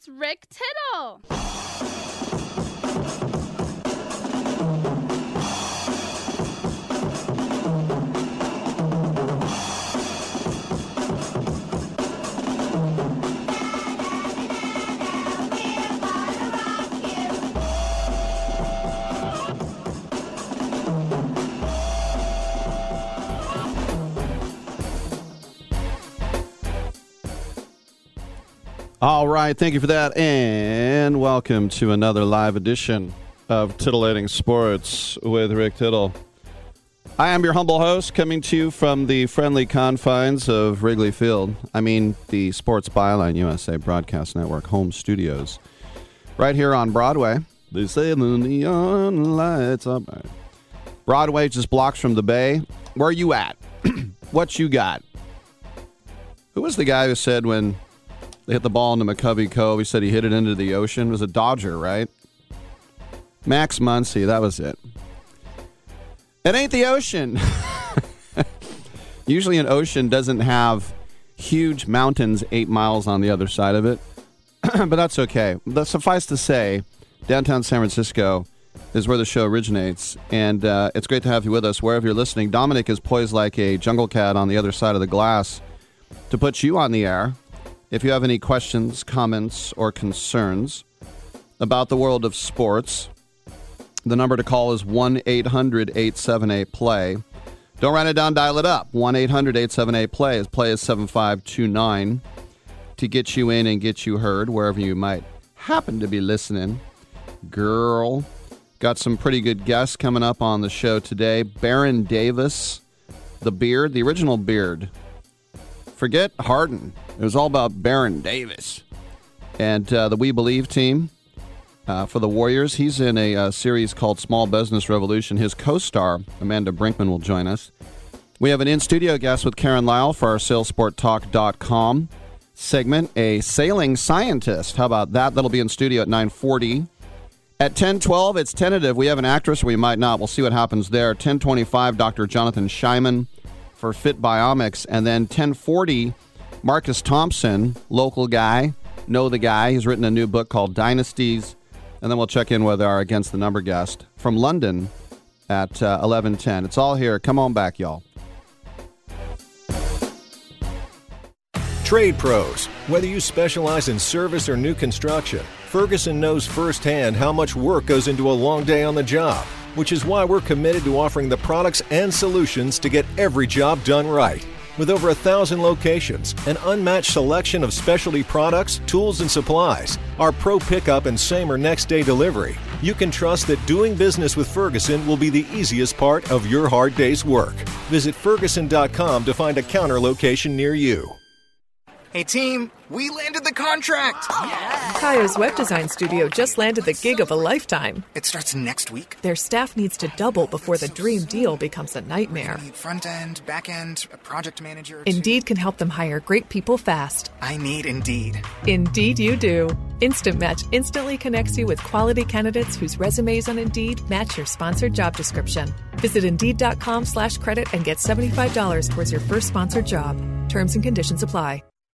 It's Rick Tittle. All right, thank you for that, and welcome to another live edition of Titillating Sports with Rick Tittle. I am your humble host, coming to you from the friendly confines of Wrigley Field. I mean, the Sports Byline USA Broadcast Network home studios, right here on Broadway. They say the neon lights up. Broadway just blocks from the Bay. Where are you at? what you got? Who was the guy who said when they hit the ball into McCovey Cove. He said he hit it into the ocean. It was a Dodger, right? Max Muncy, that was it. It ain't the ocean. Usually, an ocean doesn't have huge mountains eight miles on the other side of it, but that's okay. But suffice to say, downtown San Francisco is where the show originates, and uh, it's great to have you with us wherever you're listening. Dominic is poised like a jungle cat on the other side of the glass to put you on the air if you have any questions, comments, or concerns about the world of sports, the number to call is 1 800 878 play. Don't write it down, dial it up. 1 800 878 play. is play is 7529 to get you in and get you heard wherever you might happen to be listening. Girl. Got some pretty good guests coming up on the show today. Baron Davis, the beard, the original beard. Forget Harden. It was all about Baron Davis. And uh, the We Believe team uh, for the Warriors. He's in a uh, series called Small Business Revolution. His co star, Amanda Brinkman, will join us. We have an in studio guest with Karen Lyle for our salesporttalk.com segment, a sailing scientist. How about that? That'll be in studio at 940. At 1012, it's tentative. We have an actress, we might not. We'll see what happens there. 1025, Dr. Jonathan Scheiman for Fit Biomics. And then 1040, Marcus Thompson, local guy, know the guy. He's written a new book called Dynasties. And then we'll check in with our Against the Number guest from London at uh, 1110. It's all here. Come on back, y'all. Trade pros. Whether you specialize in service or new construction, Ferguson knows firsthand how much work goes into a long day on the job, which is why we're committed to offering the products and solutions to get every job done right. With over a thousand locations, an unmatched selection of specialty products, tools, and supplies, our pro pickup and same or next day delivery, you can trust that doing business with Ferguson will be the easiest part of your hard day's work. Visit Ferguson.com to find a counter location near you. Hey team, we landed the contract! Yeah. Kaya's web design studio just landed the gig of a lifetime. It starts next week. Their staff needs to double before the dream deal becomes a nightmare. Front end, back end, a project manager. Indeed can help them hire great people fast. I need Indeed. Indeed, you do. Instant Match instantly connects you with quality candidates whose resumes on Indeed match your sponsored job description. Visit Indeed.com slash credit and get $75 towards your first sponsored job. Terms and conditions apply.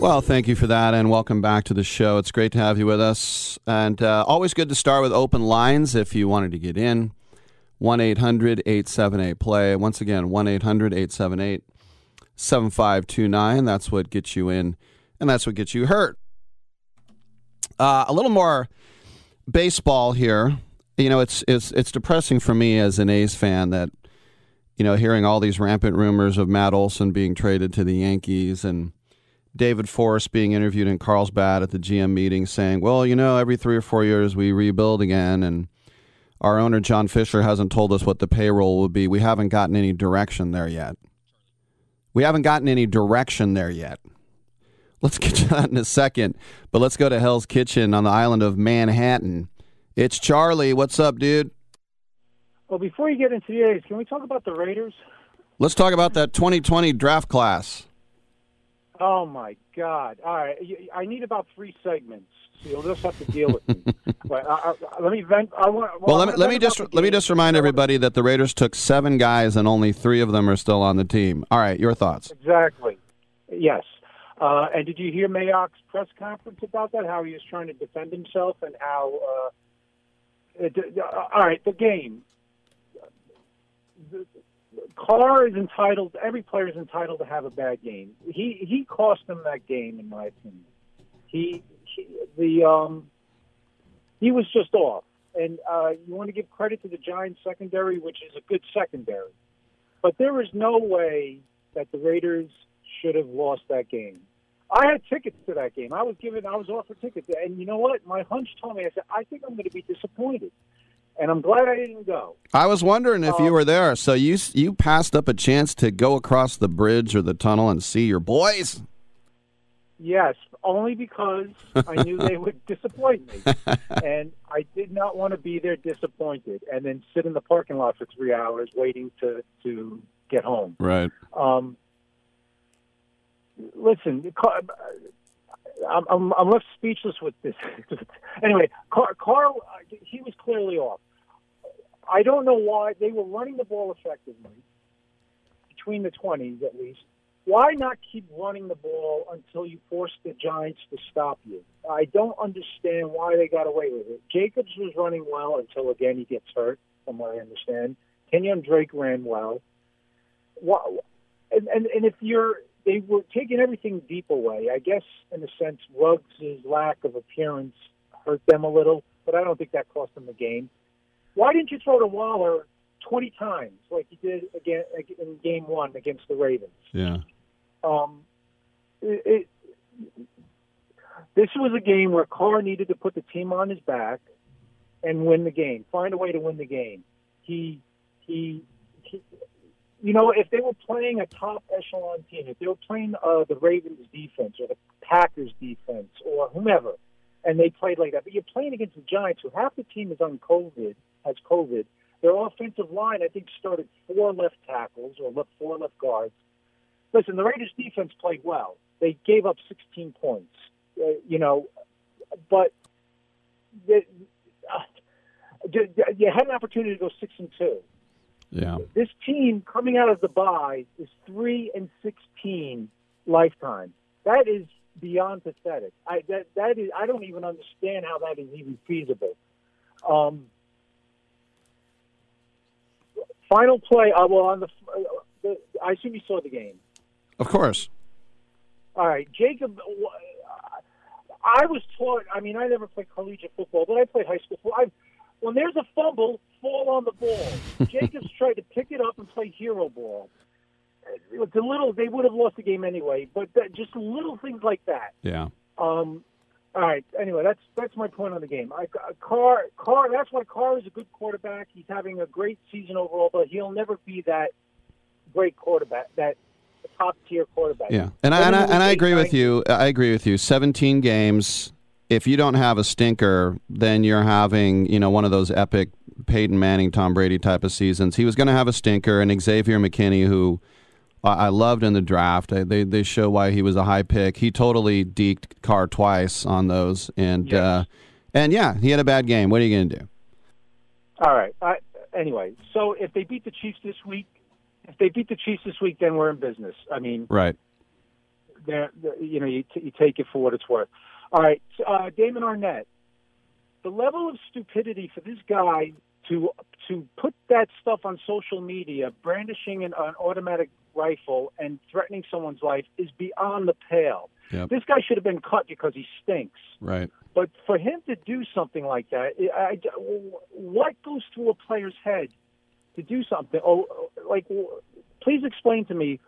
Well, thank you for that, and welcome back to the show. It's great to have you with us, and uh, always good to start with open lines if you wanted to get in. 1 800 878 play. Once again, 1 800 878 7529. That's what gets you in, and that's what gets you hurt. Uh, a little more baseball here. You know, it's, it's, it's depressing for me as an A's fan that, you know, hearing all these rampant rumors of Matt Olson being traded to the Yankees and David Forst being interviewed in Carlsbad at the GM meeting saying, well, you know, every three or four years we rebuild again. And our owner, John Fisher, hasn't told us what the payroll will be. We haven't gotten any direction there yet. We haven't gotten any direction there yet. Let's get to that in a second. But let's go to Hell's Kitchen on the island of Manhattan. It's Charlie. What's up, dude? Well, before you get into the A's, can we talk about the Raiders? Let's talk about that 2020 draft class. Oh my God! All right, I need about three segments. So you'll just have to deal with me. but, let me vent. I want. Well, well let me, let me just let me just remind everybody that the Raiders took seven guys and only three of them are still on the team. All right, your thoughts? Exactly. Yes. Uh, and did you hear Mayock's press conference about that? How he was trying to defend himself and how. Uh, it, uh, all right, the game. Carr is entitled. Every player is entitled to have a bad game. He he cost them that game, in my opinion. He, he the um he was just off, and uh, you want to give credit to the Giants secondary, which is a good secondary, but there is no way that the Raiders should have lost that game. I had tickets to that game. I was given, I was offered tickets, and you know what? My hunch told me. I said, I think I'm going to be disappointed and I'm glad I didn't go. I was wondering if um, you were there. So you you passed up a chance to go across the bridge or the tunnel and see your boys. Yes, only because I knew they would disappoint me, and I did not want to be there disappointed and then sit in the parking lot for three hours waiting to to get home. Right. Um, listen, I'm, I'm, I'm left speechless with this. anyway, Carr, uh, he was clearly off. I don't know why they were running the ball effectively between the 20s at least. why not keep running the ball until you force the Giants to stop you? I don't understand why they got away with it. Jacobs was running well until again he gets hurt, from what I understand. Kenyon Drake ran well. Why, and, and and if you're they were taking everything deep away. I guess in a sense, Ruggs' lack of appearance hurt them a little, but I don't think that cost them the game. Why didn't you throw to Waller 20 times like you did again in Game One against the Ravens? Yeah. Um, it, it, this was a game where Carr needed to put the team on his back and win the game, find a way to win the game. He he, he you know, if they were playing a top echelon team, if they were playing uh, the Ravens defense or the Packers defense or whomever, and they played like that, but you're playing against the Giants, who half the team is on COVID, has COVID. Their offensive line, I think, started four left tackles or left four left guards. Listen, the Raiders defense played well. They gave up 16 points, uh, you know, but the, uh, you had an opportunity to go six and two. Yeah. This team coming out of the bye is three and sixteen lifetime. That is beyond pathetic. I that that is I don't even understand how that is even feasible. Um, final play. Uh, well, on the, uh, the I assume you saw the game. Of course. All right, Jacob. I was taught. I mean, I never played collegiate football, but I played high school football. I, when there's a fumble, fall on the ball. Jacobs tried to pick it up and play hero ball. It's a little. They would have lost the game anyway, but that, just little things like that. Yeah. Um. All right. Anyway, that's that's my point on the game. I, Carr, Carr. That's why Carr is a good quarterback. He's having a great season overall, but he'll never be that great quarterback. That top tier quarterback. Yeah, and I, and I, and I agree with you. I agree with you. Seventeen games. If you don't have a stinker, then you're having you know one of those epic Peyton Manning, Tom Brady type of seasons. He was going to have a stinker, and Xavier McKinney, who I loved in the draft, they they show why he was a high pick. He totally deked Carr twice on those, and Yes. uh, and yeah, he had a bad game. What are you going to do? All right. I, anyway, so if they beat the Chiefs this week, if they beat the Chiefs this week, then we're in business. I mean, Right. they're, they're- you know, you, t- you take it for what it's worth. All right, uh, Damon Arnette. The level of stupidity for this guy to to put that stuff on social media, brandishing an, an automatic rifle and threatening someone's life, is beyond the pale. Yep. This guy should have been cut because he stinks. Right. But for him to do something like that, I, I- what goes through a player's head to do something? Oh, like, please explain to me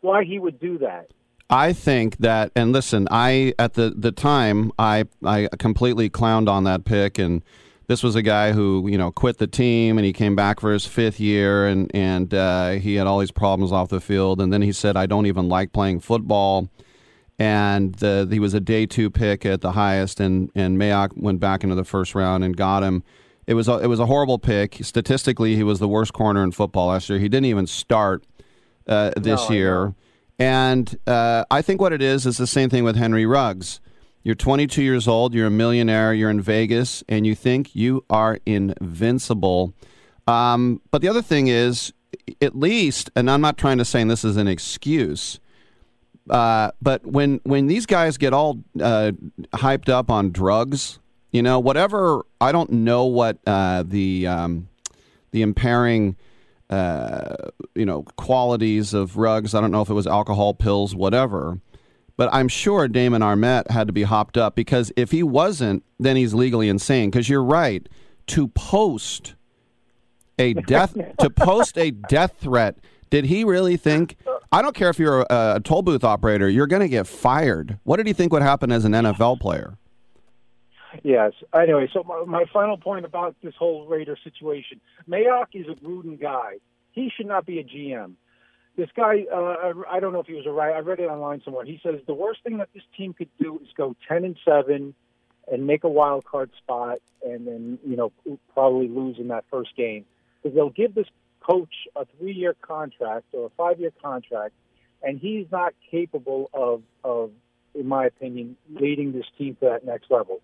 why he would do that. I think that, and listen, I at the the time I I completely clowned on that pick, and this was a guy who you know quit the team and he came back for his fifth year, and and uh, he had all these problems off the field, and then he said I don't even like playing football, and the, he was a day two pick at the highest, and and Mayock went back into the first round and got him. It was a, it was a horrible pick. Statistically, he was the worst corner in football last year. He didn't even start uh, this No, year. And uh, I think what it is is the same thing with Henry Ruggs. You're 22 years old, you're a millionaire, you're in Vegas, and you think you are invincible. Um, but the other thing is, at least, and I'm not trying to say this is an excuse, uh, but when when these guys get all uh, hyped up on drugs, you know, whatever, I don't know what uh, the um, the impairing uh, you know qualities of rugs. I don't know if it was alcohol, pills, whatever. But I'm sure Damon Arnette had to be hopped up because if he wasn't, then he's legally insane. Because you're right to post a death to post a death threat. Did he really think? I don't care if you're a, a toll booth operator. You're going to get fired. What did he think would happen as an NFL player? Yes. Anyway, so my, my final point about this whole Raider situation: Mayock is a Gruden guy. He should not be a GM. This guy, uh, I, don't know if he was a right. I read it online somewhere. He says the worst thing that this team could do is go ten and seven and make a wild card spot, and then you know probably lose in that first game because they'll give this coach a three-year contract or a five-year contract, and he's not capable of, of, in my opinion, leading this team to that next level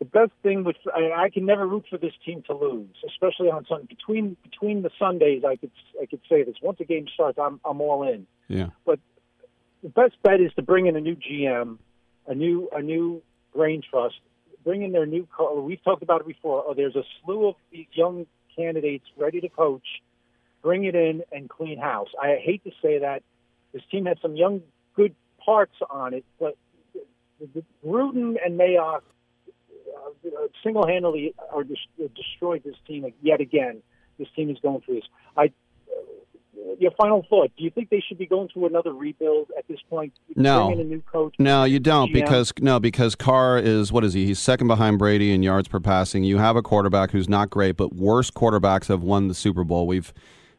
the best thing which I, I can never root for this team to lose, especially on Sunday. Between between the Sundays, I could I could say this. Once the game starts, I'm I'm all in. Yeah. But the best bet is to bring in a new GM, a new a new brain trust, bring in their new. Co- we've talked about it before. Oh, there's a slew of these young candidates ready to coach. Bring it in and clean house. I hate to say that this team had some young good parts on it, but Gruden and Mayock single-handedly are des- destroyed this team yet again. This team is going through this. I, uh, your final thought: Do you think they should be going through another rebuild at this point? No. Bring in a new coach. No, you don't GM? because no, because Carr is what is he? He's second behind Brady in yards per passing. You have a quarterback who's not great, but worse quarterbacks have won the Super Bowl. We've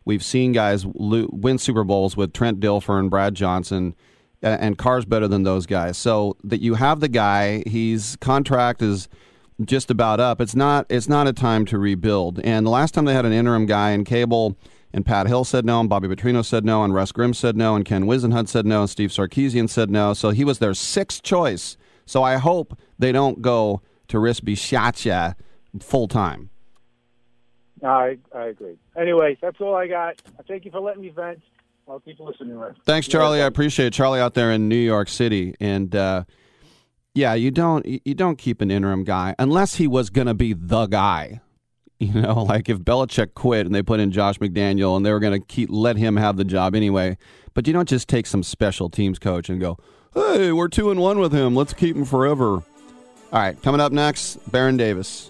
we've seen guys lo- win Super Bowls with Trent Dilfer and Brad Johnson, and Carr's better than those guys. So that you have the guy, his contract is just about up. It's not it's not a time to rebuild. And the last time they had an interim guy in Cable and Pat Hill said no, and Bobby Petrino said no, and Russ Grimm said no, and Ken Whisenhunt said no, and Steve Sarkisian said no. So he was their sixth choice. So I hope they don't go to Rich Bisaccia full time. I I agree. Anyway, that's all I got. Thank you for letting me vent. I'll keep listening. Thanks, Charlie. I appreciate it. Charlie out there in New York City, and uh, yeah, you don't you don't keep an interim guy unless he was going to be the guy. You know, like if Belichick quit and they put in Josh McDaniel and they were going to keep let him have the job anyway. But you don't just take some special teams coach and go, "Hey, we're two and one with him. Let's keep him forever." All right, coming up next, Baron Davis.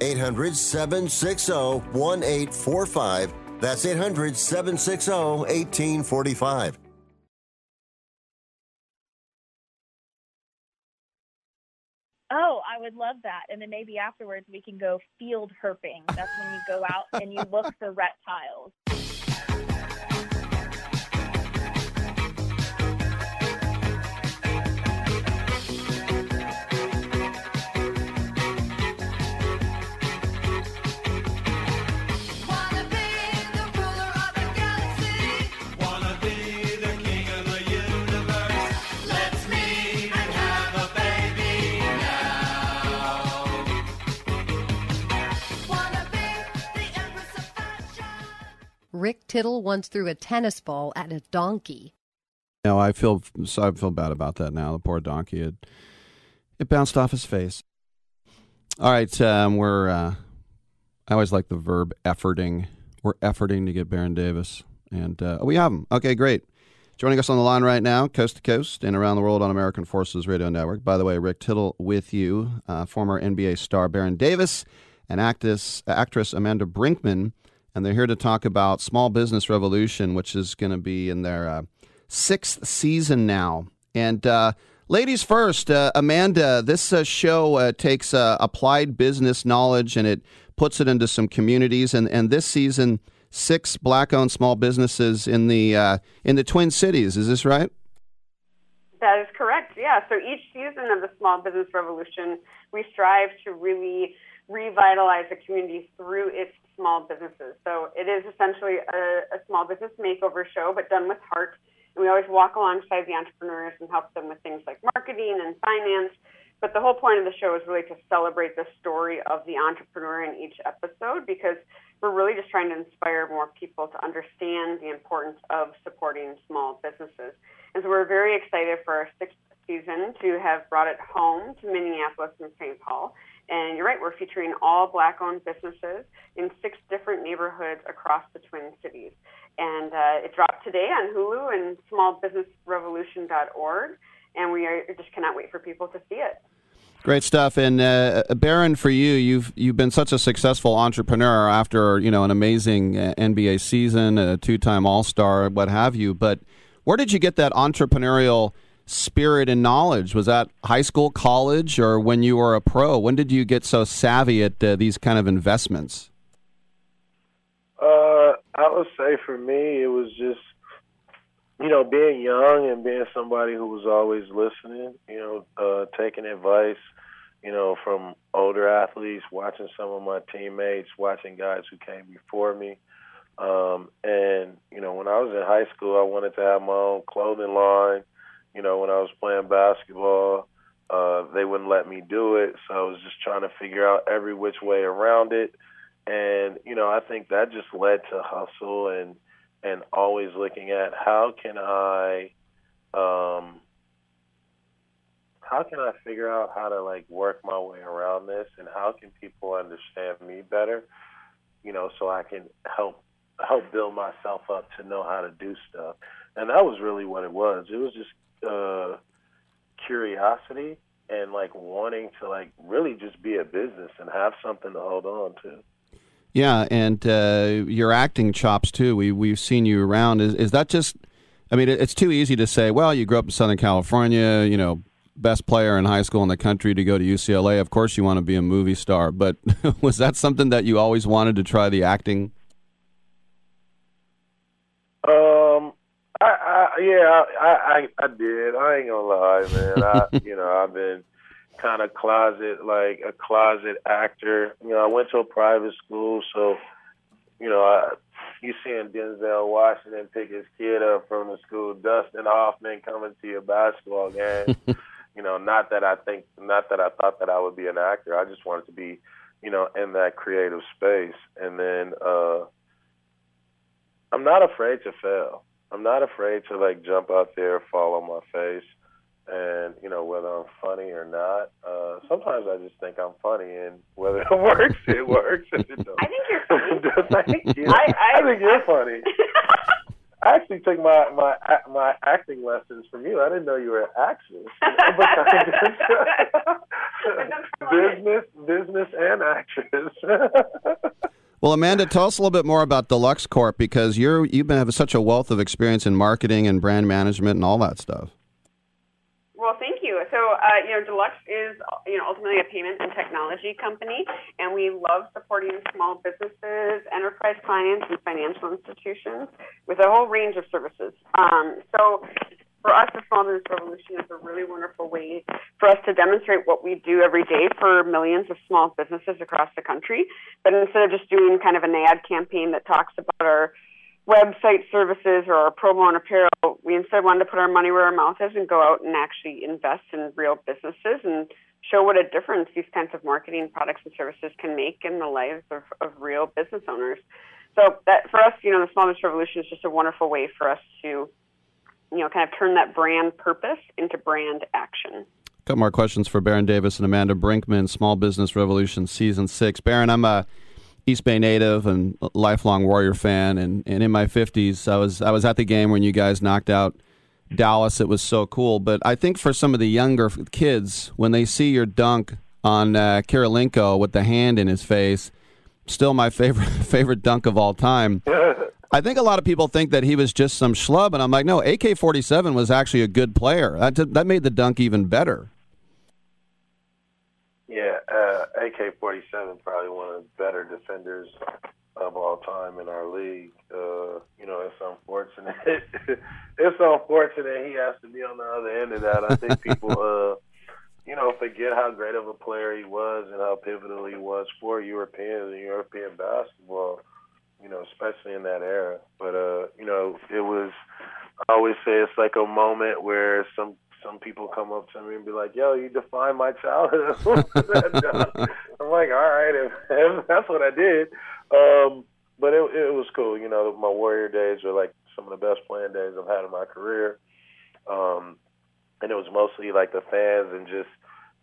800 760 1845. That's 800 760 1845. Oh, I would love that. And then maybe afterwards we can go field herping. That's when you go out and you look for reptiles. Rick Tittle once threw a tennis ball at a donkey. No, I feel I feel bad about that now. The poor donkey it it bounced off his face. All right, um, we're. Uh, I always like the verb efforting. We're efforting to get Baron Davis, and uh, we have him. Okay, great. Joining us on the line right now, coast to coast and around the world on American Forces Radio Network. By the way, Rick Tittle with you, uh, former NBA star Baron Davis, and actress actress Amanda Brinkman, and they're here to talk about Small Business Revolution, which is going to be in their uh, sixth season now. And uh, ladies first, uh, Amanda, this uh, show uh, takes uh, applied business knowledge and it puts it into some communities. And, and this season, six black-owned small businesses in the in the Twin Cities. Is this right? That is correct. Yeah. So each season of the Small Business Revolution, we strive to really revitalize the community through its small businesses. So it is essentially a, a small business makeover show, but done with heart. And we always walk alongside the entrepreneurs and help them with things like marketing and finance. But the whole point of the show is really to celebrate the story of the entrepreneur in each episode because we're really just trying to inspire more people to understand the importance of supporting small businesses. And so we're very excited for our sixth season to have brought it home to Minneapolis and St. Paul. And you're right, we're featuring all black owned businesses in six different neighborhoods across the Twin Cities. And uh, it dropped today on Hulu and smallbusinessrevolution.org. And we are, just cannot wait for people to see it. Great stuff. And uh, Baron, for you, you've you've been such a successful entrepreneur after you know an amazing uh, NBA season, a two-time All-Star, what have you. But where did you get that entrepreneurial spirit and knowledge? Was that high school, college, or when you were a pro? When did you get so savvy at uh, these kind of investments? Uh, I would say for me, it was just you know being young and being somebody who was always listening. You know, uh, taking advice. You know, from older athletes, watching some of my teammates, watching guys who came before me. Um, and you know, when I was in high school, I wanted to have my own clothing line. You know, when I was playing basketball, uh, they wouldn't let me do it, so I was just trying to figure out every which way around it. And you know, I think that just led to hustle and and always looking at how can I, um, how can I figure out how to like work my way around this, and how can people understand me better, you know, so I can help help build myself up to know how to do stuff. And that was really what it was. It was just uh, curiosity and like wanting to like really just be a business and have something to hold on to. Yeah, and uh, your acting chops too. We we've seen you around. Is is that just? I mean, it's too easy to say. Well, you grew up in Southern California. You know, best player in high school in the country to go to UCLA. Of course, you want to be a movie star. But was that something that you always wanted to try the acting? Um, I, I yeah, I, I I did. I ain't gonna lie, man. I you know I've been kind of closet like a closet actor. You know, I went to a private school, so you know, I, you seeing Denzel Washington pick his kid up from the school, Dustin Hoffman coming to your basketball game. you know, not that I think, not that I thought that I would be an actor. I just wanted to be, you know, in that creative space. And then uh I'm not afraid to fail. I'm not afraid to like jump out there, fall on my face, and you know whether I'm funny or not. Uh, sometimes I just think I'm funny, and whether it works, it works. If it don't, I think you're funny. Thank you. I- I- think you're funny. I actually took my my my acting lessons from you. I didn't know you were an actress. business, business, and actress. Well, Amanda, tell us a little bit more about Deluxe Corp because you're you've been have such a wealth of experience in marketing and brand management and all that stuff. Well, thank you. So, uh, you know, Deluxe is, you know, ultimately a payment and technology company, and we love supporting small businesses, enterprise clients, and financial institutions with a whole range of services. Um, so, for us, the Small Business Revolution is a really wonderful way for us to demonstrate what we do every day for millions of small businesses across the country. But instead of just doing kind of an ad campaign that talks about our website services or our promo and apparel, we instead wanted to put our money where our mouth is and go out and actually invest in real businesses and show what a difference these kinds of marketing products and services can make in the lives of, of real business owners. So that for us, you know, the Small Business Revolution is just a wonderful way for us to, you know, kind of turn that brand purpose into brand action. A couple more questions for Baron Davis and Amanda Brinkman, Small Business Revolution Season 6. Baron, I'm a East Bay native and lifelong Warrior fan, and, and in my 50s, I was, I was at the game when you guys knocked out Dallas. It was so cool. But I think for some of the younger kids, when they see your dunk on uh, Kirilenko with the hand in his face, still my favorite favorite dunk of all time. I think a lot of people think that he was just some schlub, and I'm like, no, AK 47 was actually a good player. That, that made the dunk even better. Yeah, uh, AK-47 probably one of the better defenders of all time in our league. Uh, you know, it's unfortunate. it's unfortunate he has to be on the other end of that. I think people, uh, you know, forget how great of a player he was and how pivotal he was for European and European basketball. You know, especially in that era. But uh, you know, it was. I always say it's like a moment where some some people come up to me and be like, "Yo, you defined my childhood." I'm like, "All right, if, if that's what I did." Um, but it, it was cool. You know, my Warrior days are like some of the best playing days I've had in my career. Um, and it was mostly like the fans and just,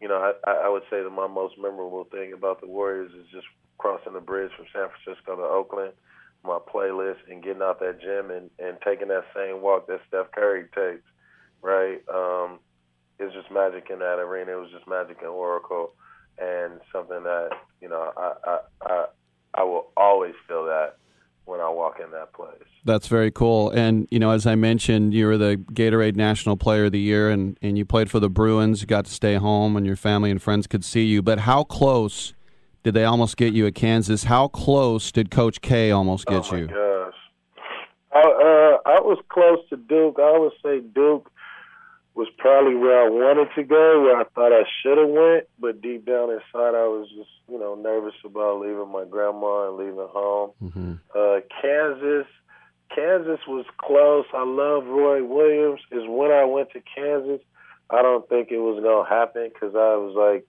you know, I, I would say that my most memorable thing about the Warriors is just crossing the bridge from San Francisco to Oakland, my playlist, and getting out that gym and, and taking that same walk that Steph Curry takes, right? Um, it's just magic in that arena. It was just magic in Oracle, and something that you know I I I, I will always feel that when I walk in that place. That's very cool. And, you know, as I mentioned, you were the Gatorade National Player of the Year and, and you played for the Bruins. You got to stay home and your family and friends could see you. But how close did they almost get you at Kansas? How close did Coach K almost get oh you? gosh. I, uh, I was close to Duke. I would say Duke was probably where I wanted to go, where I thought I should have went, but deep down inside, I was just you know nervous about leaving my grandma and leaving home. Mm-hmm. Uh, Kansas, Kansas was close. I love Roy Williams. Is when I went to Kansas, I don't think it was gonna happen because I was like,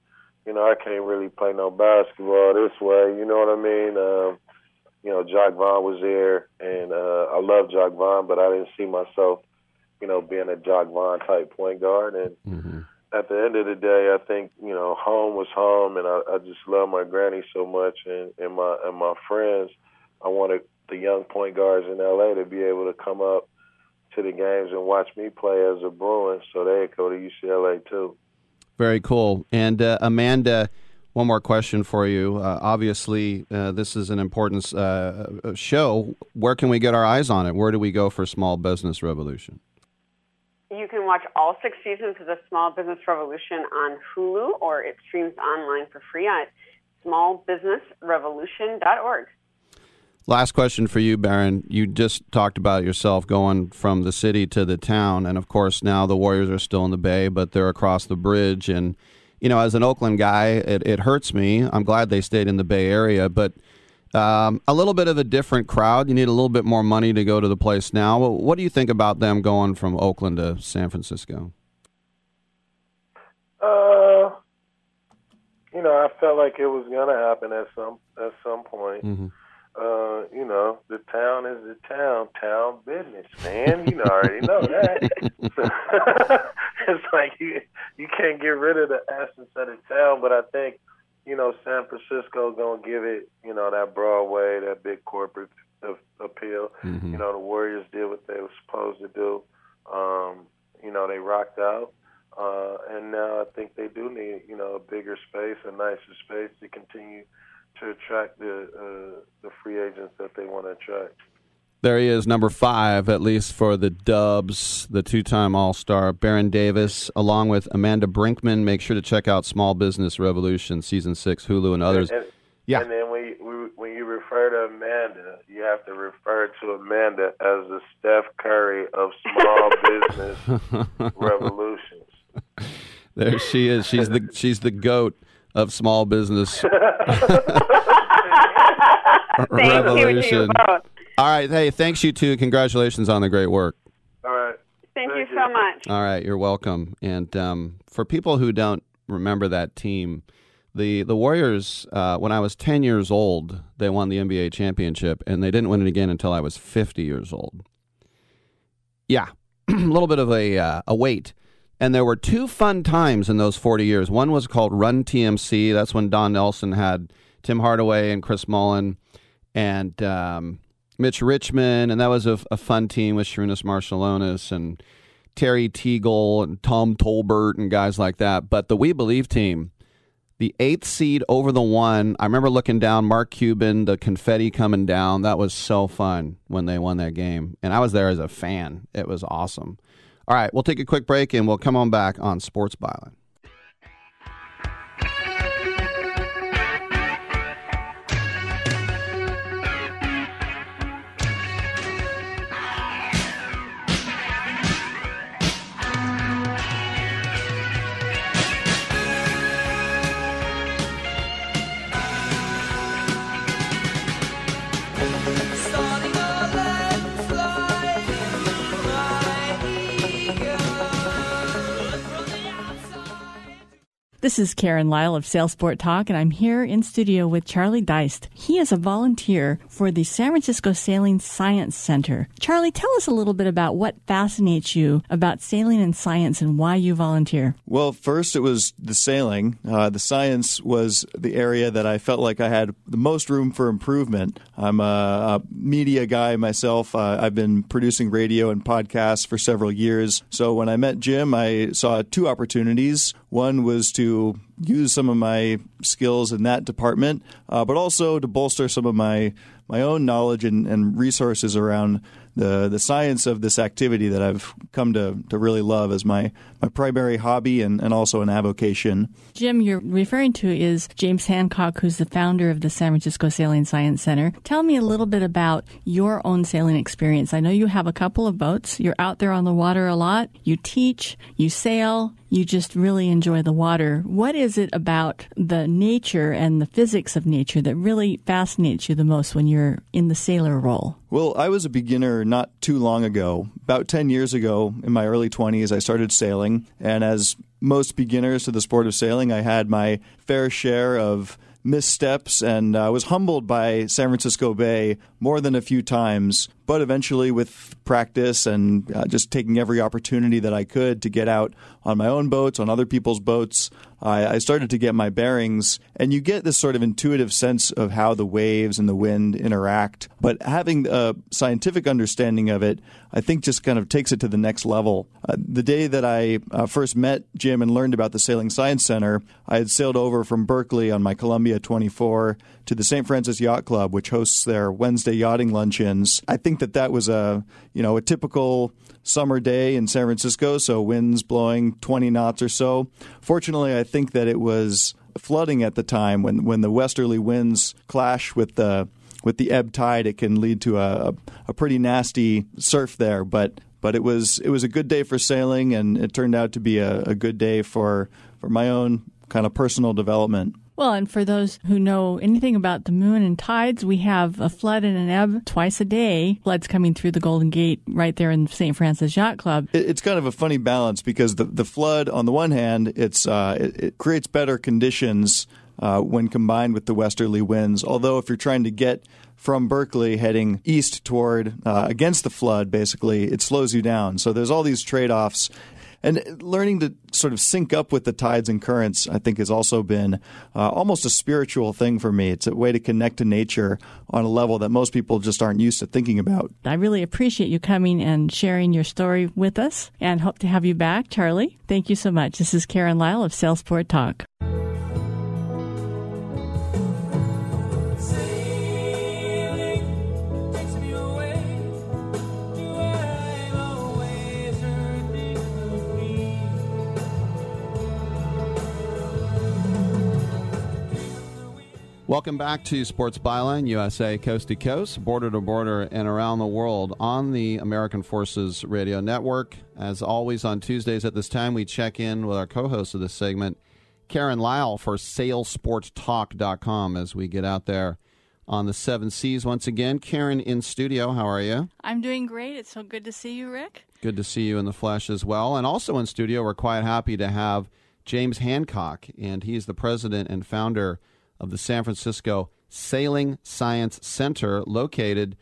you know, I can't really play no basketball this way. You know what I mean? Um, you know, Jacque Vaughn was there, and uh, I love Jacque Vaughn, but I didn't see myself, you know, being a Jacque Vaughn type point guard. And Mm-hmm. at the end of the day, I think you know, home was home, and I, I just love my granny so much, and, and my and my friends. I wanted the young point guards in LA to be able to come up to the games and watch me play as a Bruin, so they'd go to UCLA too. Very cool. And uh, Amanda, one more question for you. Uh, obviously, uh, this is an important uh, show. Where can we get our eyes on it? Where do we go for Small Business Revolution? You can watch all six seasons of the Small Business Revolution on Hulu, or it streams online for free at smallbusinessrevolution.org. Last question for you, Baron. You just talked about yourself going from the city to the town, and of course now the Warriors are still in the Bay, but they're across the bridge. And you know, as an Oakland guy, it, it hurts me. I'm glad they stayed in the Bay Area, but um, a little bit of a different crowd. You need a little bit more money to go to the place now. What do you think about them going from Oakland to San Francisco? Uh, you know, I felt like it was gonna happen at some at some point. Mm-hmm. Uh, you know, the town is the town, town business, man. You know, already know that. it's like you you can't get rid of the essence of the town, but I think you know San Francisco gonna give it you know that Broadway, that big corporate appeal. Mhm. You know, the Warriors did what they were supposed to do. Um, you know, they rocked out. Uh, and now I think they do need, you know, a bigger space, a nicer space to continue to attract the uh, the free agents that they want to attract. There he is, number five, at least for the Dubs, the two time All Star, Baron Davis, along with Amanda Brinkman. Make sure to check out Small Business Revolution, Season 6, Hulu, and others. And, Yeah. And then when you, when you refer to Amanda, you have to refer to Amanda as the Steph Curry of small business revolutions. There she is. She's the she's the goat of small business revolution. All right, hey, thanks you two. Congratulations on the great work. All right. Thank you so much. All right, you're welcome. And um, for people who don't remember that team, the the Warriors, uh, when I was 10 years old, they won the NBA championship, and they didn't win it again until I was 50 years old. Yeah, a little bit of a uh, a wait. And there were two fun times in those 40 years. One was called Run TMC. That's when Don Nelson had Tim Hardaway and Chris Mullin and um, Mitch Richmond. And that was a, a fun team with Sarunas Marciulionis and Terry Teagle and Tom Tolbert and guys like that. But the We Believe team, the eighth seed over the one, I remember looking down, Mark Cuban, the confetti coming down. That was so fun when they won that game. And I was there as a fan. It was awesome. All right, we'll take a quick break and we'll come on back on Sports Byline. This is Karen Lyle of SailSport Talk, and I'm here in studio with Charlie Deist. He is a volunteer for the San Francisco Sailing Science Center. Charlie, tell us a little bit about what fascinates you about sailing and science and why you volunteer. Well, first it was the sailing. Uh, the science was the area that I felt like I had the most room for improvement. I'm a, a media guy myself. Uh, I've been producing radio and podcasts for several years. So when I met Jim, I saw two opportunities. One was to use some of my skills in that department, uh, but also to bolster some of my my own knowledge and, and resources around the the science of this activity that I've come to, to really love as my, my primary hobby and, and also an avocation. Jim, you're referring to is James Hancock, who's the founder of the San Francisco Sailing Science Center. Tell me a little bit about your own sailing experience. I know you have a couple of boats. You're out there on the water a lot. You teach, you sail, you just really enjoy the water. What is it about the nature and the physics of nature that really fascinates you the most when you're in the sailor role? Well, I was a beginner not too long ago. About 10 years ago, in my early 20s, I started sailing. And as most beginners to the sport of sailing, I had my fair share of missteps and I was humbled by San Francisco Bay more than a few times. But eventually, with practice and uh, just taking every opportunity that I could to get out on my own boats, on other people's boats, I, I started to get my bearings. And you get this sort of intuitive sense of how the waves and the wind interact. But having a scientific understanding of it, I think just kind of takes it to the next level. Uh, the day that I uh, first met Jim and learned about the Sailing Science Center, I had sailed over from Berkeley on my Columbia 24 to the St. Francis Yacht Club, which hosts their Wednesday yachting luncheons. I think that that was a you know a typical summer day in San Francisco, so winds blowing 20 knots or so. Fortunately, I think that it was flooding at the time when when the westerly winds clash with the with the ebb tide, it can lead to a, a pretty nasty surf there. But but it was it was a good day for sailing, and it turned out to be a, a good day for for my own kind of personal development. Well, and for those who know anything about the moon and tides, we have a flood and an ebb twice a day. Floods coming through the Golden Gate right there in St. Francis Yacht Club. It's kind of a funny balance because the the flood, on the one hand, it's uh, it, it creates better conditions uh, when combined with the westerly winds. Although, if you're trying to get from Berkeley heading east toward uh, against the flood, basically, it slows you down. So there's all these trade offs. And learning to sort of sync up with the tides and currents, I think, has also been uh, almost a spiritual thing for me. It's a way to connect to nature on a level that most people just aren't used to thinking about. I really appreciate you coming and sharing your story with us and hope to have you back, Charlie. Thank you so much. This is Karen Lyle of SailSport Talk. Welcome back to Sports Byline USA, coast to coast, border to border, and around the world on the American Forces Radio Network. As always, on Tuesdays at this time, we check in with our co host of this segment, Karen Lyle, for SailSportTalk.com as we get out there on the seven seas once again. Karen in studio, how are you? I'm doing great. It's so good to see you, Rick. Good to see you in the flesh as well. And also in studio, we're quite happy to have James Hancock, and he's the president and founder of the San Francisco Sailing Science Center, located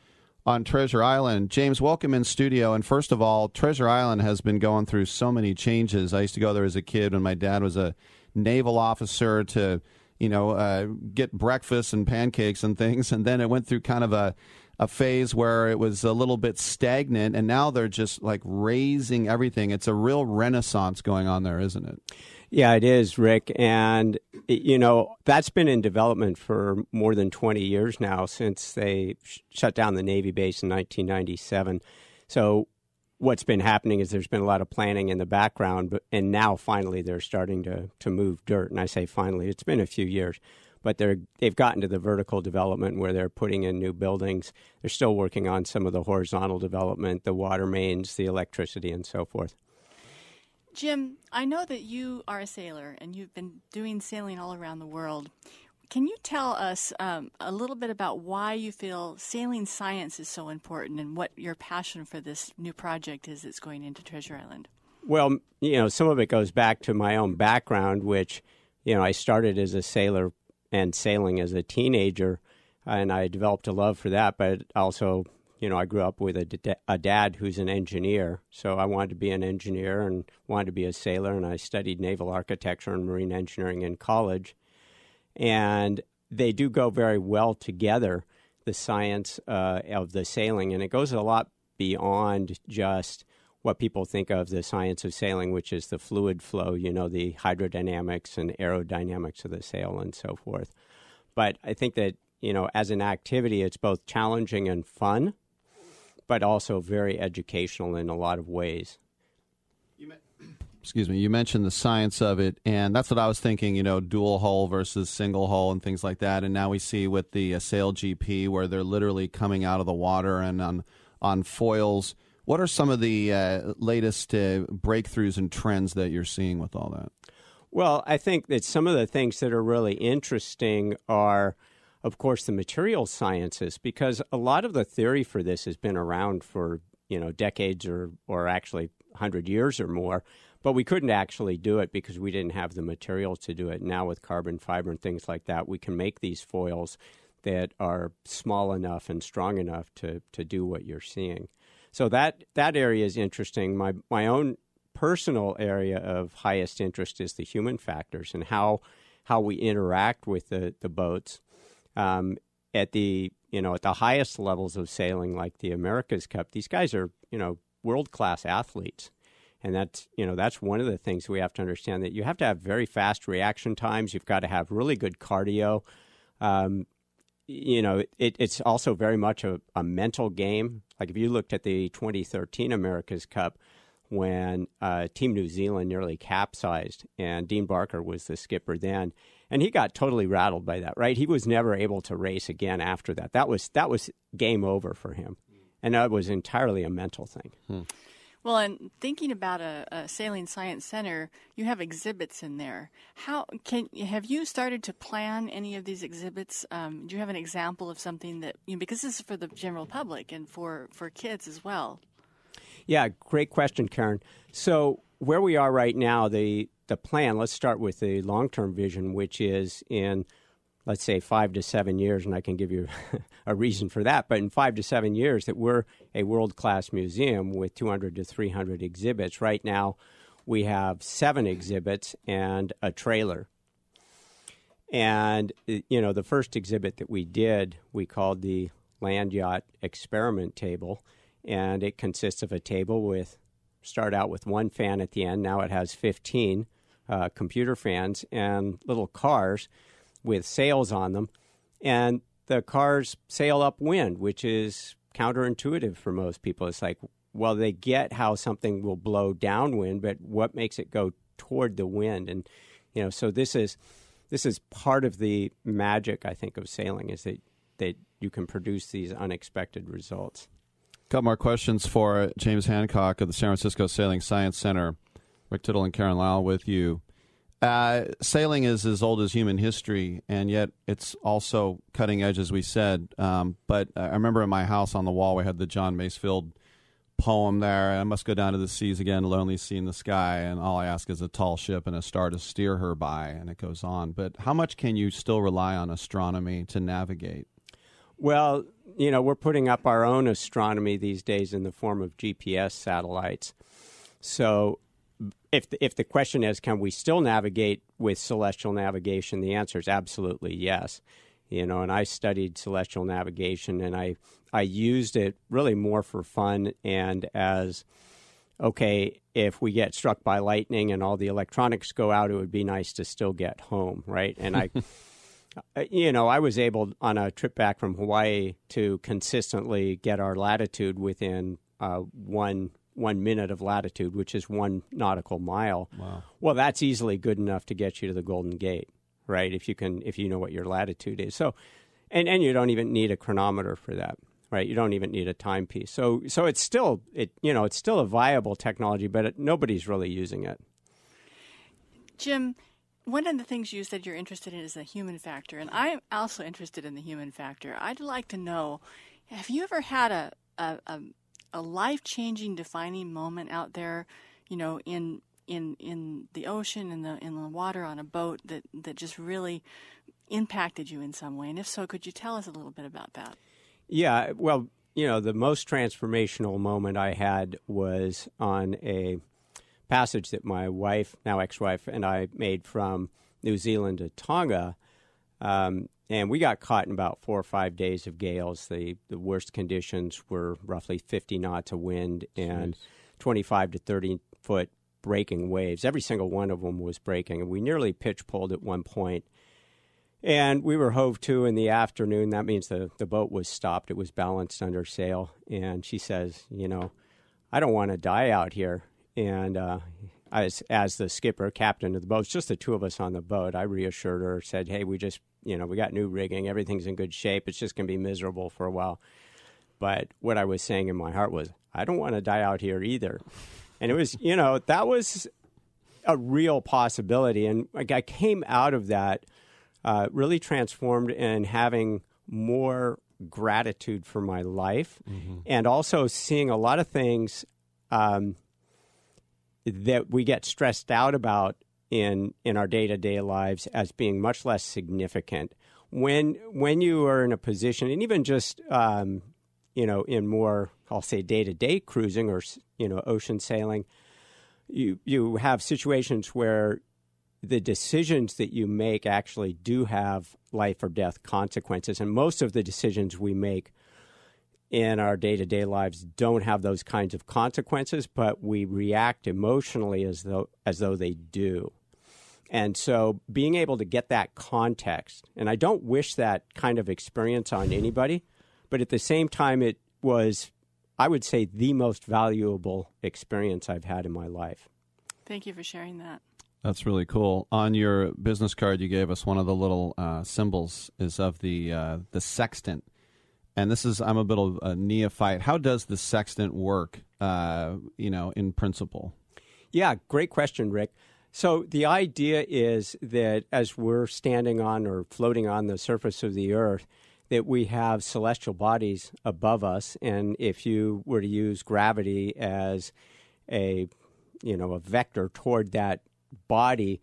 on Treasure Island. James, welcome in studio. And first of all, Treasure Island has been going through so many changes. I used to go there as a kid when my dad was a naval officer to, you know, uh, get breakfast and pancakes and things. And then it went through kind of a a phase where it was a little bit stagnant, and now they're just like raising everything. It's a real renaissance going on there, isn't it? Yeah, it is, Rick. And, you know, that's been in development for more than 20 years now since they sh- shut down the Navy base in 1997. So, what's been happening is there's been a lot of planning in the background, but, and now finally they're starting to, to move dirt. And I say finally, it's been a few years. But they're they've gotten to the vertical development where they're putting in new buildings. They're still working on some of the horizontal development, the water mains, the electricity, and so forth. Jim, I know that you are a sailor and you've been doing sailing all around the world. Can you tell us um, a little bit about why you feel sailing science is so important and what your passion for this new project is that's going into Treasure Island? Well, you know, some of it goes back to my own background, which, you know, I started as a sailor and sailing as a teenager, and I developed a love for that, but also you know, I grew up with a, a dad who's an engineer, so I wanted to be an engineer and wanted to be a sailor, and I studied naval architecture and marine engineering in college. And they do go very well together, the science uh, of the sailing, and it goes a lot beyond just what people think of the science of sailing, which is the fluid flow, you know, the hydrodynamics and aerodynamics of the sail and so forth. But I think that, you know, as an activity, it's both challenging and fun but also very educational in a lot of ways. Excuse me. You mentioned the science of it, and that's what I was thinking. You know, dual hull versus single hull and things like that. And now we see with the uh, Sail GP where they're literally coming out of the water and on on foils. What are some of the uh, latest uh, breakthroughs and trends that you're seeing with all that? Well, I think that some of the things that are really interesting are of course, the material sciences, because a lot of the theory for this has been around for you know decades or or actually hundred years or more, but we couldn't actually do it because we didn't have the materials to do it. Now with carbon fiber and things like that, we can make these foils that are small enough and strong enough to to do what you're seeing. So that that area is interesting. My my own personal area of highest interest is the human factors and how how we interact with the, the boats um, at the you know at the highest levels of sailing, like the America's Cup, these guys are you know world class athletes, and that's you know that's one of the things we have to understand that you have to have very fast reaction times. You've got to have really good cardio. Um, you know, it, it's also very much a, a mental game. Like if you looked at the 2013 America's Cup, when uh, Team New Zealand nearly capsized, and Dean Barker was the skipper then, and he got totally rattled by that. Right, he was never able to race again after that. That was that was game over for him, and that was entirely a mental thing. Hmm. Well, and thinking about a, a, sailing science center, you have exhibits in there. How can have you started to plan any of these exhibits? Um, do you have an example of something that you know, because this is for the general public and for for kids as well? Yeah, great question, Karen. So where we are right now, the the plan. Let's start with the long term vision, which is in let's say five to seven years, and I can give you a reason for that. But in five to seven years, that we're a world class museum with 200 to 300 exhibits. Right now, we have seven exhibits and a trailer. And, you know, the first exhibit that we did, we called the Land Yacht Experiment Table. And it consists of a table with, start out with one fan at the end. Now it has 15 uh, computer fans and little cars with sails on them. And the cars sail upwind, which is counterintuitive for most people. It's like, well, they get how something will blow downwind, but what makes it go toward the wind? And you know, so this is this is part of the magic, I think, of sailing is that that you can produce these unexpected results. Couple more questions for James Hancock of the San Francisco Sailing Science Center. Rick Tittle and Karen Lyle with you. Uh, sailing is as old as human history, and yet it's also cutting edge, as we said. Um, but I remember in my house on the wall, we had the John Masefield poem there. I must go down to the seas again, lonely sea in the sky, and all I ask is a tall ship and a star to steer her by, and it goes on. But how much can you still rely on astronomy to navigate? Well, you know, we're putting up our own astronomy these days in the form of GPS satellites. So, if the, if the question is, can we still navigate with celestial navigation? The answer is absolutely yes. You know, and I studied celestial navigation, and I I used it really more for fun and as okay, if we get struck by lightning and all the electronics go out, it would be nice to still get home, right? And I. You know, I was able on a trip back from Hawaii to consistently get our latitude within uh, one one minute of latitude, which is one nautical mile. Wow. Well, that's easily good enough to get you to the Golden Gate, right? If you can, if you know what your latitude is. So, and and you don't even need a chronometer for that, right? You don't even need a timepiece. So, so it's still it you know it's still a viable technology, but it, nobody's really using it. Jim, one of the things you said you're interested in is the human factor, and I'm also interested in the human factor. I'd like to know have you ever had a, a, a, a life changing, defining moment out there, you know, in in in the ocean, in the in the water, on a boat that, that just really impacted you in some way? And if so, could you tell us a little bit about that? Yeah, well, you know, the most transformational moment I had was on a passage that my wife, now ex-wife, and I made from New Zealand to Tonga, um, and we got caught in about four or five days of gales. The the worst conditions were roughly 50 knots of wind and 25 to 30 foot breaking waves. Every single one of them was breaking, and we nearly pitchpoled at one point. And we were hove to in the afternoon. That means the, the boat was stopped. It was balanced under sail. And she says, You know, I don't want to die out here. And uh, as, as the skipper, captain of the boat, just the two of us on the boat, I reassured her, said, Hey, we just, you know, we got new rigging. Everything's in good shape. It's just going to be miserable for a while. But what I was saying in my heart was, I don't want to die out here either. And it was, you know, that was a real possibility. And like I came out of that uh, really transformed and having more gratitude for my life and also seeing a lot of things um, that we get stressed out about in in our day-to-day lives as being much less significant. When when you are in a position and even just um, you know in more I'll say day-to-day cruising or you know ocean sailing you you have situations where the decisions that you make actually do have life or death consequences. And most of the decisions we make in our day-to-day lives don't have those kinds of consequences but we react emotionally as though as though they do and so being able to get that context and I don't wish that kind of experience on anybody but at the same time it was I would say the most valuable experience I've had in my life Thank you for sharing that. That's really cool. On your business card, you gave us one of the little uh, symbols is of the uh, the sextant, and this is I'm a bit of a neophyte. How does the sextant work? Uh, you know, in principle. Yeah, great question, Rick. So the idea is that as we're standing on or floating on the surface of the earth, that we have celestial bodies above us, and if you were to use gravity as a you know a vector toward that body,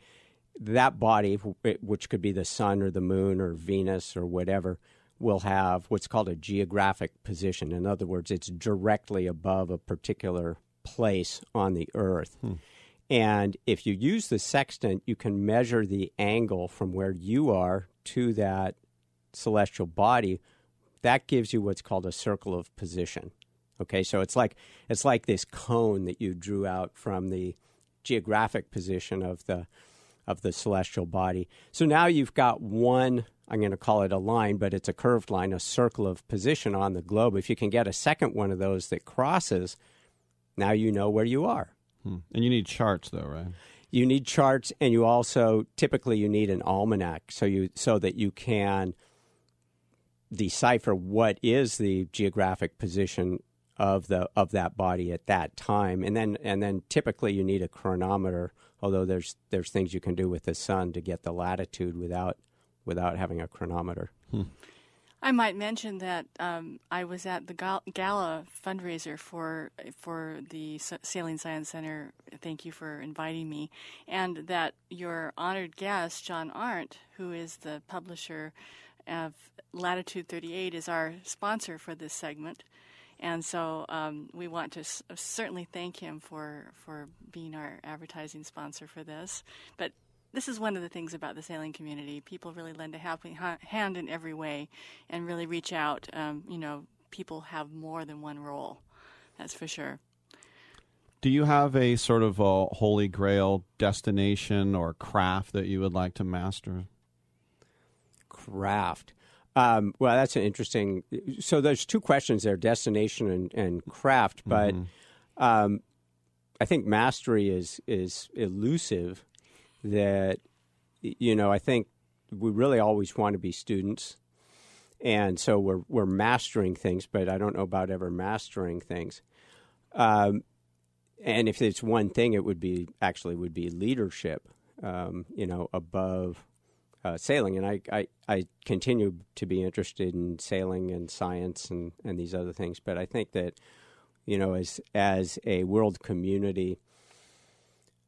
that body, which could be the sun or the moon or Venus or whatever, will have what's called a geographic position. In other words, it's directly above a particular place on the earth. Hmm. And if you use the sextant, you can measure the angle from where you are to that celestial body. That gives you what's called a circle of position. Okay, so it's like it's like this cone that you drew out from the geographic position of the of the celestial body. So now you've got one, I'm going to call it a line, but it's a curved line, a circle of position on the globe. If you can get a second one of those that crosses, now you know where you are. Hmm. And you need charts, though, right? You need charts, and you also typically you need an almanac, so you so that you can decipher what is the geographic position of the of that body at that time, and then and then typically you need a chronometer. Although there's there's things you can do with the sun to get the latitude without without having a chronometer. I might mention that um, I was at the gala fundraiser for for the Sailing Science Center. Thank you for inviting me, and that your honored guest John Arndt, who is the publisher of Latitude 38, is our sponsor for this segment. And so um, we want to s- certainly thank him for, for being our advertising sponsor for this. But this is one of the things about the sailing community. People really lend a helping hand in every way and really reach out. Um, you know, people have more than one role, that's for sure. Do you have a sort of a holy grail destination or craft that you would like to master? Craft. Um, well, that's an interesting. So there's two questions there: destination and, and craft. But um, I think mastery is is elusive. That you know, I think we really always want to be students, and so we're we're mastering things. But I don't know about ever mastering things. Um, and if it's one thing, it would be actually would be leadership. Um, you know, above uh, sailing, and I, I, I continue to be interested in sailing and science and, and these other things. But I think that you know, as as a world community,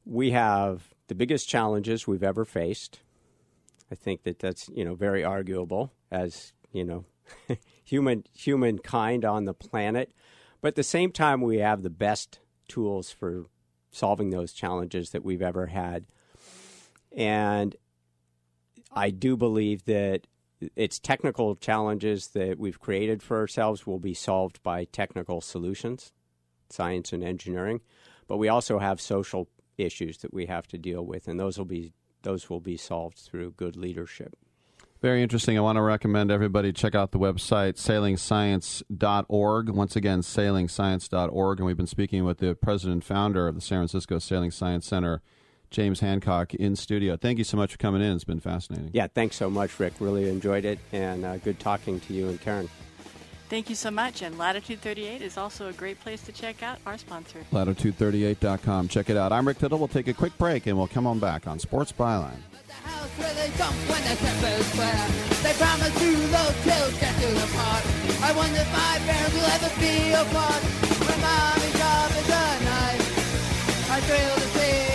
we have the biggest challenges we've ever faced. I think that that's you know very arguable as you know human humankind on the planet, but at the same time we have the best tools for solving those challenges that we've ever had, and I do believe that it's technical challenges that we've created for ourselves will be solved by technical solutions, science and engineering, but we also have social issues that we have to deal with, and those will be those will be solved through good leadership. Very interesting. I want to recommend everybody check out the website sailingscience.org. Once again, sailingscience.org. And we've been speaking with the president and founder of the San Francisco Sailing Science Center, James Hancock, in studio. Thank you so much for coming in. It's been fascinating. Yeah, thanks so much, Rick. Really enjoyed it, and uh, good talking to you and Karen. Thank you so much. And Latitude 38 is also a great place to check out our sponsor. Latitude38.com. Check it out. I'm Rick Tittle. We'll take a quick break and we'll come on back on Sports Byline. where they jump when the ship is. They promise you those chills get you apart. I wonder if my parents will ever be apart. When mommy job is a knife, I thrill to see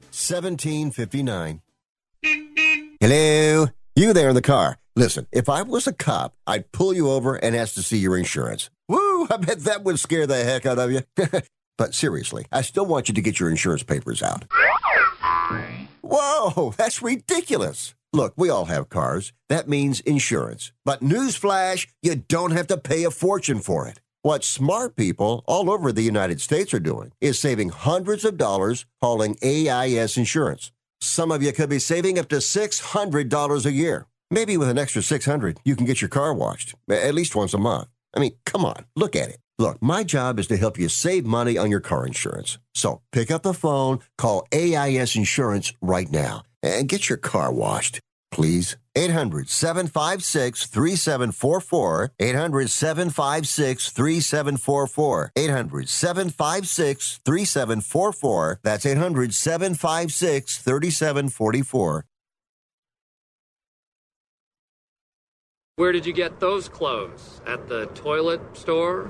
1759. Hello? You there in the car. Listen, if I was a cop, I'd pull you over and ask to see your insurance. Woo! I bet that would scare the heck out of you. but seriously, I still want you to get your insurance papers out. Whoa, that's ridiculous. Look, we all have cars. That means insurance. But newsflash, you don't have to pay a fortune for it. What smart people all over the United States are doing is saving hundreds of dollars hauling AIS insurance. Some of you could be saving up to $600 a year. Maybe with an extra 600, you can get your car washed at least once a month. I mean, come on, look at it. Look, my job is to help you save money on your car insurance. So pick up the phone, call AIS Insurance right now, and get your car washed, please. 800 756 3744. 800 756 3744. 800 756 3744. That's 800 756 3744. Where did you get those clothes? At the toilet store?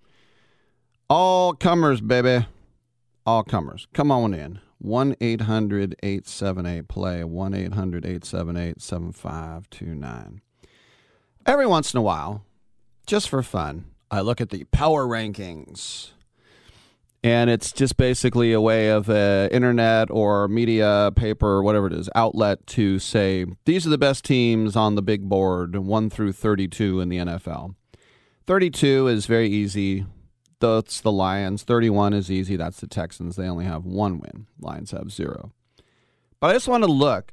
All comers, baby. All comers. Come on in. 1 800 878 play. 1 800 878 7529. Every once in a while, just for fun, I look at the power rankings and it's just basically a way of uh, internet or media paper whatever it is outlet to say these are the best teams on the big board 1 through 32 in the NFL 32 is very easy that's the lions 31 is easy that's the texans they only have one win lions have zero but i just want to look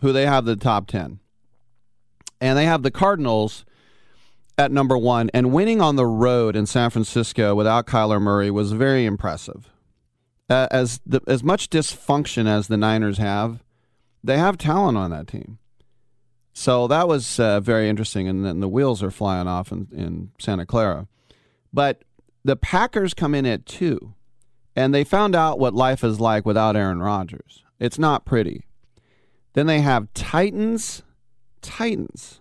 who they have the top 10 and they have the cardinals at number one, and winning on the road in San Francisco without Kyler Murray was very impressive. Uh, as the, as much dysfunction as the Niners have, they have talent on that team. So that was uh, very interesting, and then the wheels are flying off in, in Santa Clara. But the Packers come in at two, and they found out what life is like without Aaron Rodgers. It's not pretty. Then they have Titans, Titans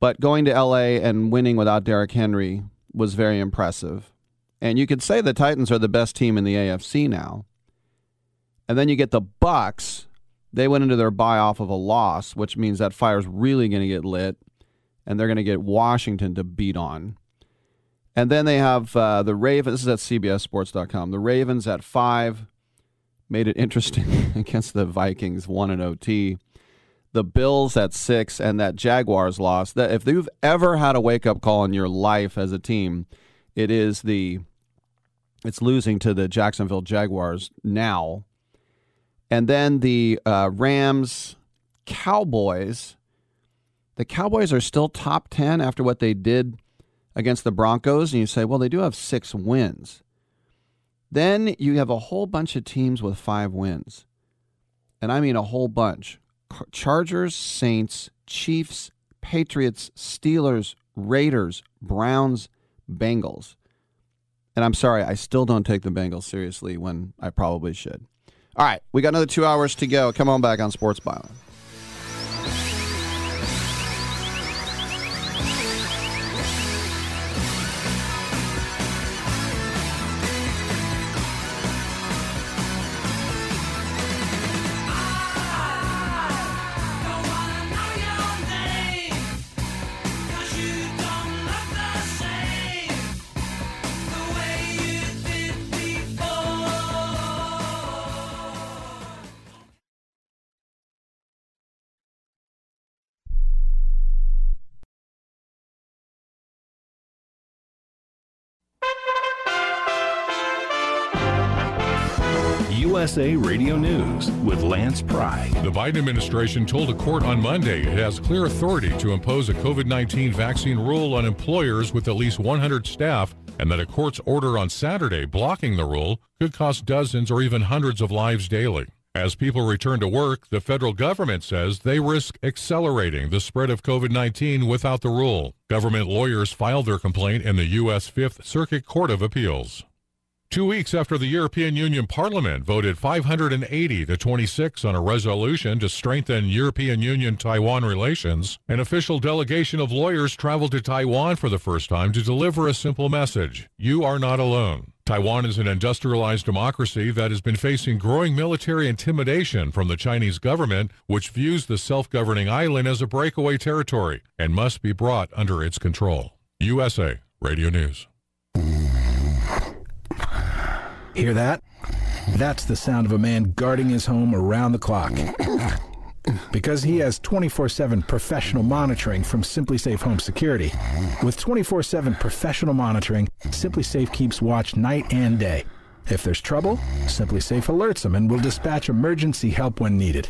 but going to LA and winning without Derrick Henry was very impressive. And you could say the Titans are the best team in the AFC now. And then you get the Bucs. They went into their bye off of a loss, which means that fire's really going to get lit, and they're going to get Washington to beat on. And then they have uh, the Ravens. This is at CBSSports.com. The Ravens at five made it interesting against the Vikings, won in OT the Bills at six and that Jaguars loss. That if you've ever had a wake up call in your life as a team, it is the it's losing to the Jacksonville Jaguars now, and then the uh, Rams Cowboys. The Cowboys are still top ten after what they did against the Broncos, and you say, well, they do have six wins. Then you have a whole bunch of teams with five wins, and I mean a whole bunch. Chargers, Saints, Chiefs, Patriots, Steelers, Raiders, Browns, Bengals. And I'm sorry, I still don't take the Bengals seriously when I probably should. All right, we got another two hours to go. Come on back on Sports Byline. USA Radio News with Lance Pry. The Biden administration told a court on Monday it has clear authority to impose a COVID 19 vaccine rule on employers with at least 100 staff, and that a court's order on Saturday blocking the rule could cost dozens or even hundreds of lives daily. As people return to work, the federal government says they risk accelerating the spread of COVID 19 without the rule. Government lawyers filed their complaint in the U.S. Fifth Circuit Court of Appeals. Two weeks after the European Union Parliament voted 580 to 26 on a resolution to strengthen European Union Taiwan relations, an official delegation of lawyers traveled to Taiwan for the first time to deliver a simple message You are not alone. Taiwan is an industrialized democracy that has been facing growing military intimidation from the Chinese government, which views the self governing island as a breakaway territory and must be brought under its control. USA Radio News. Hear that? That's the sound of a man guarding his home around the clock. Because he has 24 7 professional monitoring from SimpliSafe Home Security. With 24 7 professional monitoring, SimpliSafe keeps watch night and day. If there's trouble, SimpliSafe alerts them and will dispatch emergency help when needed.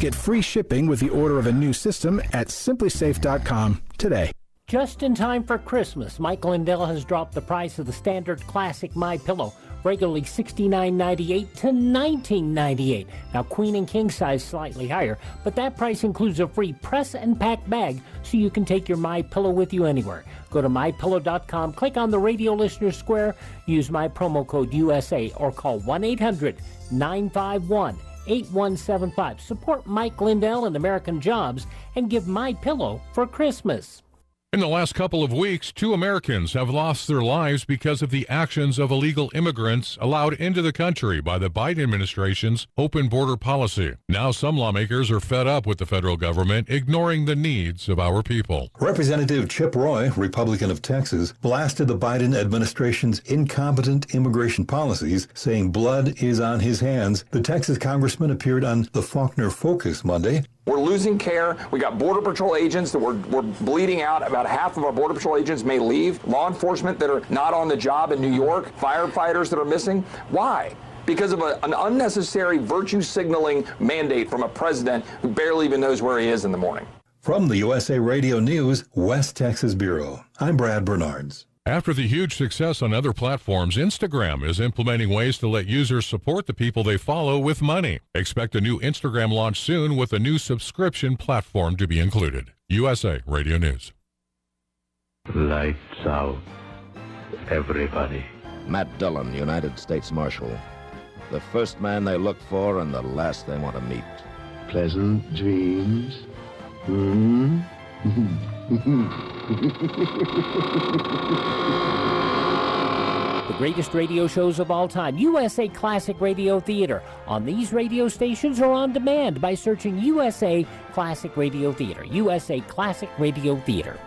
Get free shipping with the order of a new system at simplisafe.com today. Just in time for Christmas, Mike Lindell has dropped the price of the standard classic My Pillow, regularly $69.98 to $19.98. Now, queen and king size slightly higher, but that price includes a free press and pack bag, so you can take your My Pillow with you anywhere. Go to mypillow.com, click on the radio listener square, use my promo code USA, or call 1 800 951 8175. Support Mike Lindell and American Jobs and give My Pillow for Christmas. In the last couple of weeks, two Americans have lost their lives because of the actions of illegal immigrants allowed into the country by the Biden administration's open border policy. Now, some lawmakers are fed up with the federal government ignoring the needs of our people. Representative Chip Roy, Republican of Texas, blasted the Biden administration's incompetent immigration policies, saying blood is on his hands. The Texas congressman appeared on the Faulkner Focus Monday we're losing care. We got Border Patrol agents that we're, we're bleeding out. About half of our Border Patrol agents may leave. Law enforcement that are not on the job in New York. Firefighters that are missing. Why? Because of a, an unnecessary virtue signaling mandate from a president who barely even knows where he is in the morning. From the USA Radio News West Texas Bureau, I'm Brad Bernards. After the huge success on other platforms, Instagram is implementing ways to let users support the people they follow with money. Expect a new Instagram launch soon with a new subscription platform to be included. USA Radio News. Lights out. Everybody. Matt Dillon, United States Marshal. The first man they look for and the last they want to meet. Pleasant dreams. Hmm? the greatest radio shows of all time, USA Classic Radio Theater, on these radio stations or on demand by searching USA Classic Radio Theater. USA Classic Radio Theater.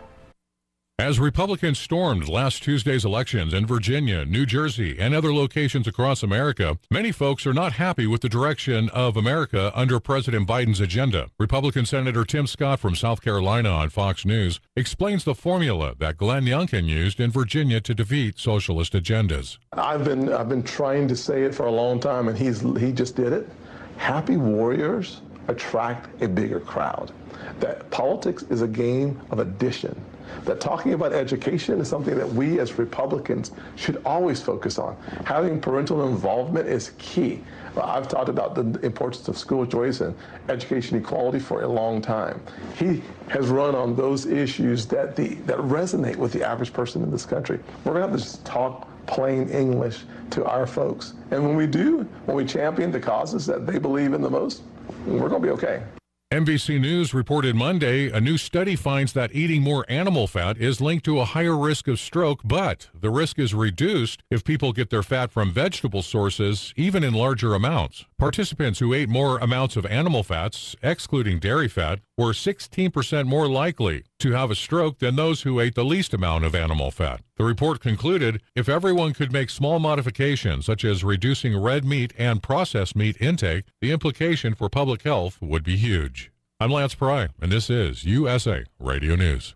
As Republicans stormed last Tuesday's elections in Virginia, New Jersey, and other locations across America, many folks are not happy with the direction of America under President Biden's agenda. Republican Senator Tim Scott from South Carolina on Fox News explains the formula that Glenn Youngkin used in Virginia to defeat socialist agendas. I've been I've been trying to say it for a long time and he's he just did it. Happy warriors attract a bigger crowd. That politics is a game of addition that talking about education is something that we as Republicans should always focus on. Having parental involvement is key. I've talked about the importance of school choice and education equality for a long time. He has run on those issues that the that resonate with the average person in this country. We're going to have to just talk plain English to our folks. And when we do, when we champion the causes that they believe in the most, we're going to be okay. NBC News reported Monday a new study finds that eating more animal fat is linked to a higher risk of stroke, but the risk is reduced if people get their fat from vegetable sources, even in larger amounts. Participants who ate more amounts of animal fats, excluding dairy fat, were 16% more likely to have a stroke than those who ate the least amount of animal fat. The report concluded if everyone could make small modifications, such as reducing red meat and processed meat intake, the implication for public health would be huge. I'm Lance Pry, and this is USA Radio News.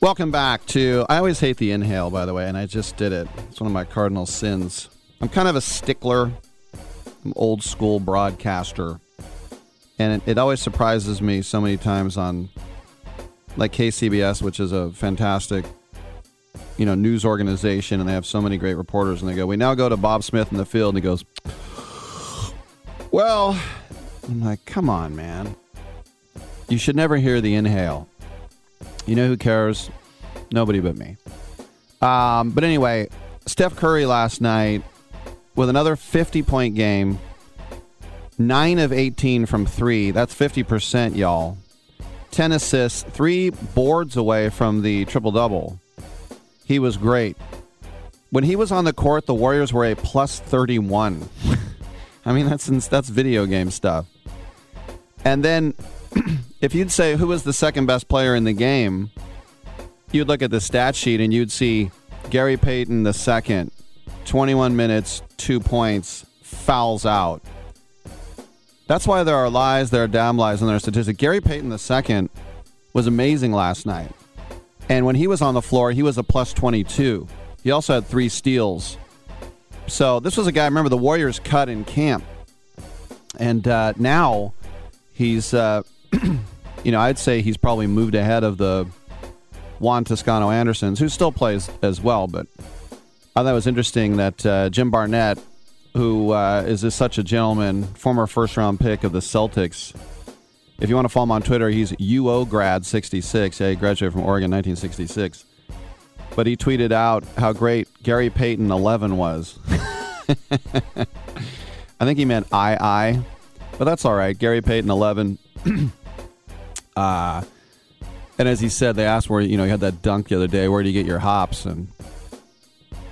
Welcome back to. I always hate the inhale, by the way, and I just did it. It's one of my cardinal sins. I'm kind of a stickler, I'm old school broadcaster, and it, it always surprises me so many times on, like KCBS, which is a fantastic, you know, news organization, and they have so many great reporters, and they go, "We now go to Bob Smith in the field," and he goes, "Well," I'm like, "Come on, man, you should never hear the inhale." You know who cares? Nobody but me. Um, but anyway, Steph Curry last night with another 50 point game, 9 of 18 from 3. That's 50%, y'all. 10 assists, 3 boards away from the triple double. He was great. When he was on the court, the Warriors were a plus 31. I mean, that's that's video game stuff. And then if you'd say who was the second best player in the game, you'd look at the stat sheet and you'd see Gary Payton the second, 21 minutes, two points, fouls out. That's why there are lies, there are damn lies, and there are statistics. Gary Payton the second was amazing last night. And when he was on the floor, he was a plus 22. He also had three steals. So this was a guy, remember, the Warriors cut in camp. And uh, now he's uh, you know, I'd say he's probably moved ahead of the Juan Toscano Andersons, who still plays as well. But I thought it was interesting that uh, Jim Barnett, who uh, is just such a gentleman, former first round pick of the Celtics. If you want to follow him on Twitter, he's UO grad 66. Yeah, he graduated from Oregon 1966. But he tweeted out how great Gary Payton 11 was. I think he meant I I, but that's all right. Gary Payton 11. uh, and as he said, they asked where you know he had that dunk the other day. Where do you get your hops? And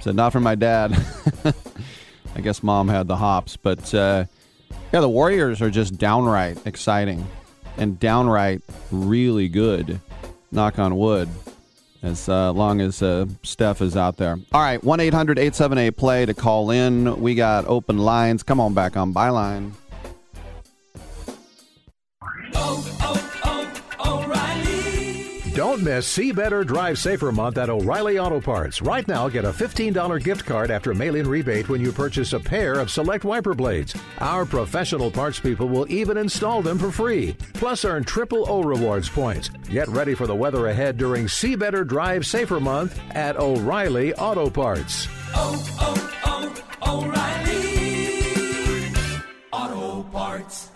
said not from my dad. I guess mom had the hops, but uh, yeah, the Warriors are just downright exciting and downright really good. Knock on wood. As uh, long as uh, Steph is out there. All right, 1 800 878 play to call in. We got open lines. Come on back on Byline. Don't miss See Better Drive Safer month at O'Reilly Auto Parts. Right now, get a $15 gift card after mail in rebate when you purchase a pair of select wiper blades. Our professional parts people will even install them for free. Plus, earn triple O rewards points. Get ready for the weather ahead during See Better Drive Safer month at O'Reilly Auto Parts. Oh, oh, oh, O'Reilly Auto Parts.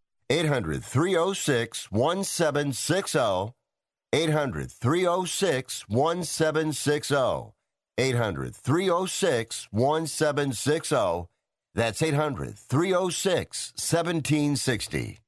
800 306 1760. 800 306 1760. 800 306 1760. That's 800 306 1760.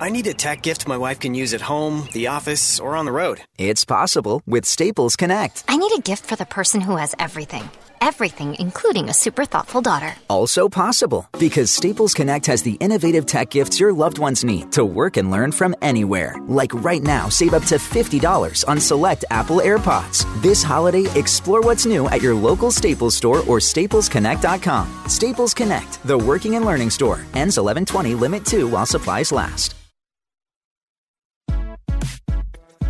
I need a tech gift my wife can use at home, the office, or on the road. It's possible with Staples Connect. I need a gift for the person who has everything. Everything, including a super thoughtful daughter. Also possible because Staples Connect has the innovative tech gifts your loved ones need to work and learn from anywhere. Like right now, save up to $50 on select Apple AirPods. This holiday, explore what's new at your local Staples store or staplesconnect.com. Staples Connect, the working and learning store. Ends 1120, limit 2 while supplies last.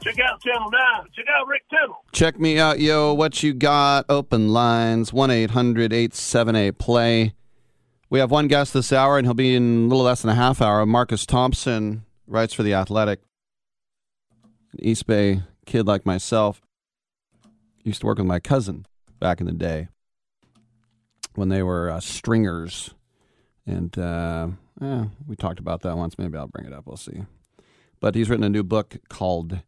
check out Channel 9. Check out Rick Tittle. Check me out, yo. What you got? Open lines 1 800 878 play. We have one guest this hour, and he'll be in a little less than a half hour. Marcus Thompson writes for The Athletic. An East Bay kid like myself. Used to work with my cousin back in the day when they were uh, stringers. And uh, eh, we talked about that once. Maybe I'll bring it up. We'll see. But he's written a new book called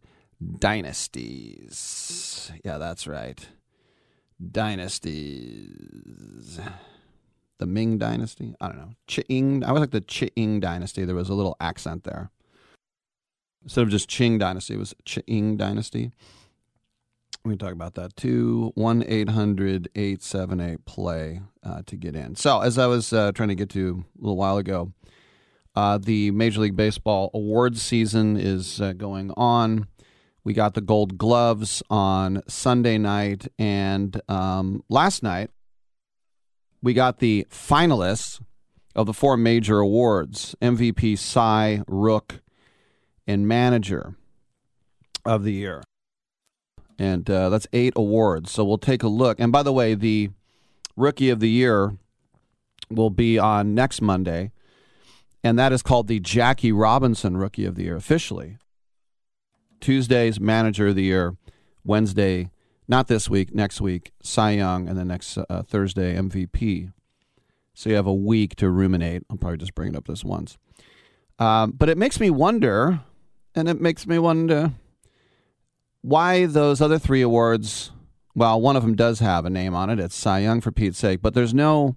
Dynasties. Yeah, that's right. Dynasties. The Ming Dynasty? I don't know. Qing. I was like the Qing Dynasty. There was a little accent there. Instead of just Qing Dynasty, it was Qing Dynasty. We can talk about that too. 1 800 878 play uh, to get in. So, as I was uh, trying to get to a little while ago, uh, the Major League Baseball awards season is uh, going on. We got the Gold Gloves on Sunday night, and um, last night we got the finalists of the four major awards: MVP, Cy, Rook, and Manager of the Year. And uh, that's eight awards. So we'll take a look. And by the way, the Rookie of the Year will be on next Monday and that is called the Jackie Robinson Rookie of the Year officially. Tuesday's Manager of the Year, Wednesday, not this week, next week, Cy Young, and then next uh, Thursday, MVP. So you have a week to ruminate. I'll probably just bring it up this once. Um, but it makes me wonder, and it makes me wonder why those other three awards. Well, one of them does have a name on it. It's Cy Young for Pete's sake, but there's no,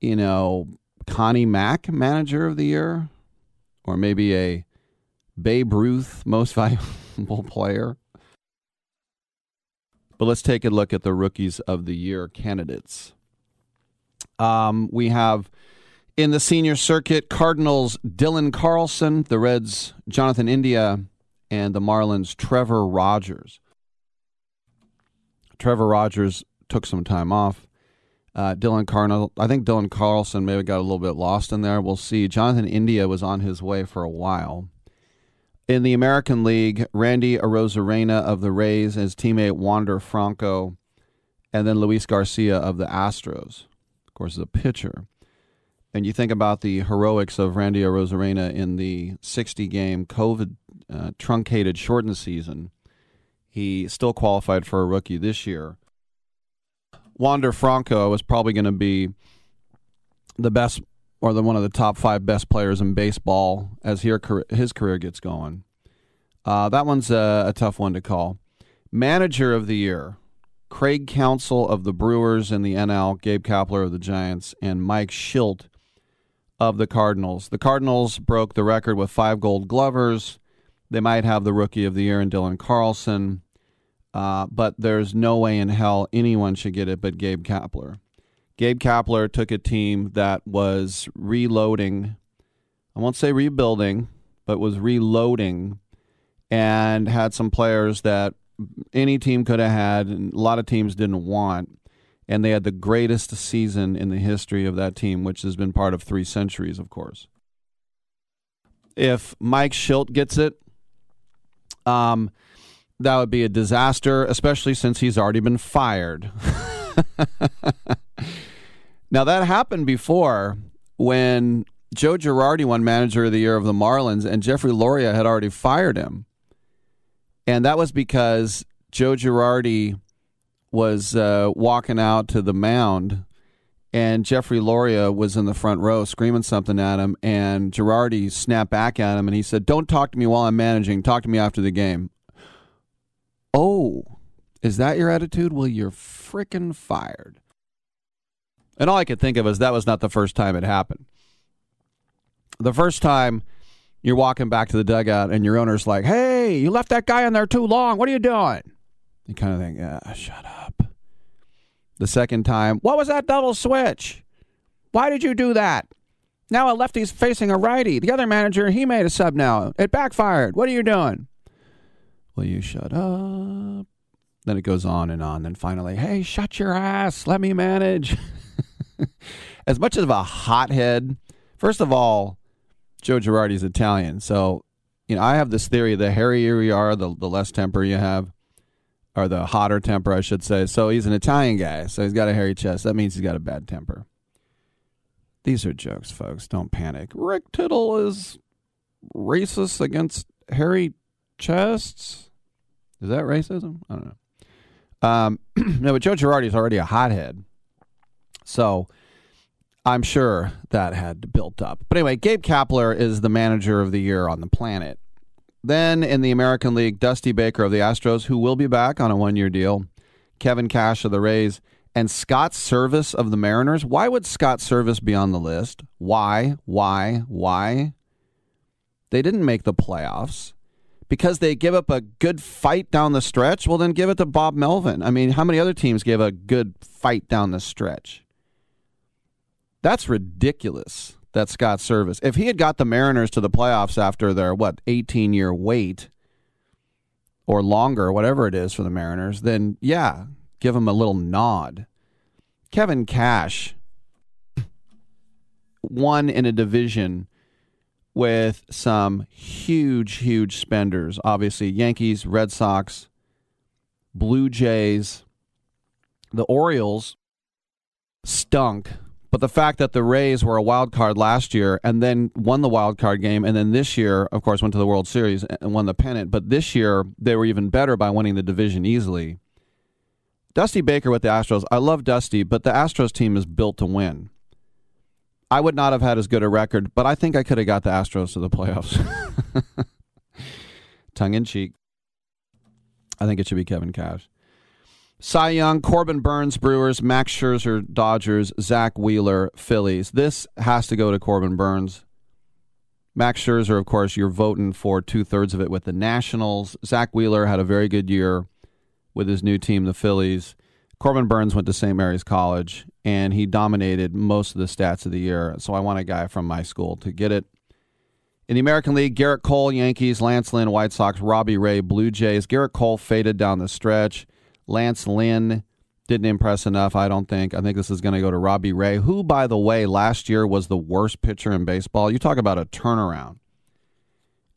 you know, Connie Mack Manager of the Year, or maybe a Babe Ruth Most Valuable Player. But let's take a look at the Rookies of the Year candidates. Um, we have in the senior circuit Cardinals Dylan Carlson, the Reds Jonathan India, and the Marlins Trevor Rogers. Trevor Rogers took some time off Uh, Dylan Carnell, I think Dylan Carlson maybe got a little bit lost in there. We'll see. Jonathan India was on his way for a while. In the American League, Randy Arozarena of the Rays, his teammate Wander Franco, and then Luis Garcia of the Astros. Of course, is a pitcher. And you think about the heroics of Randy Arozarena in the 60 game COVID uh, truncated shortened season. He still qualified for a rookie this year. Wander Franco is probably going to be the best or the one of the top five best players in baseball as his career gets going. Uh, that one's a, a tough one to call. Manager of the year. Craig Counsell of the Brewers in the NL, Gabe Kapler of the Giants, and Mike Shildt of the Cardinals. The Cardinals broke the record with five gold glovers. They might have the rookie of the year in Dylan Carlson, uh, but there's no way in hell anyone should get it but Gabe Kapler. Gabe Kapler took a team that was reloading, I won't say rebuilding, but was reloading and had some players that any team could have had, and a lot of teams didn't want. And they had the greatest season in the history of that team, which has been part of three centuries, of course. If Mike Shildt gets it, um, that would be a disaster, especially since he's already been fired. now, that happened before when Joe Girardi won Manager of the Year of the Marlins, and Jeffrey Loria had already fired him. And that was because Joe Girardi was uh, walking out to the mound, and Jeffrey Loria was in the front row screaming something at him, and Girardi snapped back at him, and he said, "Don't talk to me while I'm managing. Talk to me after the game." Oh, is that your attitude? Well, you're freaking fired. And all I could think of is that was not the first time it happened. The first time you're walking back to the dugout and your owner's like, hey, you left that guy in there too long. What are you doing? You kind of think, ah, shut up. The second time, what was that double switch? Why did you do that? Now a lefty's facing a righty. The other manager, he made a sub now. It backfired. What are you doing? Will you shut up? Then it goes on and on. Then finally, hey, shut your ass. Let me manage. as much of a hothead, first of all, Joe Girardi's Italian. So, you know, I have this theory the hairier you are, the, the less temper you have, or the hotter temper, I should say. So he's an Italian guy. So he's got a hairy chest. That means he's got a bad temper. These are jokes, folks. Don't panic. Rick Tittle is racist against hairy chests. Is that racism? I don't know. Um, no, but Joe Girardi is already a hothead. So I'm sure that had built up. But anyway, Gabe Kapler is the manager of the year on the planet. Then in the American League, Dusty Baker of the Astros, who will be back on a one year deal, Kevin Cash of the Rays, and Scott Servais of the Mariners. Why would Scott Servais be on the list? Why? Why? Why? They didn't make the playoffs because they give up a good fight down the stretch. Well, then give it to Bob Melvin. I mean, how many other teams gave a good fight down the stretch? That's ridiculous. That Scott Servais. If he had got the Mariners to the playoffs after their what 18 year wait or longer, whatever it is for the Mariners, then yeah, give him a little nod. Kevin Cash won in a division with some huge, huge spenders. Obviously, Yankees, Red Sox, Blue Jays, the Orioles stunk but the fact that the Rays were a wild card last year and then won the wild card game, and then this year, of course, went to the World Series and won the pennant. But this year, they were even better by winning the division easily. Dusty Baker with the Astros. I love Dusty, but the Astros team is built to win. I would not have had as good a record, but I think I could have got the Astros to the playoffs. Tongue in cheek. I think it should be Kevin Cash. Cy Young, Corbin Burnes, Brewers, Max Scherzer, Dodgers, Zack Wheeler, Phillies. This has to go to Corbin Burnes. Max Scherzer, of course, you're voting for two thirds of it with the Nationals. Zack Wheeler had a very good year with his new team, the Phillies. Corbin Burnes went to St. Mary's College, and he dominated most of the stats of the year. So I want a guy from my school to get it. In the American League, Gerrit Cole, Yankees, Lance Lynn, White Sox, Robbie Ray, Blue Jays. Gerrit Cole faded down the stretch. Lance Lynn Didn't impress enough, I don't think. I think this is going to go to Robbie Ray, who, by the way, last year was the worst pitcher in baseball. You talk about a turnaround.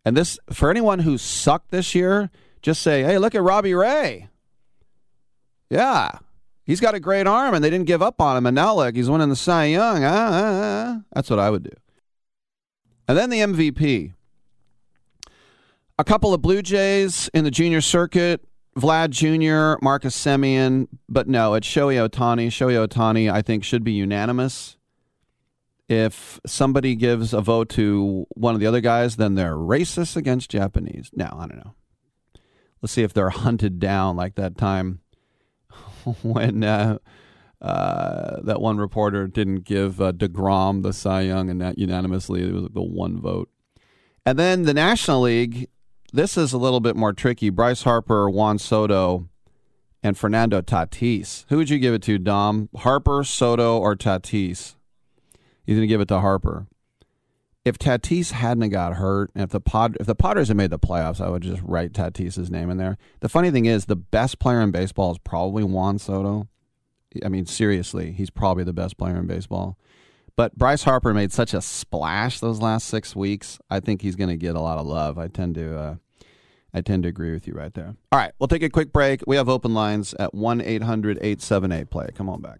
And this, for anyone who sucked this year, just say, hey, look at Robbie Ray. Yeah, he's got a great arm, and they didn't give up on him. And now, look, he's winning the Cy Young. Ah, ah, ah. That's what I would do. And then the MVP. A couple of Blue Jays in the junior circuit. Vlad Jr., Marcus Semien, but no, it's Shohei Ohtani. Shohei Ohtani, I think, should be unanimous. If somebody gives a vote to one of the other guys, then they're racist against Japanese. No, I don't know. Let's see if they're hunted down like that time when uh, uh, that one reporter didn't give uh, DeGrom the Cy Young and that unanimously. It was the one vote. And then the National League, this is a little bit more tricky. Bryce Harper, Juan Soto, and Fernando Tatis. Who would you give it to, Dom? Harper, Soto, or Tatis? He's going to give it to Harper. If Tatis hadn't got hurt, and if the Pod, if the Padres had made the playoffs, I would just write Tatis's name in there. The funny thing is, the best player in baseball is probably Juan Soto. I mean, seriously, he's probably the best player in baseball. But Bryce Harper made such a splash those last six weeks. I think he's going to get a lot of love. I tend to, uh, I tend to agree with you right there. All right, we'll take a quick break. We have open lines at 1 800 878 play. Come on back.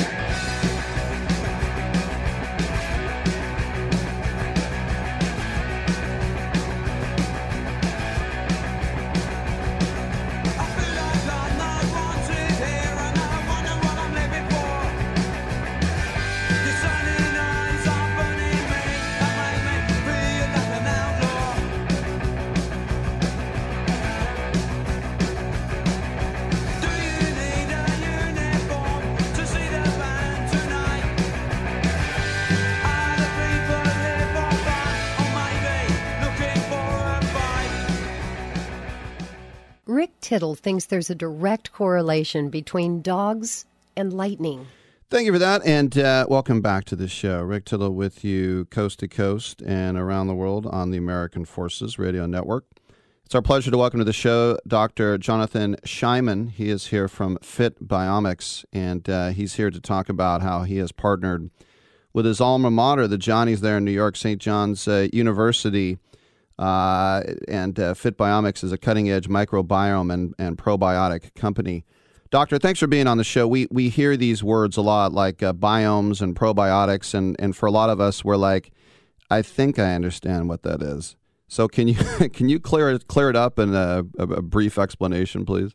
Tittle thinks there's a direct correlation between dogs and lightning. Thank you for that, and uh, welcome back to the show. Rick Tittle with you coast to coast and around the world on the American Forces Radio Network. It's our pleasure to welcome to the show Dr. Jonathan Scheiman. He is here from Fit Biomics, and uh, he's here to talk about how he has partnered with his alma mater, the Johnnies there in New York, St. John's uh, University. Uh, and uh, Fit Biomics is a cutting edge microbiome and, and probiotic company. Doctor, thanks for being on the show. We we hear these words a lot, like uh, biomes and probiotics, and, and for a lot of us, we're like, I think I understand what that is. So can you can you clear it clear it up in a, a, a brief explanation, please?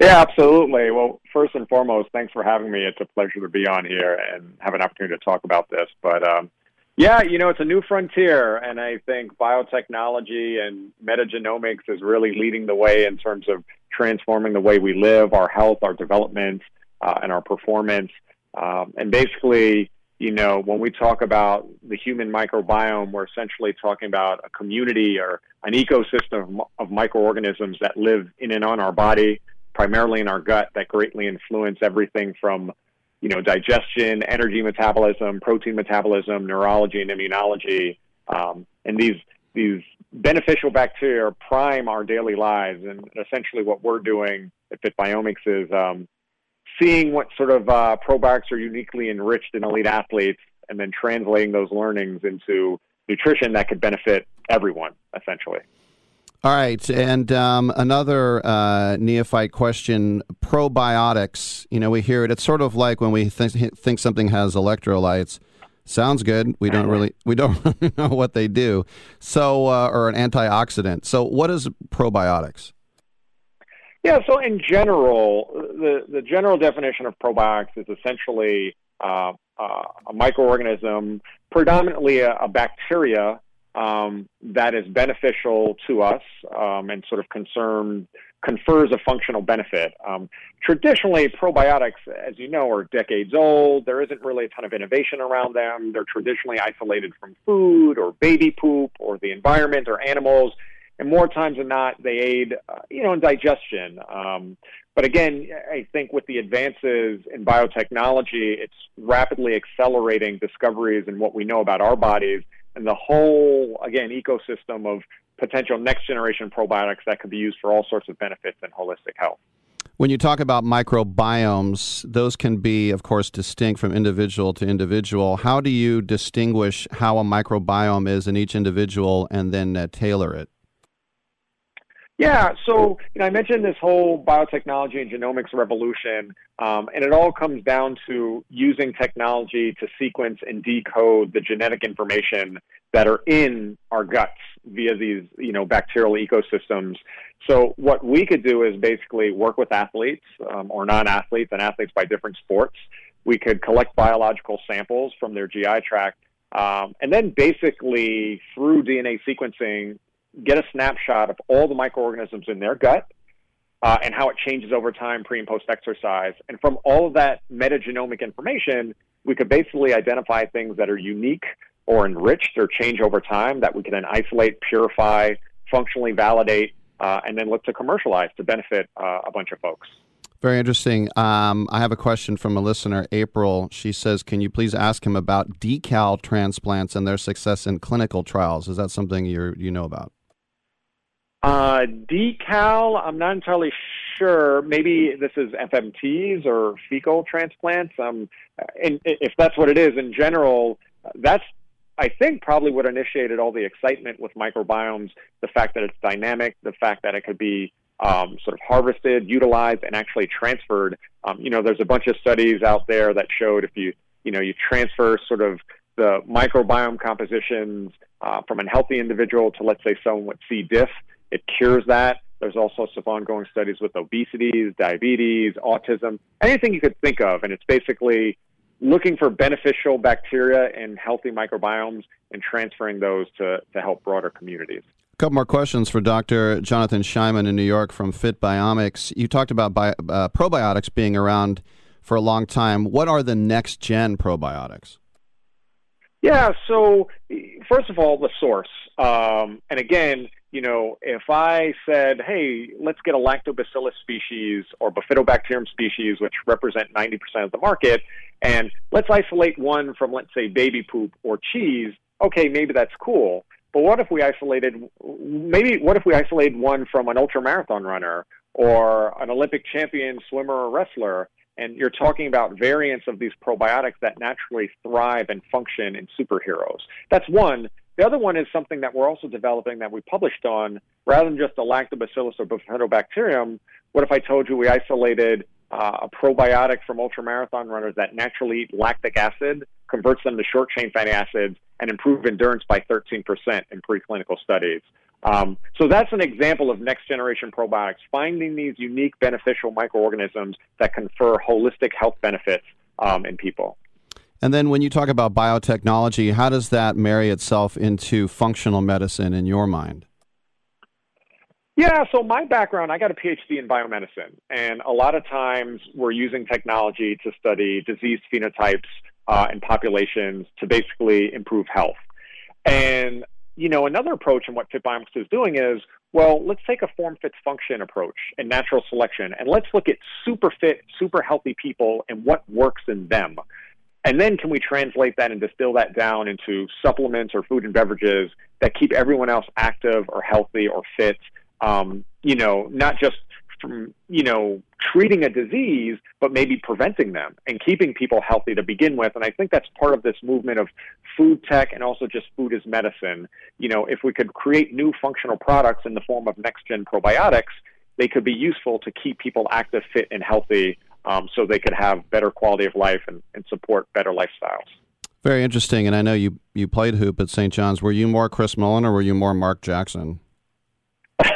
Yeah, absolutely. Well, first and foremost, thanks for having me. It's a pleasure to be on here and have an opportunity to talk about this. But um, yeah, you know, it's a new frontier, and I think biotechnology and metagenomics is really leading the way in terms of transforming the way we live, our health, our development, uh, and our performance. Um, and basically, you know, when we talk about the human microbiome, we're essentially talking about a community or an ecosystem of, of microorganisms that live in and on our body, primarily in our gut, that greatly influence everything from you know, digestion, energy metabolism, protein metabolism, neurology, and immunology. Um, and these these beneficial bacteria prime our daily lives. And essentially, what we're doing at FitBiomics is um, seeing what sort of uh, probiotics are uniquely enriched in elite athletes, and then translating those learnings into nutrition that could benefit everyone, essentially. All right, and um, another uh, neophyte question: probiotics. You know, we hear it. It's sort of like when we think, think something has electrolytes. Sounds good. We don't really we don't really know what they do. So, uh, or an antioxidant. So, what is probiotics? Yeah. So, in general, the the general definition of probiotics is essentially uh, uh, a microorganism, predominantly a, a bacteria um, that is beneficial to us um, and sort of concern confers a functional benefit. Um, traditionally, probiotics, as you know, are decades old. There isn't really a ton of innovation around them. They're traditionally isolated from food or baby poop or the environment or animals. And more times than not, they aid, uh, you know, in digestion. Um, but again, I think with the advances in biotechnology, it's rapidly accelerating discoveries in what we know about our bodies and the whole, again, ecosystem of potential next generation probiotics that could be used for all sorts of benefits in holistic health. When you talk about microbiomes, those can be, of course, distinct from individual to individual. How do you distinguish how a microbiome is in each individual and then uh, tailor it? Yeah, so you know, I mentioned this whole biotechnology and genomics revolution, um, and it all comes down to using technology to sequence and decode the genetic information that are in our guts via these, you know, bacterial ecosystems. So what we could do is basically work with athletes um, or non-athletes and athletes by different sports. We could collect biological samples from their GI tract um, and then basically through DNA sequencing get a snapshot of all the microorganisms in their gut uh, and how it changes over time pre and post exercise. And from all of that metagenomic information, we could basically identify things that are unique or enriched or change over time that we can then isolate, purify, functionally validate, uh, and then look to commercialize to benefit uh, a bunch of folks. Very interesting. Um, I have a question from a listener, April. She says, Can you please ask him about decal transplants and their success in clinical trials? Is that something you you know about? Uh, decal, I'm not entirely sure. Maybe this is FMTs or fecal transplants. Um, and if that's what it is, in general, that's I think probably what initiated all the excitement with microbiomes. The fact that it's dynamic, the fact that it could be um, sort of harvested, utilized, and actually transferred. Um, you know, there's a bunch of studies out there that showed if you you know you transfer sort of the microbiome compositions uh, from a healthy individual to let's say someone with C. diff, it cures that. There's also some ongoing studies with obesity, diabetes, autism, anything you could think of, and it's basically looking for beneficial bacteria and healthy microbiomes and transferring those to, to help broader communities. A couple more questions for Dr. Jonathan Scheiman in New York from Fit Biomics. You talked about bi- uh, probiotics being around for a long time. What are the next gen probiotics? Yeah, so first of all, the source. Um, and again, you know, if I said, hey, let's get a lactobacillus species or bifidobacterium species, which represent 90% of the market, and let's isolate one from, let's say, baby poop or cheese, okay, maybe that's cool. But what if we isolated, maybe, what if we isolated one from an ultramarathon runner or an Olympic champion swimmer or wrestler? And you're talking about variants of these probiotics that naturally thrive and function in superheroes. That's one. The other one is something that we're also developing that we published on. Rather than just a lactobacillus or bifidobacterium, what if I told you we isolated uh, a probiotic from ultramarathon runners that naturally eat lactic acid, converts them to short chain fatty acids, and improve endurance by 13% in preclinical studies? Um, so that's an example of next generation probiotics, finding these unique beneficial microorganisms that confer holistic health benefits um, in people. And then when you talk about biotechnology, how does that marry itself into functional medicine in your mind? Yeah, so my background, I got a PhD in biomedicine, and a lot of times we're using technology to study disease phenotypes uh, in populations to basically improve health. And you know, another approach in what Fit Biomics is doing is, well, let's take a form fits function approach and natural selection, and let's look at super fit, super healthy people and what works in them. And then can we translate that and distill that down into supplements or food and beverages that keep everyone else active or healthy or fit? Um, you know, not just from, you know, treating a disease, but maybe preventing them and keeping people healthy to begin with. And I think that's part of this movement of food tech and also just food as medicine. You know, if we could create new functional products in the form of next gen probiotics, they could be useful to keep people active, fit, and healthy um, so they could have better quality of life and, and support better lifestyles. Very interesting. And I know you, you played hoop at St. John's. Were you more Chris Mullin or were you more Mark Jackson?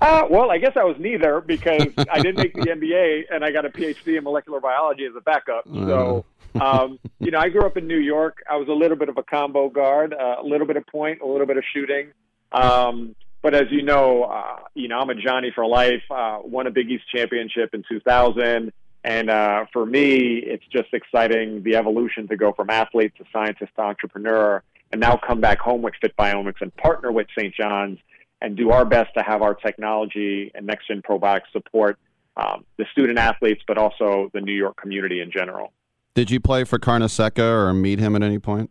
Uh, well, I guess I was neither because I didn't make the NBA and I got a PhD in molecular biology as a backup. So, um, you know, I grew up in New York. I was a little bit of a combo guard, uh, a little bit of point, a little bit of shooting. Um, but as you know, uh, you know, I'm a Johnny for life. Uh, won a Big East championship in 2000. And uh, for me, it's just exciting the evolution to go from athlete to scientist to entrepreneur and now come back home with Fit Biomics and partner with St. John's and do our best to have our technology and next gen probiotics support um, the student athletes, but also the New York community in general. Did you play for Carnesecca or meet him at any point?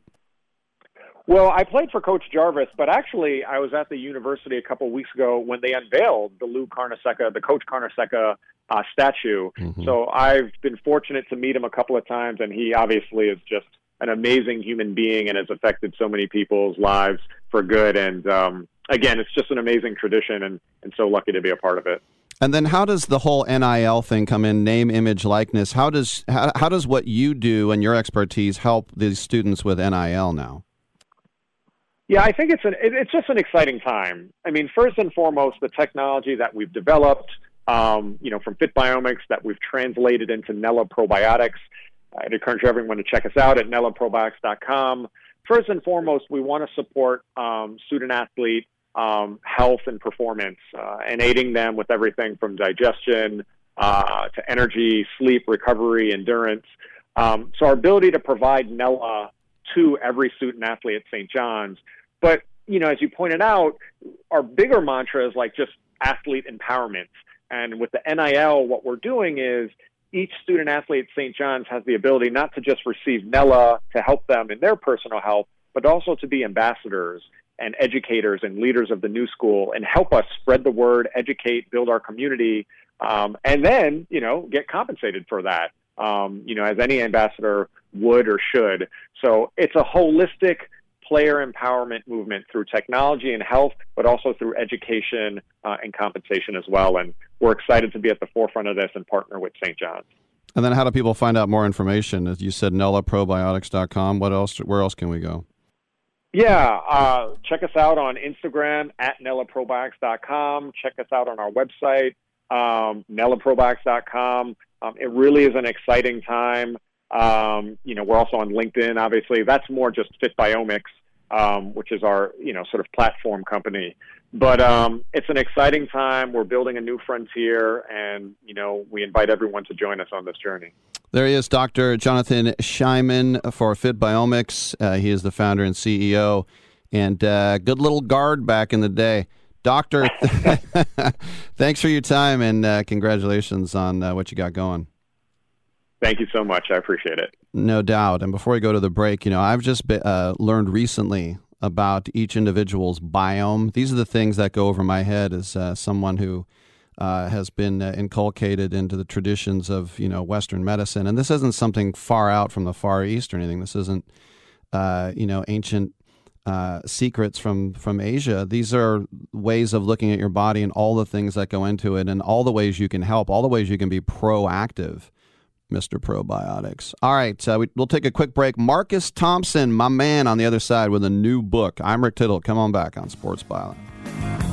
Well, I played for Coach Jarvis, but actually, I was at the university a couple of weeks ago when they unveiled the Lou Carnesecca, the Coach Carnesecca uh, statue. Mm-hmm. So I've been fortunate to meet him a couple of times, and he obviously is just an amazing human being and has affected so many people's lives for good. And um, again, it's just an amazing tradition, and, and so lucky to be a part of it. And then, how does the whole NIL thing come in? Name, image, likeness. How does how, how does what you do and your expertise help these students with NIL now? Yeah, I think it's an it's just an exciting time. I mean, first and foremost, the technology that we've developed, um, you know, from Fit Biomics that we've translated into Nella Probiotics. I'd encourage everyone to check us out at nellaprobiotics.com. First and foremost, we want to support um, student athlete um, health and performance uh, and aiding them with everything from digestion uh, to energy, sleep, recovery, endurance. Um, so our ability to provide Nella to every student athlete at St. John's. But, you know, as you pointed out, our bigger mantra is like just athlete empowerment. And with the NIL, what we're doing is each student athlete at St. John's has the ability not to just receive Nella to help them in their personal health, but also to be ambassadors and educators and leaders of the new school and help us spread the word, educate, build our community um, and then you know get compensated for that. Um, you know, as any ambassador would or should. So it's a holistic player empowerment movement through technology and health, but also through education uh, and compensation as well. And we're excited to be at the forefront of this and partner with St. John's. And then, how do people find out more information? As you said, NellaProbiotics.com. What else? Where else can we go? Yeah, uh, check us out on Instagram at NellaProbiotics.com. Check us out on our website, um, NellaProbiotics.com. Um, it really is an exciting time. Um, you know, we're also on LinkedIn, obviously. That's more just Fit Biomics, um, which is our, you know, sort of platform company. But um, it's an exciting time. We're building a new frontier, and, you know, we invite everyone to join us on this journey. There he is, Dr. Jonathan Scheiman for Fit Biomics. Uh, he is the founder and CEO, and uh, good little guard back in the day. Doctor, thanks for your time, and uh, congratulations on uh, what you got going. Thank you so much. I appreciate it. No doubt. And before we go to the break, you know, I've just uh, learned recently about each individual's biome. These are the things that go over my head as uh, someone who uh, has been uh, inculcated into the traditions of you know Western medicine. And this isn't something far out from the Far East or anything. This isn't uh, you know ancient. Uh, secrets from from Asia. These are ways of looking at your body and all the things that go into it, and all the ways you can help, all the ways you can be proactive Mr. Probiotics. All right, uh, we, will take a quick break. Marcus Thompson, my man, on the other side with a new book. I'm Rick Tittle. Come on back on Sports Byline.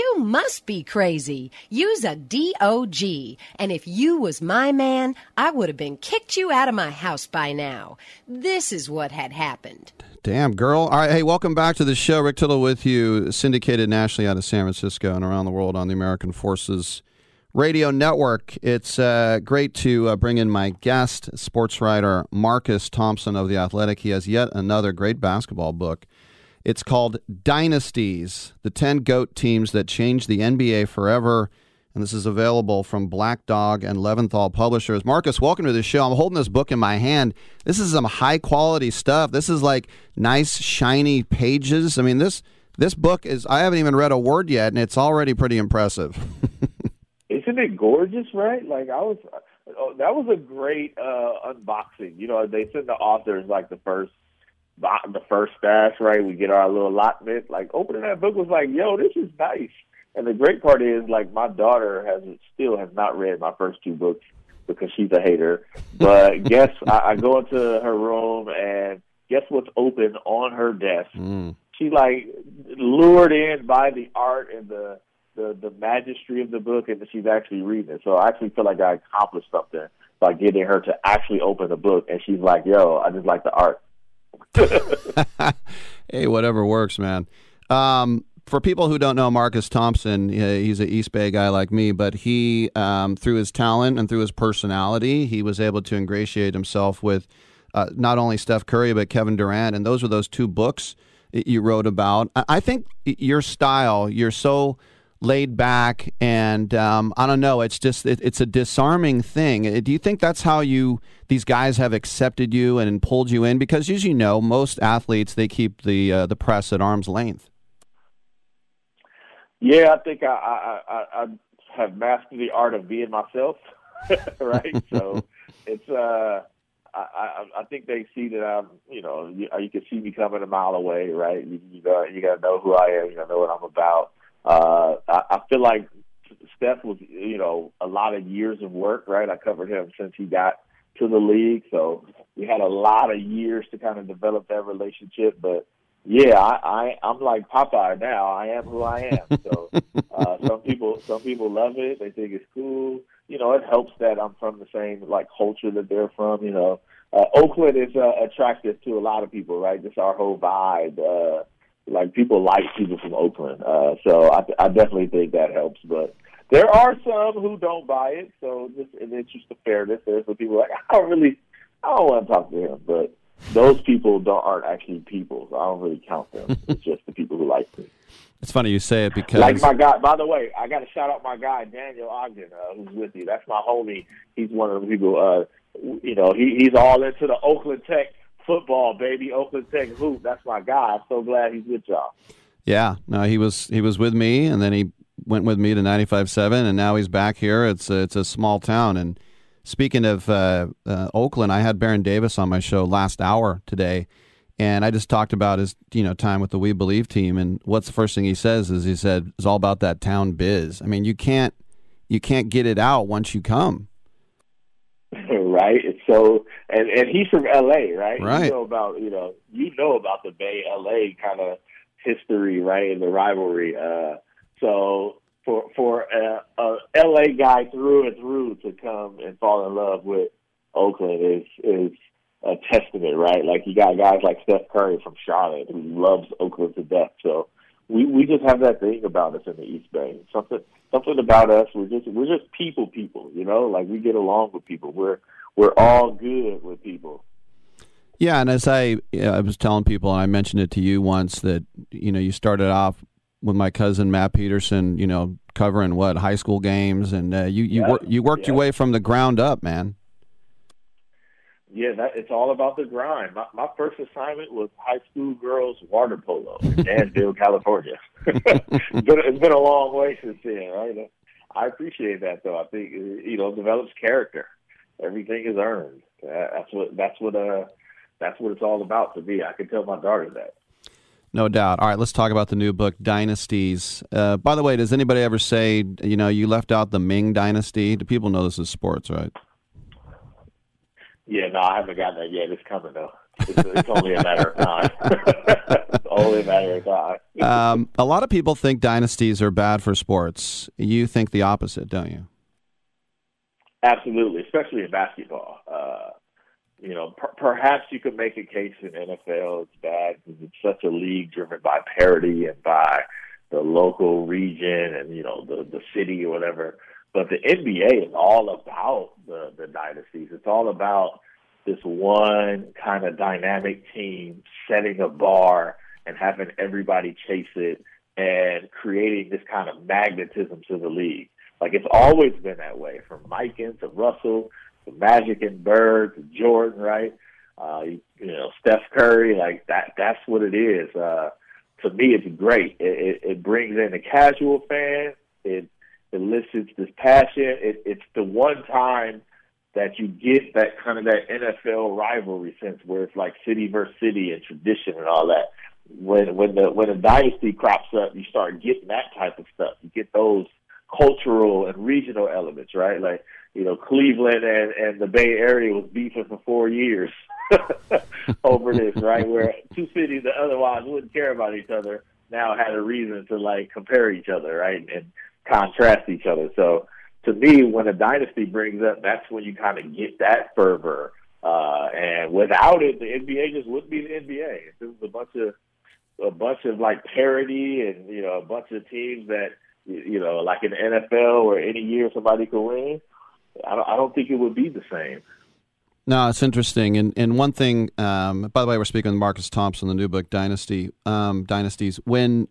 You must be crazy. Use a DOG. And if you was my man, I would have been kicked you out of my house by now. This is what had happened. Damn, girl. All right. Hey, welcome back to the show. Rick Tittle with you, syndicated nationally out of San Francisco and around the world on the American Forces Radio Network. It's uh, great to uh, bring in my guest, sports writer Marcus Thompson of The Athletic. He has yet another great basketball book. It's called Dynasties The 10 GOAT Teams That Changed the NBA Forever. And this is available from Black Dog and Leventhal Publishers. Marcus, welcome to the show. I'm holding this book in my hand. This is some high quality stuff. This is like nice, shiny pages. I mean, this this book is, I haven't even read a word yet, and it's already pretty impressive. Isn't it gorgeous, right? Like I was, oh, that was a great uh unboxing. You know, they send the authors like the first, the first stash, right? We get our little allotment. Like opening that book was like, yo, this is nice. And the great part is, like, my daughter has still has not read my first two books because she's a hater. But guess I, I go into her room and guess what's open on her desk? Mm. She like lured in by the art and the the the magistry of the book, and she's actually reading it. So I actually feel like I accomplished something by getting her to actually open the book, and she's like, "Yo, I just like the art." hey, whatever works, man. Um, for people who don't know Marcus Thompson, he's an East Bay guy like me, but he, um, through his talent and through his personality, he was able to ingratiate himself with uh, not only Steph Curry but Kevin Durant, and those were those two books you wrote about. I I think your style, you're so laid back, and um, I don't know, it's just it, it's a disarming thing. Uh, Do you think that's how you these guys have accepted you and pulled you in? Because as you know, most athletes they keep the uh, the press at arm's length. Yeah, I think I I, I, I have mastered the art of being myself, right? so it's uh, I, I I think they see that I'm you know you, you can see me coming a mile away, right? You you got you got to know who I am, you got to know what I'm about. Uh, I, I feel like Steph was you know a lot of years of work, right? I covered him since he got to the league, so we had a lot of years to kind of develop that relationship, but yeah, I, I I'm like Popeye now. I am who I am. So uh, some people some people love it. They think it's cool. You know, it helps that I'm from the same like culture that they're from. You know, uh, Oakland is uh, attractive to a lot of people, right? Just our whole vibe. Uh, like people like people from Oakland. Uh, so I, I definitely think that helps. But there are some who don't buy it. So just in the interest of fairness, there's some people like I don't really I don't want to talk to him, but those people don't aren't actually people. So I don't really count them. it's just the people who like me. It's funny you say it because Like my guy. By the way, I got to shout out my guy Daniel Ogden, uh, who's with you. That's my homie. He's one of the people. Uh, you know, he he's all into the Oakland Tech football, baby. Oakland Tech hoop. That's my guy. I'm so glad he's with y'all. Yeah, no, he was he was with me, and then he went with me to 95.7, and now he's back here. It's a, it's a small town. And speaking of uh, uh, Oakland, I had Baron Davis on my show last hour today, and I just talked about his you know time with the We Believe team. And what's the first thing he says is he said it's all about that town biz. I mean, you can't you can't get it out once you come. right? It's so, and and he's from L.A., right? Right. You know about you know you know about the Bay L.A. kind of history, right, and the rivalry. Uh, so for for a, a L.A. guy through and through to come and fall in love with Oakland is is a testament, right? Like you got guys like Steph Curry from Charlotte who loves Oakland to death. So we we just have that thing about us in the East Bay. Something something about us. We're just we're just people people, you know. Like we get along with people. We're we're all good with people. Yeah, and as I yeah, I was telling people, and I mentioned it to you once that you know you started off with my cousin Matt Peterson. You know, covering what high school games, and uh, you you Yeah, wor- you worked your way from the ground up, man. Yeah, that it's all about the grind. My, my first assignment was high school girls water polo in Danville, California. it's, been, it's been a long way since then, right? I appreciate that though. I think you know it develops character. Everything is earned. That's what that's what uh that's what it's all about to me. I can tell my daughter that. No doubt. All right, let's talk about the new book, Dynasties. Uh, by the way, does anybody ever say, you know, you left out the Ming Dynasty? Do people know this is sports, right? Yeah, no, I haven't gotten that yet. It's coming though. It's, it's only a matter of time. it's only a matter of time. Um, a lot of people think dynasties are bad for sports. You think the opposite, don't you? Absolutely, especially in basketball. Uh, you know, per- perhaps you could make a case in NFL it's bad because it's such a league driven by parity and by the local region and you know the the city or whatever. But the NBA is all about the the dynasties. It's all about this one kind of dynamic team setting a bar and having everybody chase it and creating this kind of magnetism to the league. Like it's always been that way, from Mikan to Russell to Magic and Bird to Jordan, right? Uh, you, you know, Steph Curry, like that. That's what it is. Uh, to me, it's great. It, it, it brings in the casual fan. It elicits this passion. It, it's the one time that you get that kind of that NFL rivalry sense where it's like city versus city and tradition and all that. When when the when a dynasty crops up, you start getting that type of stuff. You get those cultural and regional elements, right? Like you know, Cleveland and and the Bay Area was beefing for four years over this, right? Where two cities that otherwise wouldn't care about each other now had a reason to like compare each other, right, and contrast each other. So to me, when a dynasty brings up, that's when you kind of get that fervor. Uh, and without it, the NBA just wouldn't be the NBA. It was a bunch of a bunch of like parody and you know a bunch of teams that you know like in the NFL or any year somebody could win, I don't, I don't think it would be the same. No, it's interesting. And and one thing, um, by the way, we're speaking with Marcus Thompson, the new book, Dynasty, um, Dynasties. When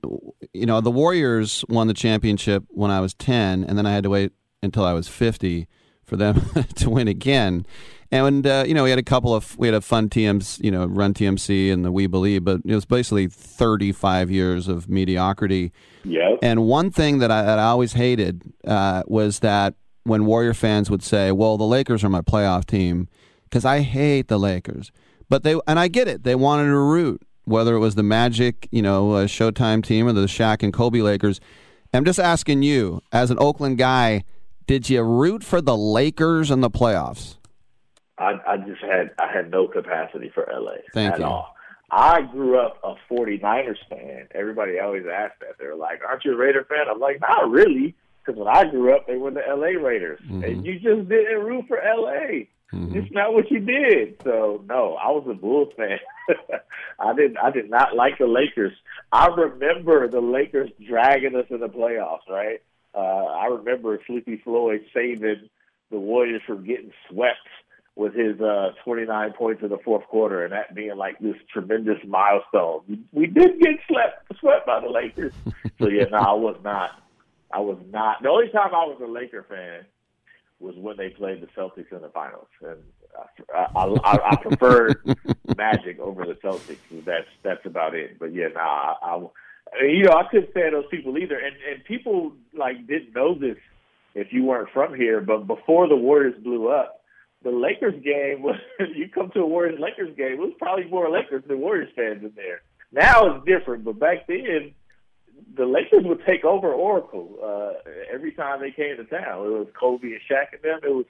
you know the Warriors won the championship when I was ten, and then I had to wait until I was fifty for them to win again. And uh, you know, we had a couple of we had a fun TMs, you know, run TMC and the We Believe, but it was basically thirty five years of mediocrity. Yeah. And one thing that I, that I always hated uh, was that when Warrior fans would say, "Well, the Lakers are my playoff team," because I hate the Lakers. But they and I get it. They wanted to root, whether it was the Magic, you know, uh, Showtime team or the Shaq and Kobe Lakers. I'm just asking you, as an Oakland guy, did you root for the Lakers in the playoffs? I, I just had I had no capacity for LA Thank at you. all. I grew up a 49ers fan. Everybody always asked that. They're like, "Aren't you a Raider fan?" I'm like, "Not really," because when I grew up, they were the LA Raiders, and you just didn't root for LA. It's not what you did. So no, I was a Bulls fan. I didn't. I did not like the Lakers. I remember the Lakers dragging us in the playoffs. Right. Uh, I remember Sleepy Floyd saving the Warriors from getting swept with his uh, 29 points in the fourth quarter, and that being like this tremendous milestone. We, did get swept swept by the Lakers. so yeah, no, I was not. I was not. The only time I was a Laker fan was when they played the Celtics in the finals, and I, I, I, I preferred Magic over the Celtics. That's that's about it. But yeah, nah, I, I you know I couldn't stand those people either, and and people like didn't know this if you weren't from here. But before the Warriors blew up, the Lakers game was you come to a Warriors Lakers game, it was probably more Lakers than Warriors fans in there. Now it's different, but back then the Lakers would take over Oracle uh, every time they came to town. It was Kobe and Shaq and them. It was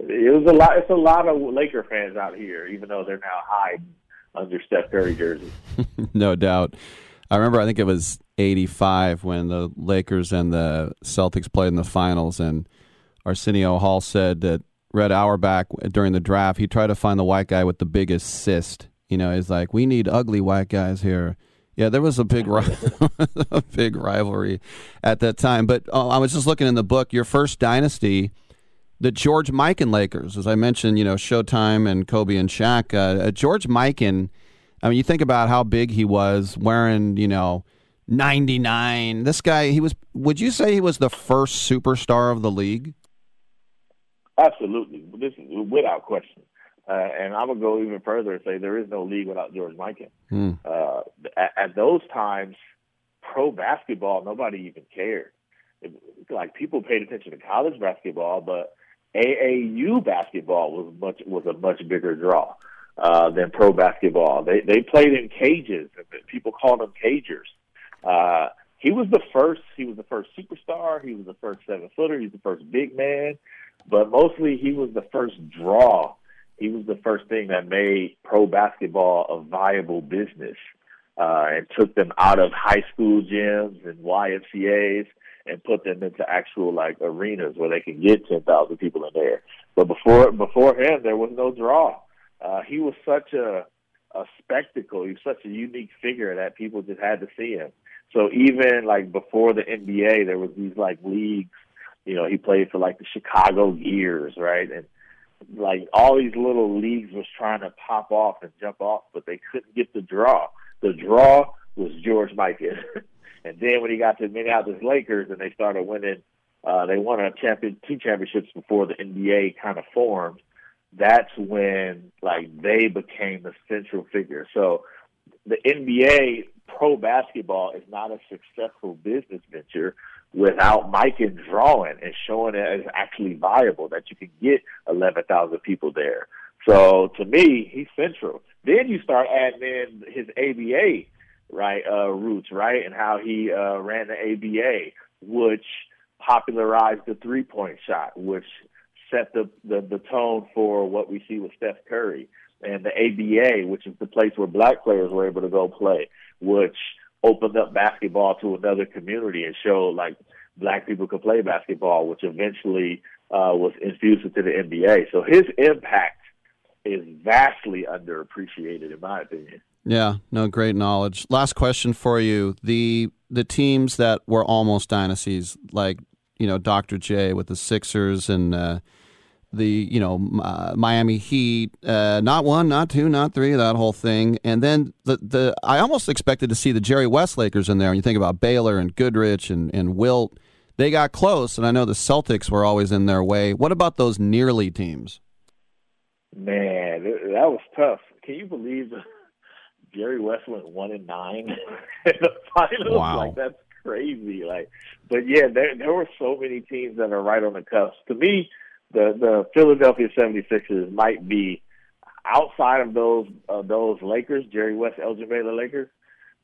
it was a lot. It's a lot of Laker fans out here, even though they're now hiding under Steph Curry jerseys. no doubt. I remember, I think it was 85 when the Lakers and the Celtics played in the finals, and Arsenio Hall said that Red Auerbach during the draft, he tried to find the white guy with the biggest cyst. You know, he's like, we need ugly white guys here. Yeah, there was a big, ri- a big rivalry at that time. But uh, I was just looking in the book. Your first dynasty, the George Mikan Lakers, as I mentioned, you know, Showtime and Kobe and Shaq. Uh, uh, George Mikan, I mean, you think about how big he was, wearing, you know, 99. This guy, he was. Would you say he was the first superstar of the league? Absolutely, this is without question. Uh, and I would go even further and say there is no league without George Mikan. Hmm. Uh, at, at those times, pro basketball, nobody even cared. It, like people paid attention to college basketball, but AAU basketball was much was a much bigger draw uh, than pro basketball. They they played in cages. People called them cagers. Uh, he was the first. He was the first superstar. He was the first seven footer. He was the first big man, but mostly he was the first draw. He was the first thing that made pro basketball a viable business uh, and took them out of high school gyms and YMCA's and put them into actual like arenas where they could get ten thousand people in there. But before before him, there was no draw. Uh, he was such a a spectacle. He was such a unique figure that people just had to see him. So even like before the NBA, there was these like leagues. You know, he played for like the Chicago Gears, right? And like all these little leagues was trying to pop off and jump off, but they couldn't get the draw. The draw was George Mikan. and then when he got to Minneapolis Lakers and they started winning, uh, they won a champion, two championships before the NBA kind of formed. That's when like they became the central figure. So the NBA pro basketball is not a successful business venture without Mikan drawing and showing it as actually viable that you can get 11,000 people there. So to me, he's central. Then you start adding in his ABA right uh, roots, right, and how he uh, ran the ABA, which popularized the three point shot, which set the, the the tone for what we see with Steph Curry, and the ABA, which is the place where black players were able to go play, which opened up basketball to another community and showed like black people could play basketball, which eventually uh, was infused into the NBA. So his impact is vastly underappreciated, in my opinion. Yeah, no, great knowledge. Last question for you: the the teams that were almost dynasties, like you know Dr. J with the Sixers and uh, the you know uh, Miami Heat, uh, not one, not two, not three, that whole thing, and then the the I almost expected to see the Jerry West Lakers in there. And you think about Baylor and Goodrich and and Wilt, they got close, and I know the Celtics were always in their way. What about those nearly teams? Man, that was tough. Can you believe Jerry West went one and nine in the finals? Wow. Like that's crazy. Like, but yeah, there there were so many teams that are right on the cusp. To me, the the Philadelphia 76ers might be outside of those uh, those Lakers, Jerry West, Elgin Baylor Lakers.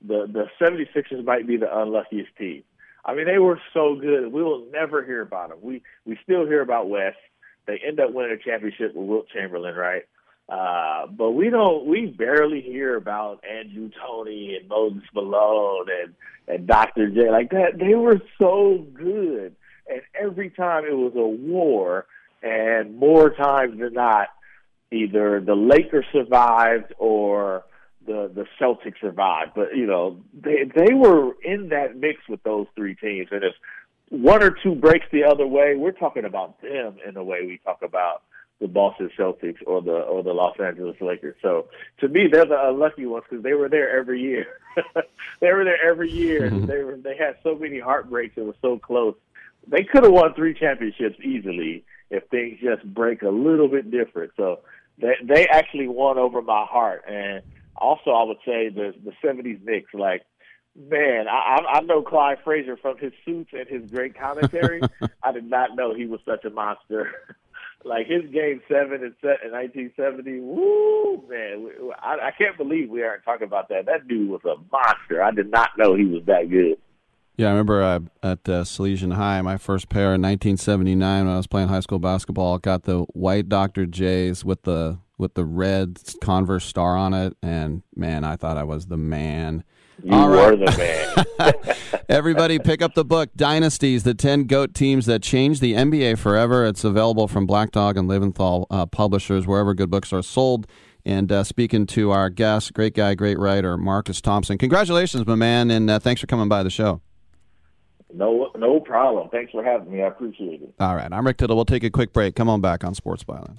The the 76ers might be the unluckiest team. I mean, they were so good. We will never hear about them. We we still hear about West. They end up winning a championship with Wilt Chamberlain, right? Uh, but we don't. We barely hear about Andrew Toney and Moses Malone and and Dr. J like that. They were so good, and every time it was a war, and more times than not, either the Lakers survived or the the Celtics survived. But you know, they they were in that mix with those three teams, and if one or two breaks the other way, we're talking about them in the way we talk about the Boston Celtics or the or the Los Angeles Lakers. So to me, they're the unlucky ones because they were there every year. they were there every year. and They were they had so many heartbreaks and were so close. They could have won three championships easily if things just break a little bit different. So they they actually won over my heart. And also, I would say the the '70s Knicks, like man, I I know Clyde Frazier from his suits and his great commentary. I did not know he was such a monster. like his game seven and set in 1970. Woo, man! I, I can't believe we aren't talking about that. That dude was a monster. I did not know he was that good. Yeah, I remember uh, at uh, Salesian High, my first pair in 1979 when I was playing high school basketball. Got the white Dr. J's with the with the red Converse star on it, and man, I thought I was the man. You All were right. the man. Everybody, pick up the book Dynasties: The Ten Goat Teams That Changed the NBA Forever. It's available from Black Dog and Leventhal uh, publishers, wherever good books are sold. And uh, speaking to our guest, great guy, great writer, Marcus Thompson. Congratulations, my man, and uh, thanks for coming by the show. No, no problem. Thanks for having me. I appreciate it. All right, I'm Rick Tittle. We'll take a quick break. Come on back on Sports Byline.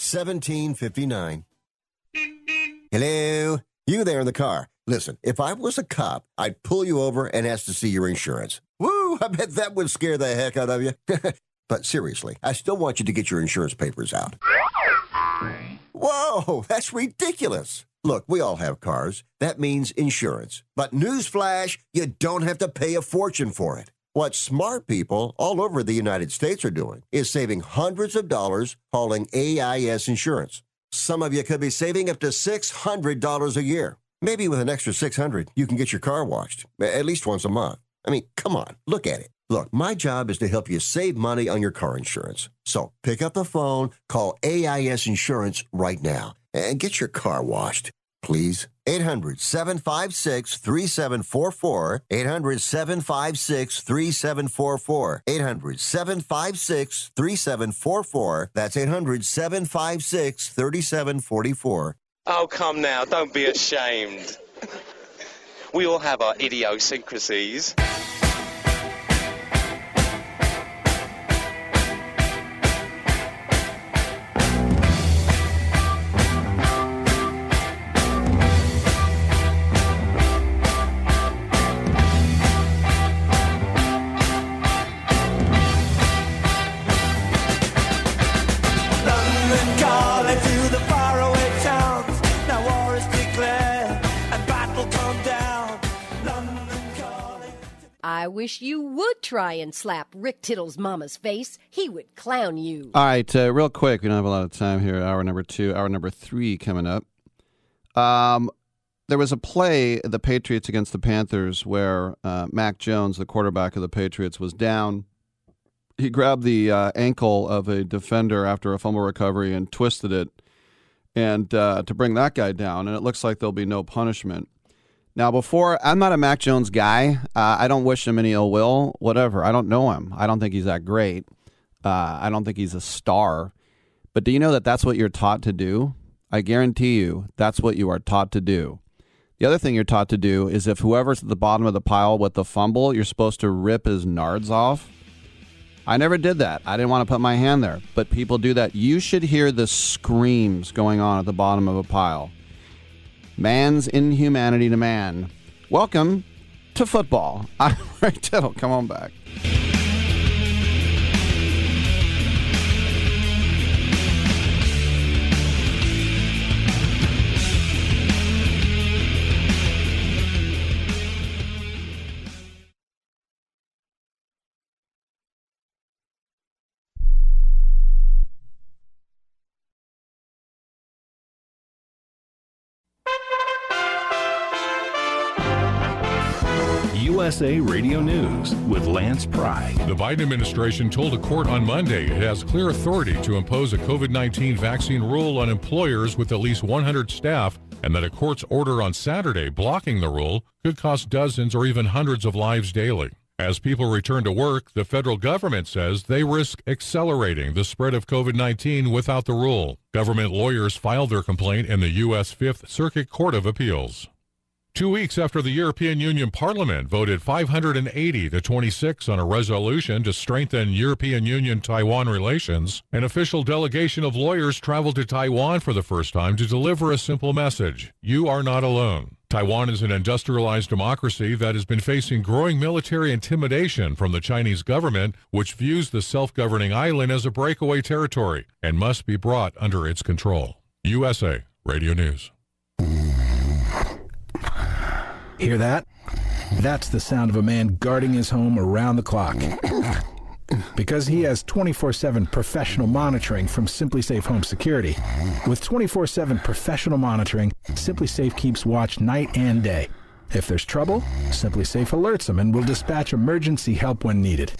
1759. Hello? You there in the car. Listen, if I was a cop, I'd pull you over and ask to see your insurance. Woo! I bet that would scare the heck out of you. but seriously, I still want you to get your insurance papers out. Whoa, that's ridiculous. Look, we all have cars. That means insurance. But newsflash, you don't have to pay a fortune for it. What smart people all over the United States are doing is saving hundreds of dollars hauling AIS insurance. Some of you could be saving up to $600 a year. Maybe with an extra 600, you can get your car washed at least once a month. I mean, come on, look at it. Look, my job is to help you save money on your car insurance. So pick up the phone, call AIS Insurance right now, and get your car washed, please. 800 756 3744. 800 756 3744. 800 756 3744. That's 800 756 3744. Oh, come now, don't be ashamed. We all have our idiosyncrasies. I wish you would try and slap Rick Tittle's mama's face. He would clown you. All right, uh, real quick. We don't have a lot of time here. Hour number two, hour number three coming up. Um, there was a play, the Patriots against the Panthers, where uh, Mac Jones, the quarterback of the Patriots, was down. He grabbed the uh, ankle of a defender after a fumble recovery and twisted it, and uh, to bring that guy down. And it looks like there'll be no punishment. Now, before I'm not a Mac Jones guy. Uh, I don't wish him any ill will. Whatever. I don't know him. I don't think he's that great. Uh, I don't think he's a star. But do you know that that's what you're taught to do? I guarantee you, that's what you are taught to do. The other thing you're taught to do is if whoever's at the bottom of the pile with the fumble, you're supposed to rip his nards off. I never did that. I didn't want to put my hand there, but people do that. You should hear the screams going on at the bottom of a pile. Man's inhumanity to man. Welcome to football. I'm Rick Tittle. Come on back. USA Radio News with Lance Pry. The Biden administration told a court on Monday it has clear authority to impose a COVID 19 vaccine rule on employers with at least 100 staff, and that a court's order on Saturday blocking the rule could cost dozens or even hundreds of lives daily. As people return to work, the federal government says they risk accelerating the spread of COVID 19 without the rule. Government lawyers filed their complaint in the U.S. Fifth Circuit Court of Appeals. Two weeks after the European Union Parliament voted 580 to 26 on a resolution to strengthen European Union Taiwan relations, an official delegation of lawyers traveled to Taiwan for the first time to deliver a simple message You are not alone. Taiwan is an industrialized democracy that has been facing growing military intimidation from the Chinese government, which views the self governing island as a breakaway territory and must be brought under its control. USA Radio News. Hear that? That's the sound of a man guarding his home around the clock. Because he has 24 7 professional monitoring from SimpliSafe Home Security. With 24 7 professional monitoring, SimpliSafe keeps watch night and day. If there's trouble, SimpliSafe alerts them and will dispatch emergency help when needed.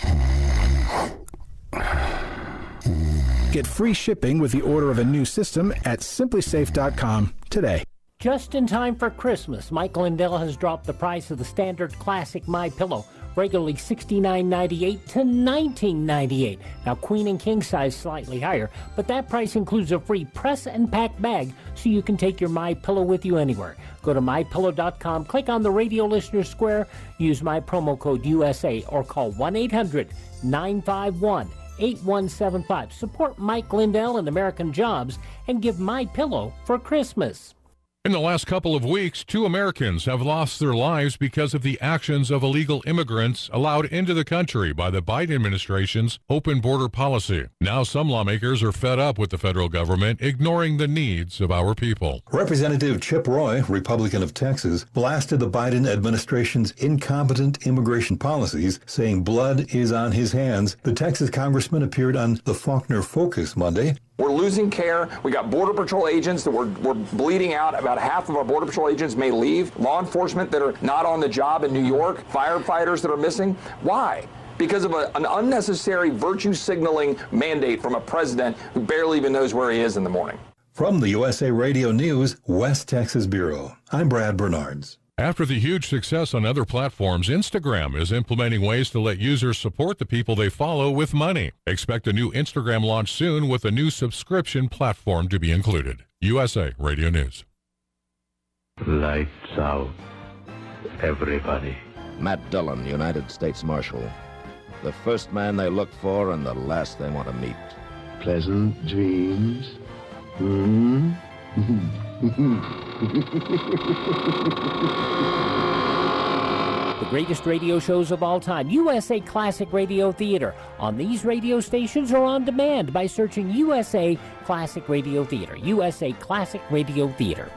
Get free shipping with the order of a new system at simplisafe.com today. Just in time for Christmas, Mike Lindell has dropped the price of the standard classic My Pillow, regularly $69.98 to $19.98. Now, queen and king size slightly higher, but that price includes a free press and pack bag, so you can take your My Pillow with you anywhere. Go to mypillow.com, click on the radio listener square, use my promo code USA, or call 1 800 951 8175. Support Mike Lindell and American Jobs and give My Pillow for Christmas. In the last couple of weeks, two Americans have lost their lives because of the actions of illegal immigrants allowed into the country by the Biden administration's open border policy. Now, some lawmakers are fed up with the federal government ignoring the needs of our people. Representative Chip Roy, Republican of Texas, blasted the Biden administration's incompetent immigration policies, saying blood is on his hands. The Texas congressman appeared on the Faulkner Focus Monday we're losing care. We got Border Patrol agents that we're, we're bleeding out. About half of our Border Patrol agents may leave. Law enforcement that are not on the job in New York. Firefighters that are missing. Why? Because of a, an unnecessary virtue signaling mandate from a president who barely even knows where he is in the morning. From the USA Radio News West Texas Bureau, I'm Brad Bernards. After the huge success on other platforms, Instagram is implementing ways to let users support the people they follow with money. Expect a new Instagram launch soon with a new subscription platform to be included. USA Radio News. Lights out. Everybody. Matt Dillon, United States Marshal. The first man they look for and the last they want to meet. Pleasant dreams. Hmm? the greatest radio shows of all time, USA Classic Radio Theater, on these radio stations or on demand by searching USA Classic Radio Theater. USA Classic Radio Theater.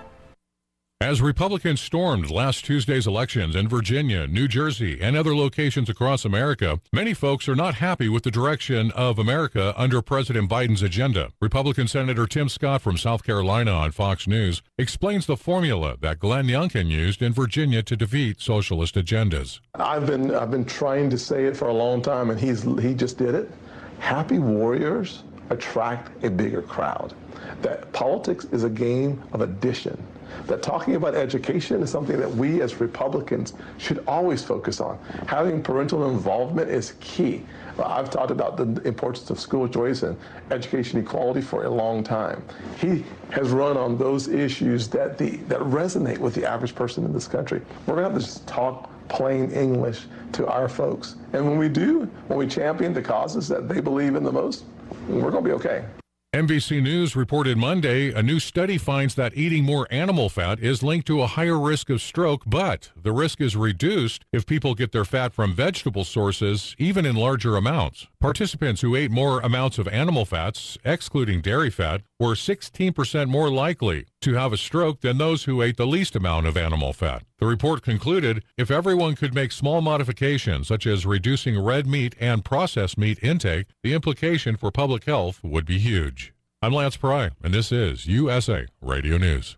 As Republicans stormed last Tuesday's elections in Virginia, New Jersey, and other locations across America, many folks are not happy with the direction of America under President Biden's agenda. Republican Senator Tim Scott from South Carolina on Fox News explains the formula that Glenn Youngkin used in Virginia to defeat socialist agendas. I've been I've been trying to say it for a long time, and he's he just did it. Happy warriors attract a bigger crowd. That politics is a game of addition that talking about education is something that we as Republicans should always focus on. Having parental involvement is key. I've talked about the importance of school choice and education equality for a long time. He has run on those issues that the that resonate with the average person in this country. We're going to have to just talk plain English to our folks. And when we do, when we champion the causes that they believe in the most, we're going to be okay. NBC News reported Monday a new study finds that eating more animal fat is linked to a higher risk of stroke, but the risk is reduced if people get their fat from vegetable sources, even in larger amounts. Participants who ate more amounts of animal fats, excluding dairy fat, were 16% more likely to have a stroke than those who ate the least amount of animal fat. The report concluded if everyone could make small modifications, such as reducing red meat and processed meat intake, the implication for public health would be huge. I'm Lance Pry, and this is USA Radio News.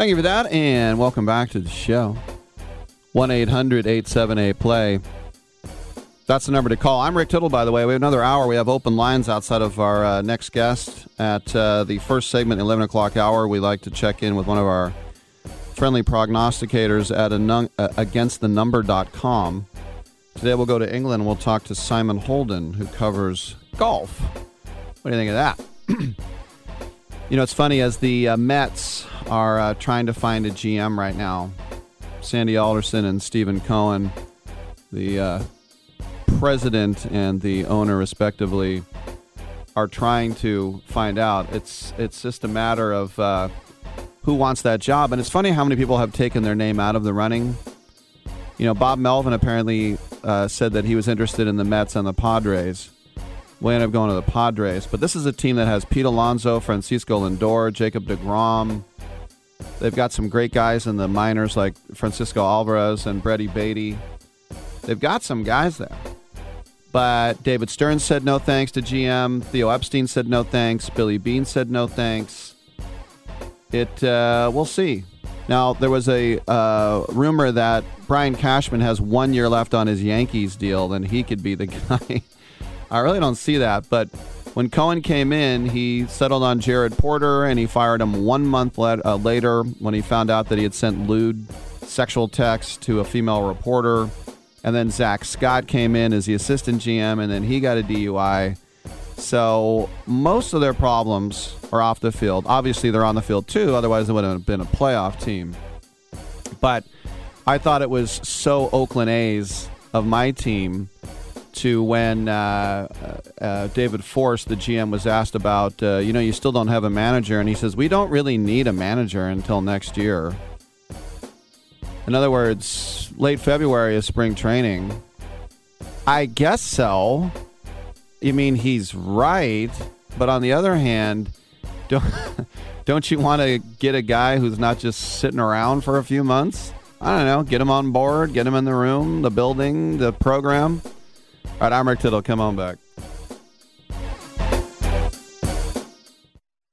Thank you for that, and welcome back to the show. 1 800 878 play. That's the number to call. I'm Rick Tittle, by the way. We have another hour. We have open lines outside of our uh, next guest. At uh, the first segment, 11 o'clock hour, we like to check in with one of our friendly prognosticators at a nun- uh, againstthenumber.com. Today we'll go to England and we'll talk to Simon Holden, who covers golf. What do you think of that? You know, it's funny as the uh, Mets are uh, trying to find a GM right now. Sandy Alderson and Steven Cohen, the uh, president and the owner, respectively, are trying to find out. It's it's just a matter of uh, who wants that job, and it's funny how many people have taken their name out of the running. You know, Bob Melvin apparently uh, said that he was interested in the Mets and the Padres will end up going to the Padres. But this is a team that has Pete Alonso, Francisco Lindor, Jacob DeGrom. They've got some great guys in the minors like Francisco Alvarez and Brady Beatty. They've got some guys there. But David Stearns said no thanks to GM. Theo Epstein said no thanks. Billy Beane said no thanks. It uh, we'll see. Now there was a uh, rumor that Brian Cashman has one year left on his Yankees deal, and he could be the guy. I really don't see that. But when Cohen came in, he settled on Jared Porter and he fired him one month let, uh, later when he found out that he had sent lewd sexual texts to a female reporter. And then Zack Scott came in as the assistant GM, and then he got a DUI. So most of their problems are off the field. Obviously, they're on the field too, otherwise, it wouldn't have been a playoff team. But I thought it was so Oakland A's of my team to when uh, uh, David Forst, the GM, was asked about, uh, you know, you still don't have a manager. And he says, we don't really need a manager until next year. In other words, late February is spring training. I guess so. You mean he's right, but on the other hand, don't don't you want to get a guy who's not just sitting around for a few months? I don't know, get him on board, get him in the room, the building, the program. All right, I'm Rick Tittle. Come on back.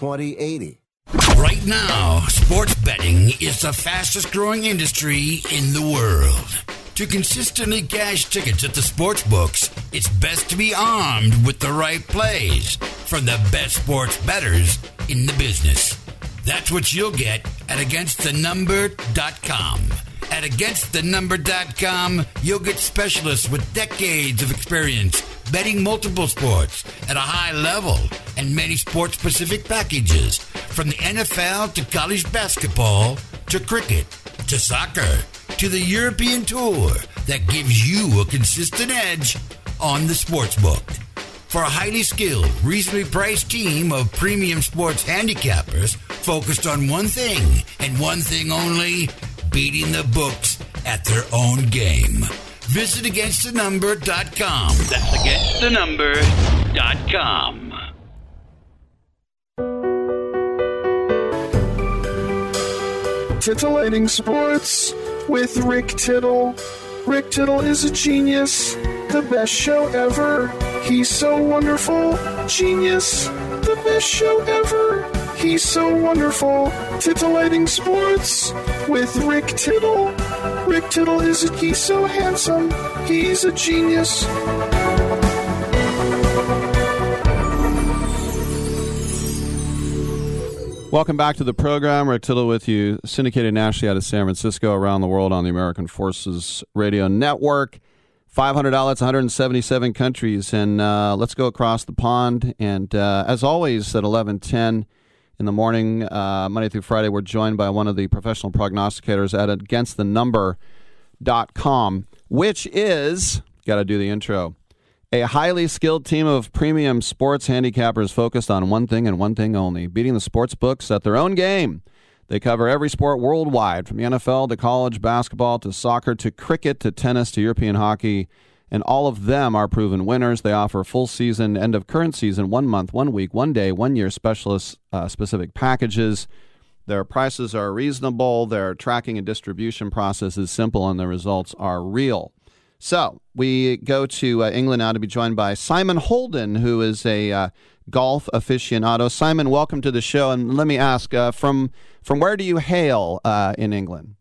2080. Right now, sports betting is the fastest growing industry in the world. To consistently cash tickets at the sports books, it's best to be armed with the right plays from the best sports bettors in the business. That's what you'll get at againstthenumber.com. At againstthenumber.com, you'll get specialists with decades of experience betting multiple sports at a high level and many sports specific packages from the NFL to college basketball to cricket to soccer to the European tour that gives you a consistent edge on the sports book. For a highly skilled, reasonably priced team of premium sports handicappers focused on one thing and one thing only beating the books at their own game. Visit againstthenumber.com. That's againstthenumber.com. Titillating Sports with Rick Tittle. Rick Tittle is a genius, the best show ever. He's so wonderful, genius, the best show ever. He's so wonderful. Titillating Sports with Rick Tittle. Rick Tittle is a, he's so handsome. He's a genius. Welcome back to the program. Rick Tittle with you, syndicated nationally out of San Francisco, around the world on the American Forces Radio Network. 500 outlets, 177 countries. And uh, let's go across the pond. And uh, as always, at 1110 in the morning, uh, Monday through Friday, we're joined by one of the professional prognosticators at againstthenumber.com, which is, got to do the intro, a highly skilled team of premium sports handicappers focused on one thing and one thing only beating the sports books at their own game. They cover every sport worldwide, from the NFL to college basketball to soccer to cricket to tennis to European hockey, and all of them are proven winners. They offer full season, end of current season, one month, one week, one day, one year specialist uh, specific packages. Their prices are reasonable, their tracking and distribution process is simple, and the results are real. So we go to uh, England now to be joined by Simon Holden, who is a uh, golf aficionado. Simon, welcome to the show. And let me ask, uh, from from where do you hail uh, in England?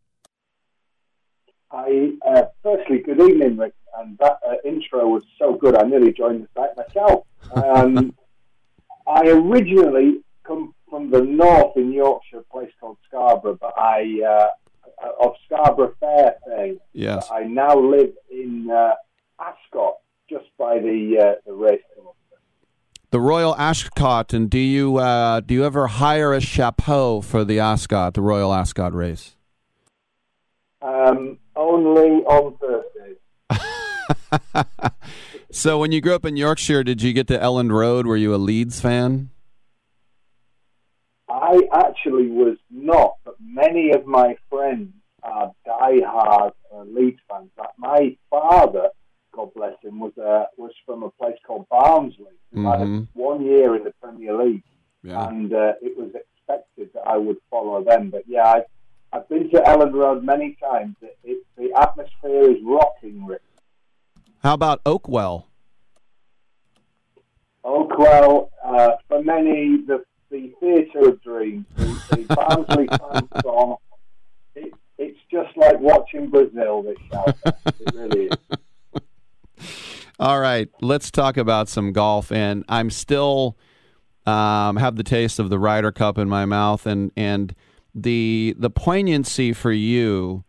I uh, firstly, good evening, Rick. And that uh, intro was so good, I nearly joined the site myself. Um, I originally come from the north in Yorkshire, a place called Scarborough, but I uh, of Scarborough Fair thing. Yes. I now live in uh, Ascot, just by the uh, the race. The Royal Ascot, and do you uh, do you ever hire a chapeau for the Ascot, the Royal Ascot race? Um, only on Thursdays. So when you grew up in Yorkshire, did you get to Elland Road? Were you a Leeds fan? I actually was not, but many of my friends are diehard uh, Leeds fans. Like my father, God bless him, was uh, was from a place called Barnsley. Mhm. one year in the Premier League, Yeah. and uh, it was expected that I would follow them. But yeah, I, I've been to Elland Road many times. It, it, the atmosphere is rocking, Rick. How about Oakwell? Oakwell, uh, for many, the, the theatre of dreams, the, the Barnsley fan song, it, it's just like watching Brazil, this shout. It really is. All right, let's talk about some golf. And I'm still um, have the taste of the Ryder Cup in my mouth, and and the the poignancy for you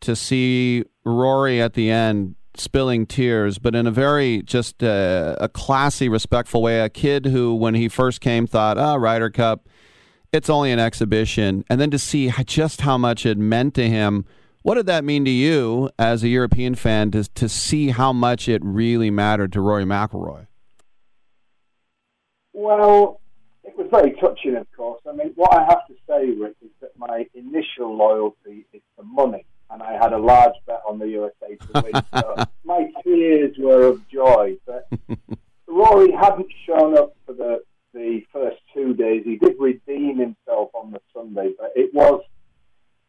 to see Rory at the end spilling tears, but in a very just uh, a classy, respectful way. A kid who, when he first came, thought, "Ah, oh, Ryder Cup, it's only an exhibition," and then to see just how much it meant to him. What did that mean to you as a European fan to to see how much it really mattered to Rory McIlroy? Well, it was very touching, of course. I mean, what I have to say, Rick, my initial loyalty is to money, and I had a large bet on the USA to win. so my tears were of joy. But Rory hadn't shown up for the the first two days. He did redeem himself on the Sunday, but it was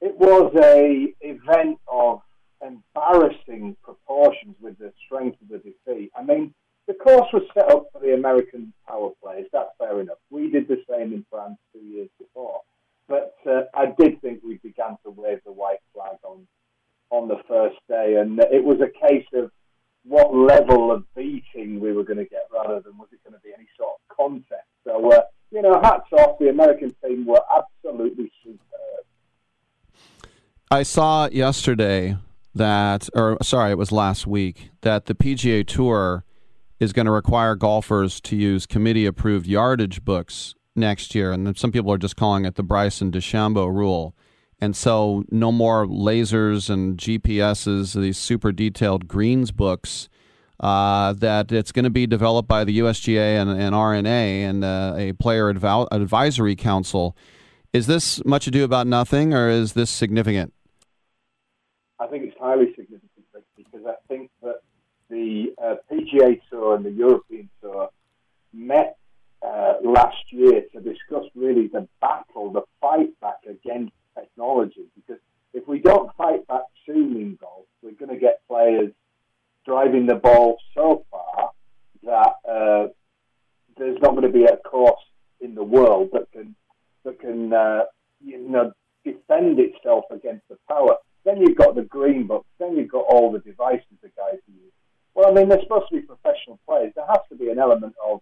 it was a event of embarrassing proportions with the strength of the defeat. I mean, the course was set up for the American power players. That's fair enough. We did the same in France two years before. But uh, I did think we began to wave the white flag on on the first day, and it was a case of what level of beating we were going to get rather than was it going to be any sort of contest. So, uh, you know, hats off. The American team were absolutely superb. I saw yesterday that, or sorry, it was last week, that the PGA Tour is going to require golfers to use committee approved yardage books next year. And some people are just calling it the Bryson DeChambeau rule. And so, no more lasers and GPSs, these super detailed greens books. Uh, that it's going to be developed by the USGA and, and R&A uh, a player adv- advisory council. Is this much ado about nothing, or is this significant? I think it's highly significant because I think that the uh, PGA Tour and the European Tour met uh, last year to discuss really the battle, the fight back against technology. Because if we don't fight back soon in golf, we're going to get players driving the ball so far that uh, there's not going to be a course in the world that can that can uh, you know defend itself against the power. Then you've got the green books. Then you've got all the devices the guys use. Well, I mean, they're supposed to be professional players. There has to be an element of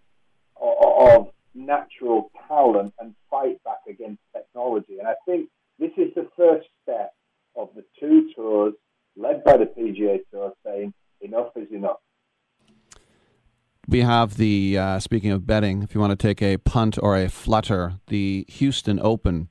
of natural talent and fight back against technology. And I think this is the first step of the two tours led by the PGA Tour saying enough is enough. We have the, uh, speaking of betting, if you want to take a punt or a flutter, the Houston Open.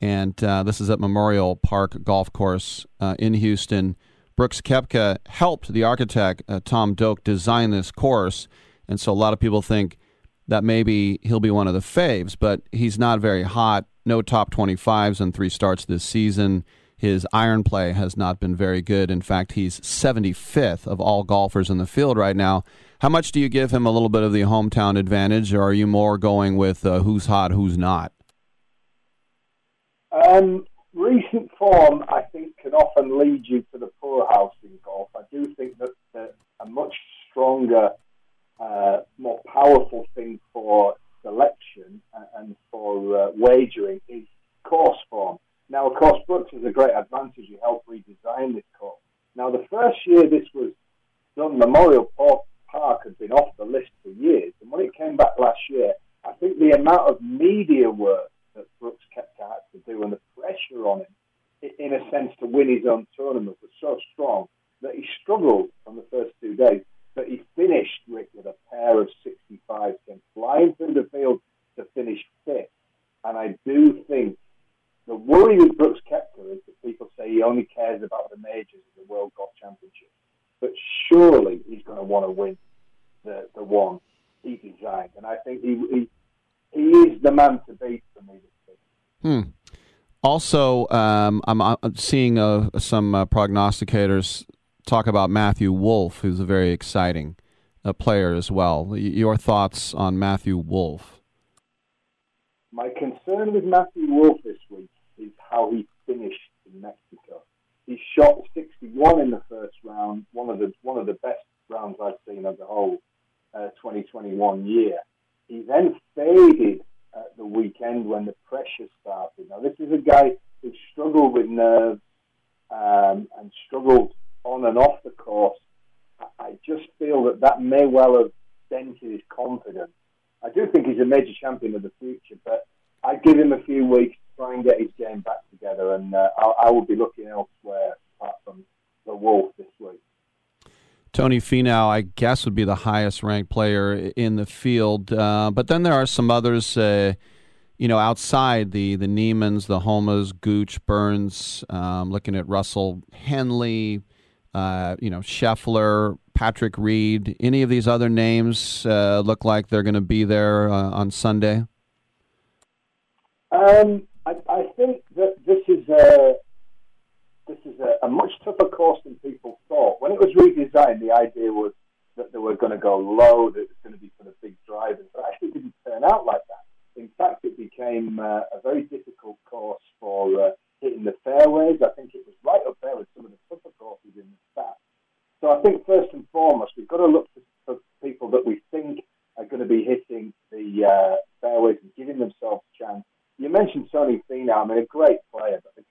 And uh, this is at Memorial Park Golf Course uh, in Houston. Brooks Koepka helped the architect, uh, Tom Doak, design this course. And so a lot of people think that maybe he'll be one of the faves, but he's not very hot. No top 25s and three starts this season. His iron play has not been very good. In fact, he's 75th of all golfers in the field right now. How much do you give him a little bit of the hometown advantage, or are you more going with uh, who's hot, who's not? Um, recent form, I think, can often lead you to the poorhouse in golf. I do think that, that a much stronger, uh, more powerful thing for selection and for uh, wagering is course form. Now, of course, Brooks has a great advantage. He helped redesign this course. Now, the first year this was done, Memorial Park had been off the list for years. And when it came back last year, I think the amount of media work that Brooks Koepka had to do and the pressure on him, in a sense, to win his own tournament was so strong that he struggled on the first two days. But he finished Rick with a pair of 65s, and flying through the field to finish fifth. And I do think the worry with Brooks Koepka is that people say he only cares about the majors of the World Golf Championship. But surely he's going to want to win the, the one he designed. And I think he, he, he is the man to beat for me Hmm. Also, um, I'm, I'm, seeing uh, some uh, prognosticators talk about Matthew Wolff, who's a very exciting uh, player as well. Your thoughts on Matthew Wolff? My concern with Matthew Wolff this week is how he finished in Mexico. He shot 61 in the first round, one of the one of the best rounds I've seen of the whole uh, 2021 year. He then faded at the weekend when the pressure started. Now, this is a guy who struggled with nerves um, and struggled on and off the course. I just feel that that may well have dented his confidence. I do think he's a major champion of the future, but I'd give him a few weeks to try and get his game back together, and uh, I, I would be looking elsewhere apart from the Wolff this week. Tony Finau, I guess, would be the highest ranked player in the field. Uh, but then there are some others, uh, you know, outside the the Niemanns, the Homas, Gooch, Burns. Um, looking at Russell Henley, uh, you know, Scheffler, Patrick Reed. Any of these other names uh, look like they're going to be there uh, on Sunday? Um, I, I think that this is a this is a, a much tougher course than people thought. When it was redesigned, the idea was that they were going to go low, that it was going to be for the big drivers, but actually didn't turn out like that. In fact, it became uh, a very difficult course for uh, hitting the fairways. I think it was right up there with some of the tougher courses in the. So I think first and foremost, we've got to look for, people that we think are going to be hitting the uh, fairways and giving themselves a chance. You mentioned Tony Finau, I mean, a great player, but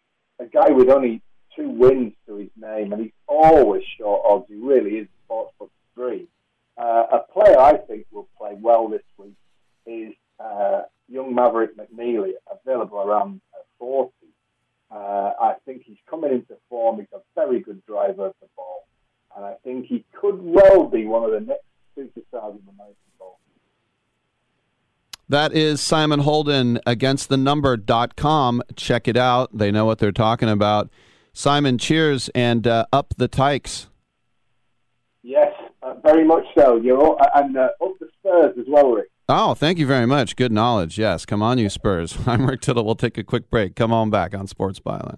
a guy with only two wins to his name, and he's always short odds. He really is sportsbook three. Uh, a player I think will play well this week is uh, young Maverick McNealy, available around uh, 40. Uh, I think he's coming into form. He's a very good driver of the ball, and I think he could well be one of the next superstars of American ball. That is Simon Holden against the number.com. Check it out. They know what they're talking about. Simon, cheers and uh, up the Tykes. Yes, uh, very much so. You're all, and uh, up the Spurs as well, Rick. Oh, thank you very much. Good knowledge. Yes, come on, you Spurs. I'm Rick Tittle. We'll take a quick break. Come on back on Sports Byline.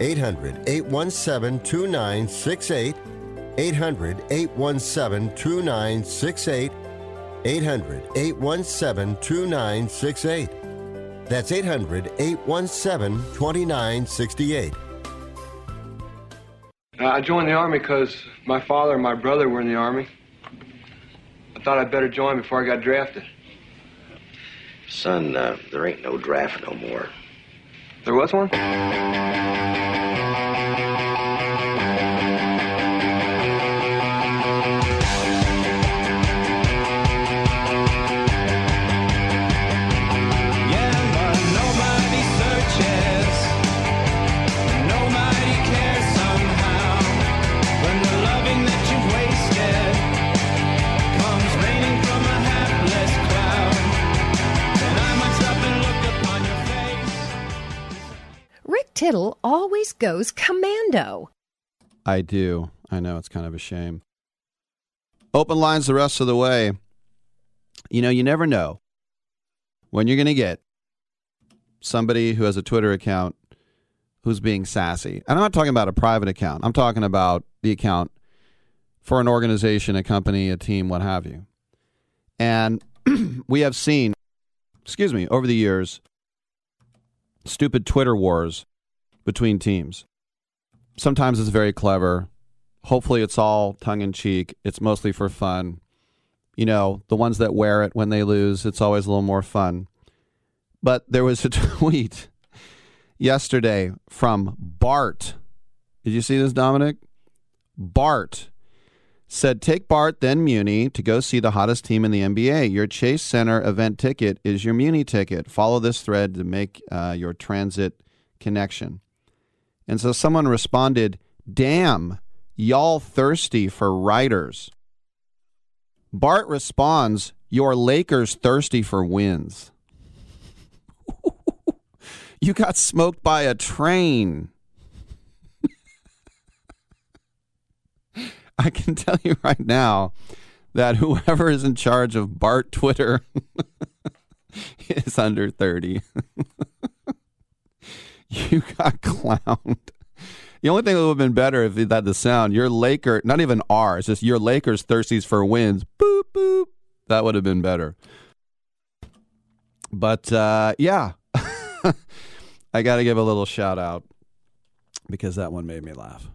800 817 2968. 800 817 2968. 800 817 2968. That's 800 817 2968. Uh, I joined the Army because my father and my brother were in the Army. I thought I'd better join before I got drafted. Son, uh, there ain't no draft no more. There was one? Tittle always goes commando. I do. I know it's kind of a shame. Open lines the rest of the way. You know, you never know when you're going to get somebody who has a Twitter account who's being sassy. And I'm not talking about a private account. I'm talking about the account for an organization, a company, a team, what have you. And we have seen, excuse me, over the years, stupid Twitter wars between teams. Sometimes it's very clever. Hopefully, it's all tongue in cheek. It's mostly for fun. You know, the ones that wear it when they lose, it's always a little more fun. But there was a tweet yesterday from Bart. Did you see this, Dominic? Bart said, Take Bart, then Muni, to go see the hottest team in the NBA. Your Chase Center event ticket is your Muni ticket. Follow this thread to make uh, your transit connection. And so someone responded, Damn, y'all thirsty for writers. Bart responds, Your Lakers thirsty for wins. you got smoked by a train. I can tell you right now that whoever is in charge of Bart Twitter is under 30. you got clowned. The only thing that would have been better if it had the sound, your Laker, not even R, it's just your Lakers thirsties for wins. Boop, boop. That would have been better. But uh, yeah, I got to give a little shout out because that one made me laugh.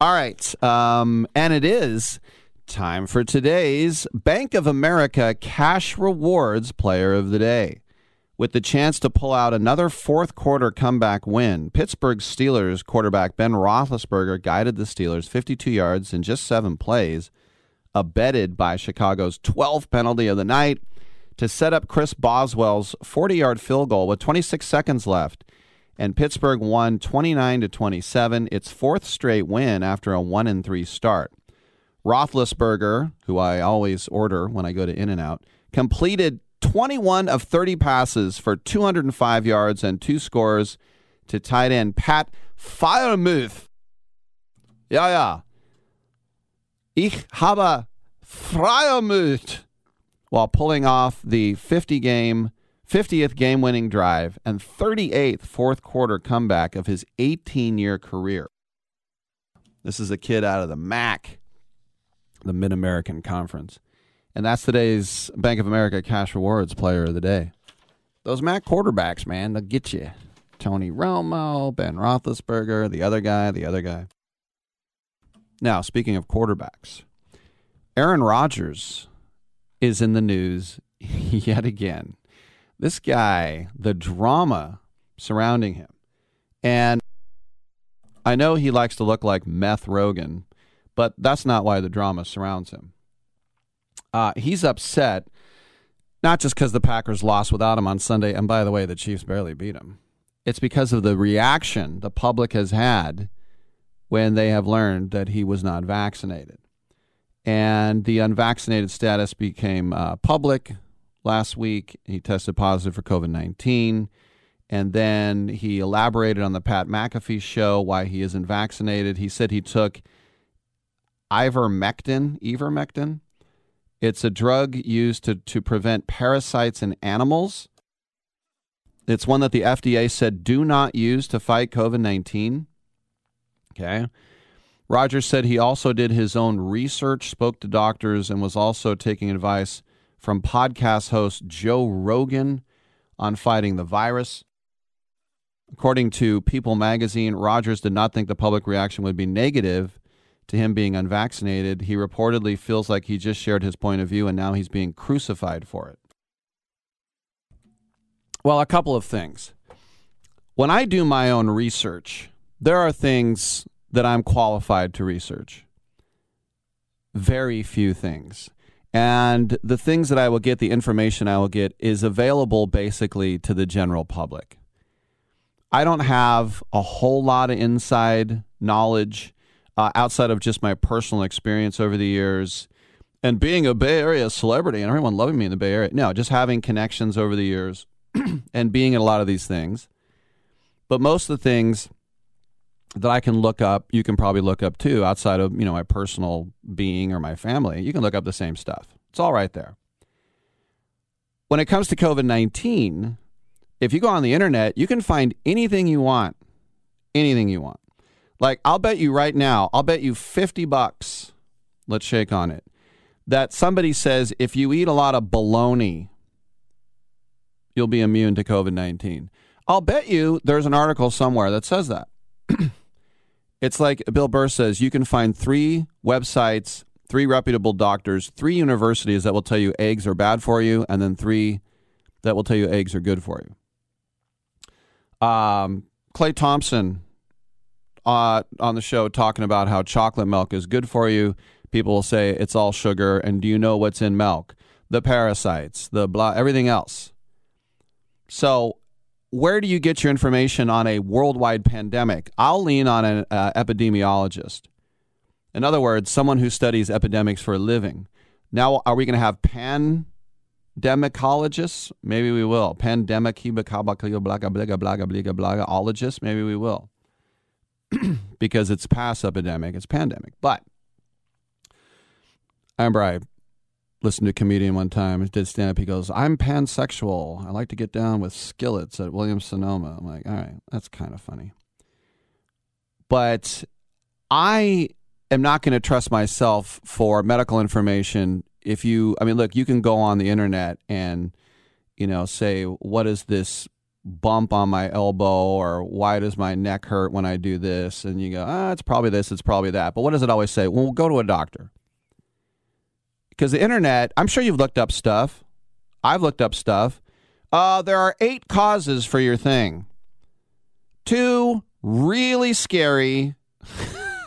All right. Um, and it is time for today's Bank of America Cash Rewards Player of the Day. With the chance to pull out another fourth quarter comeback win, Pittsburgh Steelers quarterback Ben Roethlisberger guided the Steelers 52 yards in just seven plays, abetted by Chicago's 12th penalty of the night to set up Chris Boswell's 40 yard field goal with 26 seconds left and Pittsburgh won 29 to 27, its fourth straight win after a 1 and 3 start. Roethlisberger, who I always order when I go to In-N-Out, completed 21 of 30 passes for 205 yards and two scores to tight end Pat Freiermuth. Ja, ja. Ich habe Freiermuth while pulling off the 50 game 50th game winning drive and 38th fourth quarter comeback of his 18 year career. This is a kid out of the MAC, the Mid American Conference. And that's today's Bank of America Cash Rewards Player of the Day. Those MAC quarterbacks, man, they'll get you. Tony Romo, Ben Roethlisberger, the other guy, the other guy. Now, speaking of quarterbacks, Aaron Rodgers is in the news yet again this guy, the drama surrounding him. And I know he likes to look like Meth Rogan, but that's not why the drama surrounds him. Uh, he's upset, not just because the Packers lost without him on Sunday, and by the way, the Chiefs barely beat him. It's because of the reaction the public has had when they have learned that he was not vaccinated. And the unvaccinated status became uh, public last week. He tested positive for COVID 19. And then he elaborated on the Pat McAfee show why he isn't vaccinated. He said he took ivermectin, ivermectin, It's a drug used to, to prevent parasites in animals. It's one that the FDA said do not use to fight COVID 19. Okay. Rodgers said he also did his own research, spoke to doctors, and was also taking advice from podcast host Joe Rogan on fighting the virus. According to People magazine, Rodgers did not think the public reaction would be negative to him being unvaccinated. He reportedly feels like he just shared his point of view and now he's being crucified for it. Well, a couple of things. When I do my own research, there are things that I'm qualified to research. Very few things. And the things that I will get, the information I will get, is available basically to the general public. I don't have a whole lot of inside knowledge uh, outside of just my personal experience over the years and being a Bay Area celebrity and everyone loving me in the Bay Area. No, just having connections over the years and being in a lot of these things. But most of the things that I can look up, you can probably look up too, outside of you know my personal being or my family. You can look up the same stuff. It's all right there. When it comes to COVID nineteen, if you go on the internet, you can find anything you want, anything you want. Like I'll bet you right now, I'll bet you fifty bucks. Let's shake on it. That somebody says if you eat a lot of bologna, you'll be immune to COVID nineteen. I'll bet you there's an article somewhere that says that. It's like Bill Burr says you can find three websites, three reputable doctors, three universities that will tell you eggs are bad for you, and then three that will tell you eggs are good for you. Um, Klay Thompson uh, on the show talking about how chocolate milk is good for you. People will say it's all sugar, and do you know what's in milk? The parasites, the blah, everything else. So where do you get your information on a worldwide pandemic? I'll lean on an uh, epidemiologist. In other words, someone who studies epidemics for a living. Now, are we going to have pandemicologists? Maybe we will. Pandemic, ologists? Maybe we will. because it's past epidemic, it's pandemic. But I remember I listened to a comedian one time did stand up. He goes, I'm pansexual. I like to get down with skillets at Williams Sonoma. I'm like, all right, that's kind of funny. But I am not going to trust myself for medical information. If you, I mean, look, you can go on the internet and, you know, say, what is this bump on my elbow or why does my neck hurt when I do this? And you go, ah, it's probably this, it's probably that. But what does it always say? Well, go to a doctor because the internet, I'm sure you've looked up stuff. I've looked up stuff. Uh, there are eight causes for your thing. Two really scary,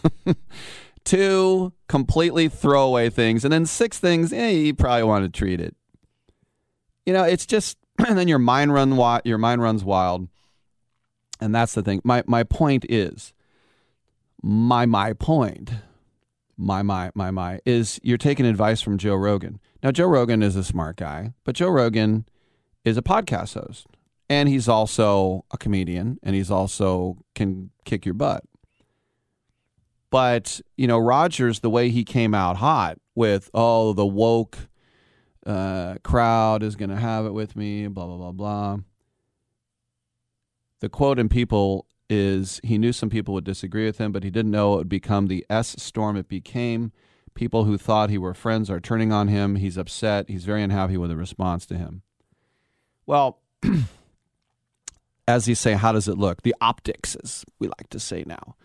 two completely throwaway things, and then six things. Eh, you probably want to treat it. You know, it's just, and then your mind run wild. Your mind runs wild, and that's the thing. My my point is, my my point my my my my is you're taking advice from Joe Rogan. Now Joe Rogan is a smart guy, but Joe Rogan is a podcast host and he's also a comedian and he's also can kick your butt. But, you know, Rodgers the way he came out hot with oh the woke uh, crowd is going to have it with me, blah blah blah blah. The quote in People is he knew some people would disagree with him, but he didn't know it would become the S storm it became. People who thought he were friends are turning on him. He's upset. He's very unhappy with the response to him. Well, as you say, how does it look? The optics, as we like to say now.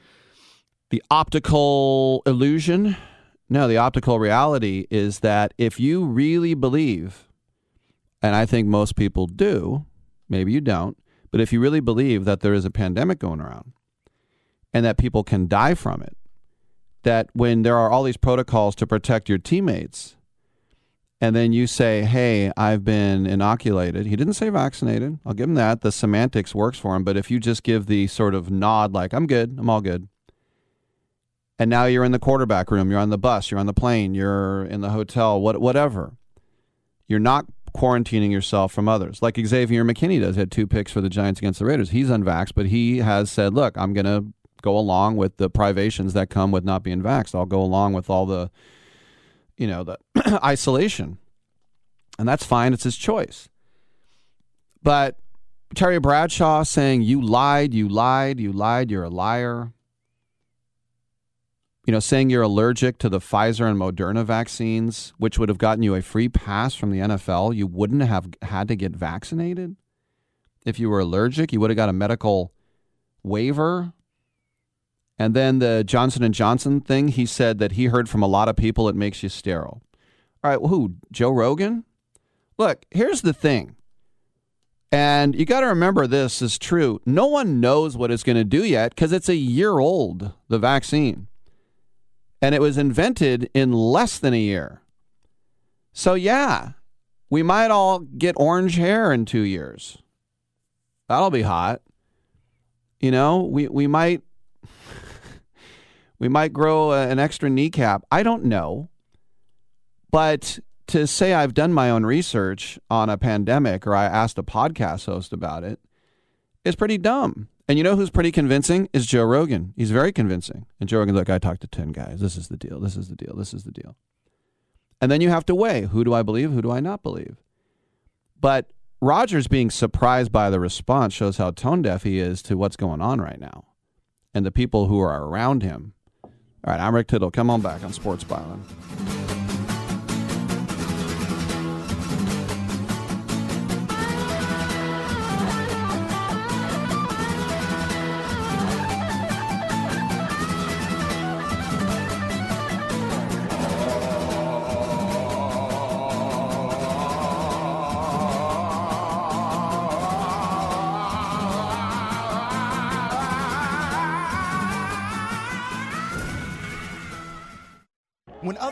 The optical illusion? No, the optical reality is that if you really believe, and I think most people do, maybe you don't, but if you really believe that there is a pandemic going around and that people can die from it, that when there are all these protocols to protect your teammates, and then you say, Hey, I've been inoculated. He didn't say vaccinated. I'll give him that. The semantics works for him. But if you just give the sort of nod, like, I'm good, I'm all good. And now you're in the quarterback room, you're on the bus, you're on the plane, you're in the hotel, what, whatever. You're not quarantining yourself from others. Like Xavier McKinney does, he had two picks for the Giants against the Raiders. He's unvaxxed, but he has said, look, I'm going to go along with the privations that come with not being vaxxed. I'll go along with all the, you know, the isolation. And that's fine. It's his choice. But Terry Bradshaw saying, you lied, you lied, you lied, you're a liar. You know, saying you're allergic to the Pfizer and Moderna vaccines, which would have gotten you a free pass from the NFL. You wouldn't have had to get vaccinated. If you were allergic, you would have got a medical waiver. And then the Johnson and Johnson thing, he said that he heard from a lot of people it makes you sterile. All right, well, who? Joe Rogan? Look, here's the thing. And you got to remember this is true. No one knows what it's going to do yet because it's a year old, the vaccine. And it was invented in less than a year. So, yeah, we might all get orange hair in two years. That'll be hot. You know, we, we might we might grow an extra kneecap. I don't know. But to say I've done my own research on a pandemic or I asked a podcast host about it is pretty dumb. And you know who's pretty convincing is Joe Rogan. He's very convincing. And Joe Rogan, look, I talked to 10 guys. This is the deal. This is the deal. This is the deal. And then you have to weigh who do I believe? Who do I not believe? But Rodgers being surprised by the response shows how tone deaf he is to what's going on right now and the people who are around him. All right, I'm Rick Tittle. Come on back on Sports Byline.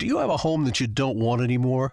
Do you have a home that you don't want anymore?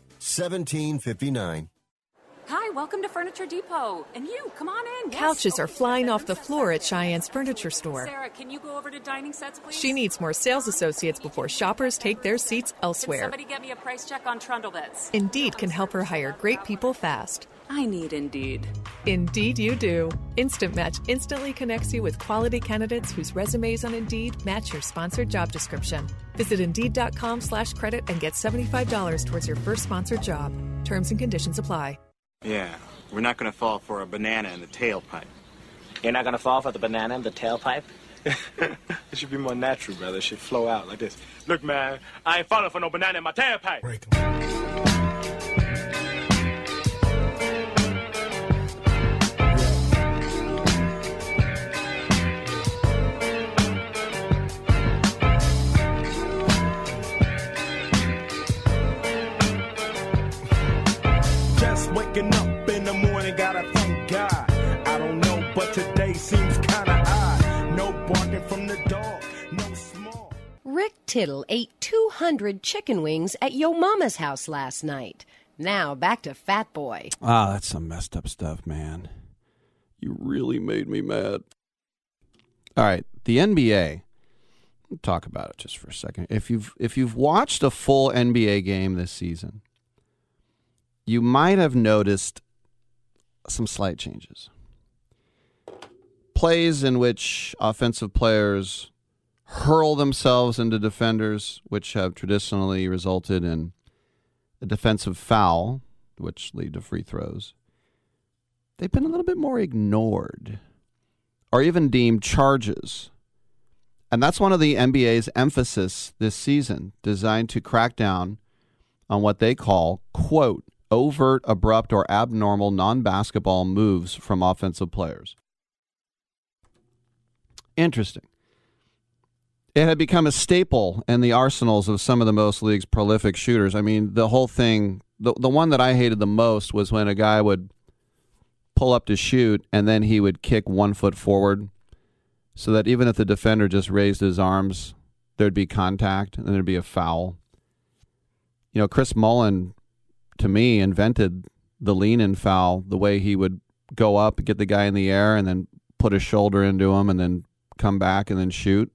1759. Hi, welcome to Furniture Depot. And you, come on in. Yes. Couches are flying off the floor at Cheyenne's Furniture Store. Sarah, can you go over to dining sets, please? She needs more sales associates before shoppers take their seats Can elsewhere. somebody get me a price check on trundle beds? Indeed can help her hire great people fast. I need Indeed. Indeed, you do. Instant Match instantly connects you with quality candidates whose resumes on Indeed match your sponsored job description. Visit Indeed.com slash credit and get $75 towards your first sponsored job. Terms and conditions apply. Yeah, we're not going to fall for a banana in the tailpipe. You're not gonna fall for the banana in the tailpipe? It should be more natural, brother. It should flow out like this. Look, man, I ain't falling for no banana in my tailpipe. Just Tittle ate 200 chicken wings at Yo Mama's house last night. Now back to Fat Boy. Ah, that's some messed up stuff, man. You really made me mad. All right, the NBA. Talk about it just for a second. If you've if you've watched a full NBA game this season, you might have noticed some slight changes. Plays in which offensive players hurl themselves into defenders, which have traditionally resulted in a defensive foul, which lead to free throws. They've been a little bit more ignored or even deemed charges. And that's one of the NBA's emphasis this season, designed to crack down on what they call, quote, overt, abrupt, or abnormal non basketball moves from offensive players. Interesting. It had become a staple in the arsenals of some of the most league's prolific shooters. I mean, the whole thing, the, the one that I hated the most was when a guy would pull up to shoot and then he would kick one foot forward so that even if the defender just raised his arms, there'd be contact and there'd be a foul. You know, Chris Mullin, to me, invented the lean in foul, the way he would go up, get the guy in the air, and then put his shoulder into him and then come back and then shoot.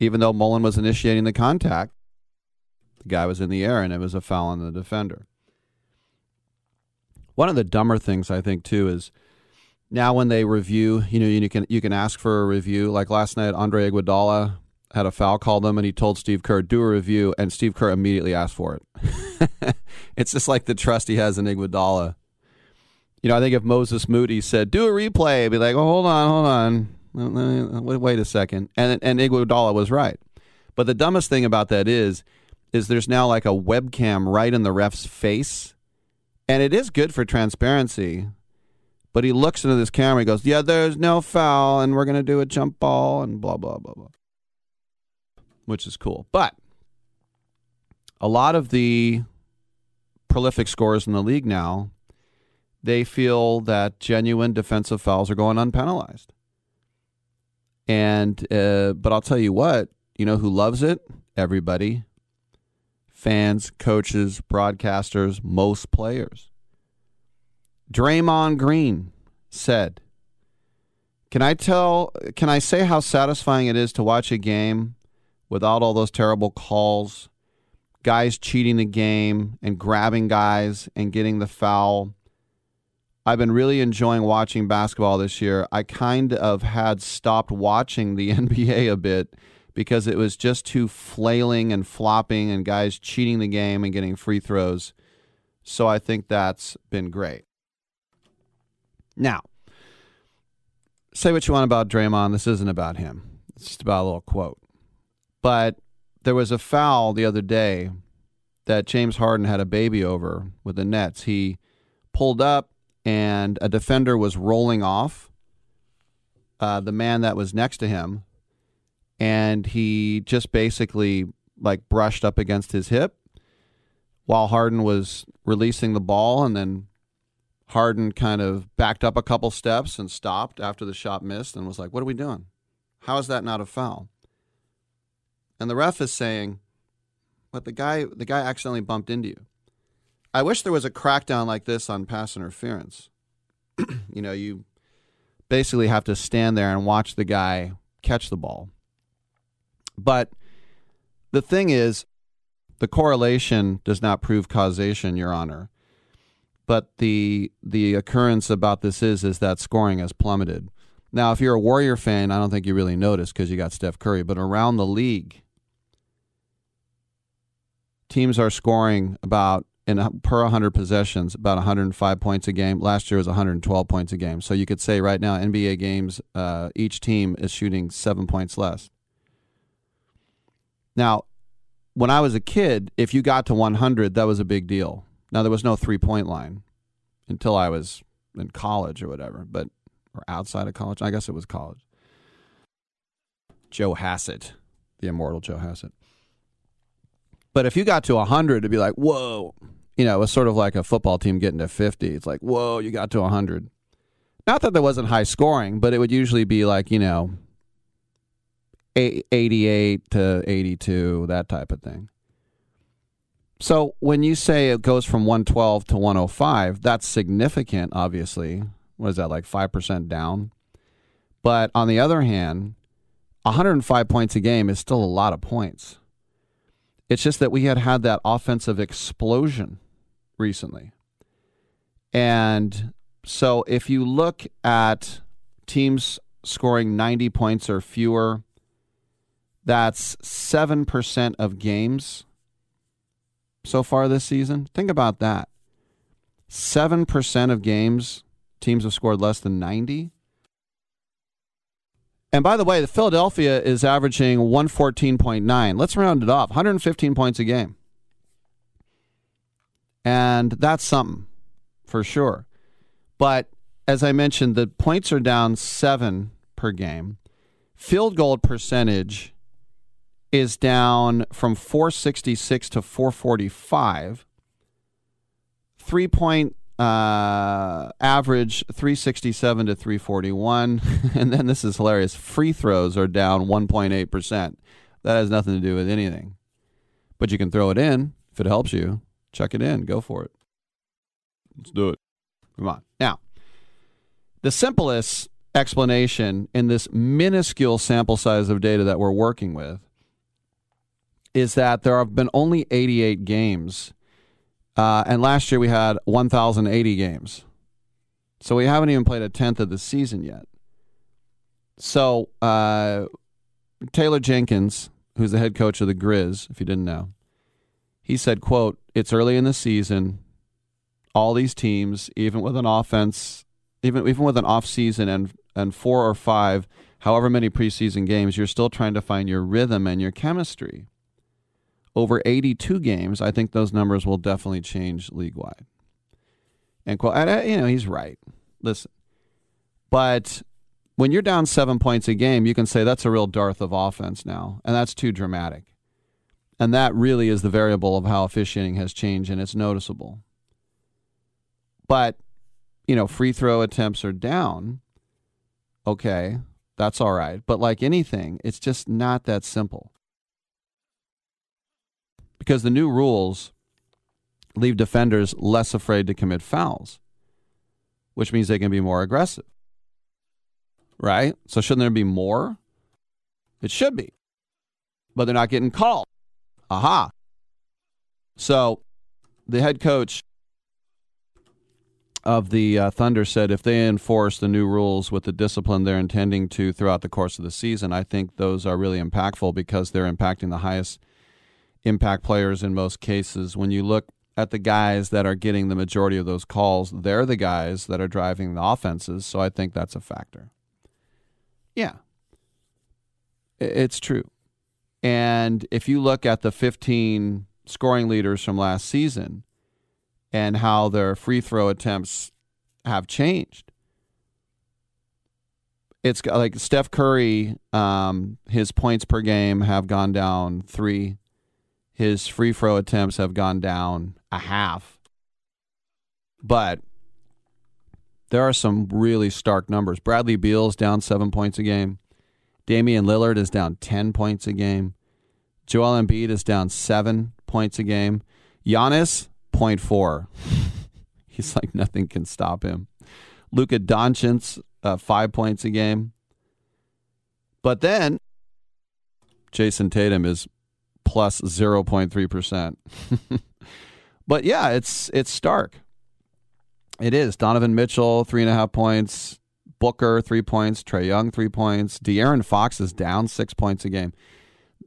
Even though Mullin was initiating the contact, the guy was in the air and it was a foul on the defender. One of the dumber things I think too is now when they review, you know, you can you can ask for a review. Like last night, Andre Iguodala had a foul called him, and he told Steve Kerr, "Do a review," and Steve Kerr immediately asked for it. it's just like the trust he has in Iguodala. You know, I think if Moses Moody said, "Do a replay," I'd be like, "Oh, hold on, hold on, wait, a second. and and Iguodala was right. But the dumbest thing about that is, is there's now like a webcam right in the ref's face, and it is good for transparency. But he looks into this camera, he goes, "Yeah, there's no foul, and we're gonna do a jump ball, and blah blah blah blah," which is cool. But a lot of the prolific scorers in the league now, they feel that genuine defensive fouls are going unpenalized. And uh, but I'll tell you what, you know who loves it? Everybody. Fans, coaches, broadcasters, most players. Draymond Green said, "Can I tell can I say how satisfying it is to watch a game without all those terrible calls, guys cheating the game and grabbing guys and getting the foul?" I've been really enjoying watching basketball this year. I kind of had stopped watching the NBA a bit because it was just too flailing and flopping and guys cheating the game and getting free throws. So I think that's been great. Now, say what you want about Draymond. This isn't about him. It's just about a little quote. But there was a foul the other day that James Harden had a baby over with the Nets. He pulled up and a defender was rolling off uh, the man that was next to him, and he just basically like brushed up against his hip while Harden was releasing the ball, and then Harden kind of backed up a couple steps and stopped after the shot missed and was like, "What are we doing? How is that not a foul?" And the ref is saying, "But the guy, the guy accidentally bumped into you." I wish there was a crackdown like this on pass interference. you know, you basically have to stand there and watch the guy catch the ball. But the thing is, the correlation does not prove causation, Your Honor. But the the occurrence about this is is that scoring has plummeted. Now, if you're a Warrior fan, I don't think you really notice because you got Steph Curry. But around the league, teams are scoring about in per 100 possessions, about 105 points a game. Last year was 112 points a game. So you could say right now, NBA games, uh, each team is shooting seven points less. Now, when I was a kid, if you got to 100, that was a big deal. Now there was no three point line until I was in college or whatever, but or outside of college. I guess it was college. Joe Hassett, the immortal Joe Hassett. But if you got to 100, it'd be like, whoa. You know, it was sort of like a football team getting to 50. It's like, whoa, you got to 100. Not that there wasn't high scoring, but it would usually be like, you know, 88 to 82, that type of thing. So when you say it goes from 112 to 105, that's significant, obviously. What is that, like 5% down? But on the other hand, 105 points a game is still a lot of points. It's just that we had had that offensive explosion recently. And so if you look at teams scoring 90 points or fewer, that's 7% of games so far this season. Think about that. 7% of games teams have scored less than 90. And by the way, the Philadelphia is averaging 114.9. Let's round it off 115 points a game. And that's something for sure. But as I mentioned, the points are down seven per game. Field goal percentage is down from 466 to 445. Three point uh, average 367 to 341. and then this is hilarious. Free throws are down 1.8%. That has nothing to do with anything. But you can throw it in if it helps you. Check it in. Go for it. Let's do it. Come on. Now, the simplest explanation in this minuscule sample size of data that we're working with is that there have been only 88 games uh, and last year we had 1,080 games. So we haven't even played a tenth of the season yet. So uh, Taylor Jenkins, who's the head coach of the Grizz, if you didn't know, he said, "quote It's early in the season. All these teams, even with an offense, even even with an off season and and four or five, however many preseason games, you're still trying to find your rhythm and your chemistry." over 82 games, I think those numbers will definitely change league wide. And quote, uh, you know, he's right. Listen, but when you're down seven points a game, you can say that's a real dearth of offense now, and that's too dramatic. And that really is the variable of how officiating has changed, and it's noticeable. But, you know, free throw attempts are down. Okay, that's all right. But like anything, it's just not that simple because the new rules leave defenders less afraid to commit fouls, which means they can be more aggressive. Right? So, shouldn't there be more? It should be. But they're not getting called. Aha. So, the head coach of the uh, Thunder said if they enforce the new rules with the discipline they're intending to throughout the course of the season, I think those are really impactful because they're impacting the highest impact players in most cases. When you look at the guys that are getting the majority of those calls, they're the guys that are driving the offenses. So I think that's a factor. Yeah, it's true. And if you look at the 15 scoring leaders from last season and how their free throw attempts have changed, it's like Steph Curry, um, his points per game have gone down three his free throw attempts have gone down a half. But there are some really stark numbers. Bradley Beal's down seven points a game. Damian Lillard is down 10 points a game. Joel Embiid is down seven points a game. Giannis, 0.4. He's like nothing can stop him. Luka Doncic, uh, five points a game. But then Jayson Tatum is plus 0.3%. but yeah, it's it's stark. It is. Donovan Mitchell, three and a half points. Booker, three points. Trae Young, three points. De'Aaron Fox is down six points a game.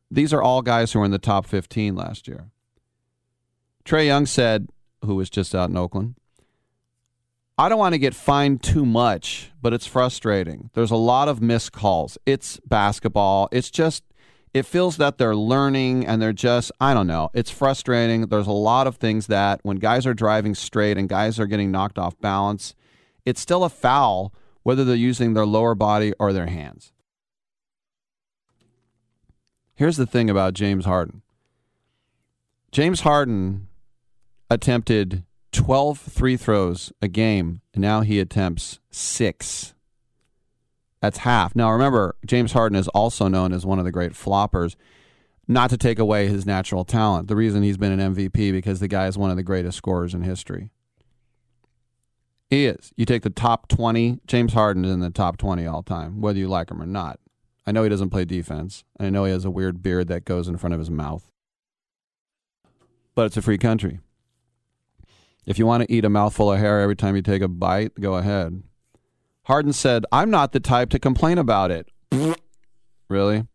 These are all guys who were in the top 15 last year. Trae Young said, who was just out in Oakland. I don't want to get fined too much, but it's frustrating. There's a lot of missed calls. It's basketball. It's just, it feels that they're learning and they're just, I don't know. It's frustrating. There's a lot of things that when guys are driving straight and guys are getting knocked off balance, it's still a foul whether they're using their lower body or their hands. Here's the thing about James Harden James Harden attempted 12 free throws a game, and now he attempts six. That's half. Now, remember, James Harden is also known as one of the great floppers, not to take away his natural talent. The reason he's been an MVP because the guy is one of the greatest scorers in history. He is. You take the top 20, James Harden is in the top 20 all time, whether you like him or not. I know he doesn't play defense. I know he has a weird beard that goes in front of his mouth. But it's a free country. If you want to eat a mouthful of hair every time you take a bite, go ahead. Harden said, I'm not the type to complain about it. really?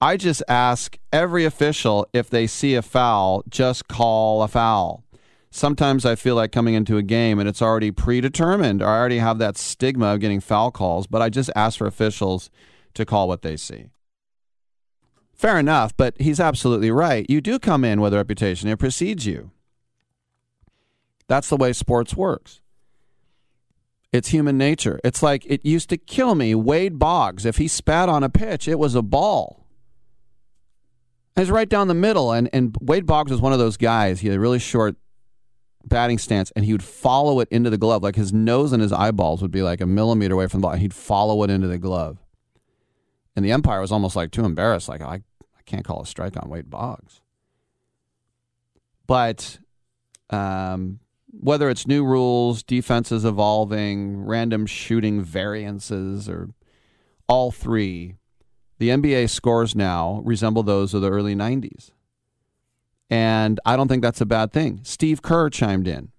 I just ask every official if they see a foul, just call a foul. Sometimes I feel like coming into a game and it's already predetermined, or I already have that stigma of getting foul calls, but I just ask for officials to call what they see. Fair enough, but he's absolutely right. You do come in with a reputation, it precedes you. That's the way sports works. It's human nature. It's like it used to kill me. Wade Boggs, if he spat on a pitch, it was a ball. It was right down the middle. And, and Wade Boggs was one of those guys. He had a really short batting stance and he would follow it into the glove. Like his nose and his eyeballs would be like a millimeter away from the ball. And he'd follow it into the glove. And the umpire was almost like too embarrassed. Like, I, I can't call a strike on Wade Boggs. But um, whether it's new rules, defenses evolving, random shooting variances, or all three, the NBA scores now resemble those of the early 90s. And I don't think that's a bad thing. Steve Kerr chimed in.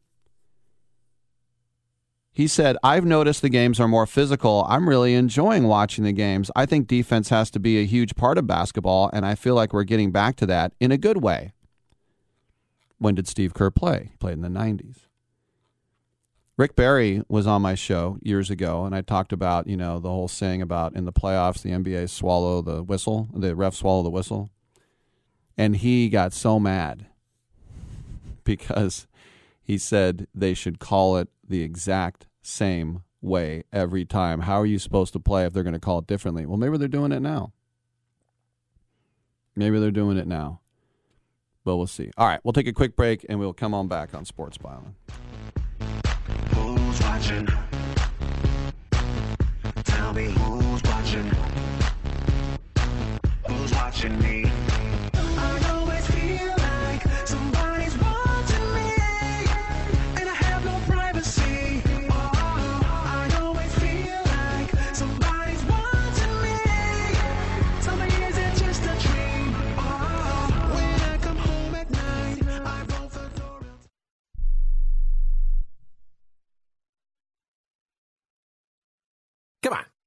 He said, I've noticed the games are more physical. I'm really enjoying watching the games. I think defense has to be a huge part of basketball, and I feel like we're getting back to that in a good way. When did Steve Kerr play? He played in the 90s. Rick Barry was on my show years ago, and I talked about, you know, the whole saying about in the playoffs, the NBA swallow the whistle, the refs swallow the whistle. And he got so mad because he said they should call it the exact same way every time. How are you supposed to play if they're going to call it differently? Well, maybe they're doing it now. Maybe they're doing it now. But we'll see. All right, we'll take a quick break and we'll come on back on Sports Byline. Who's watching? Tell me who's watching? Who's watching me?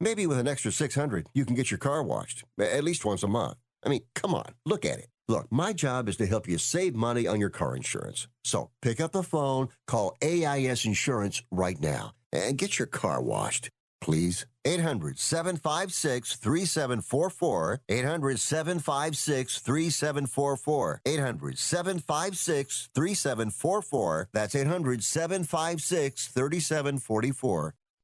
Maybe with an extra 600, you can get your car washed at least once a month. I mean, come on, look at it. Look, my job is to help you save money on your car insurance. So pick up the phone, call AIS Insurance right now, and get your car washed. Please. 800 756 3744. 800 756 3744. 800 756 3744. That's 800 756 3744.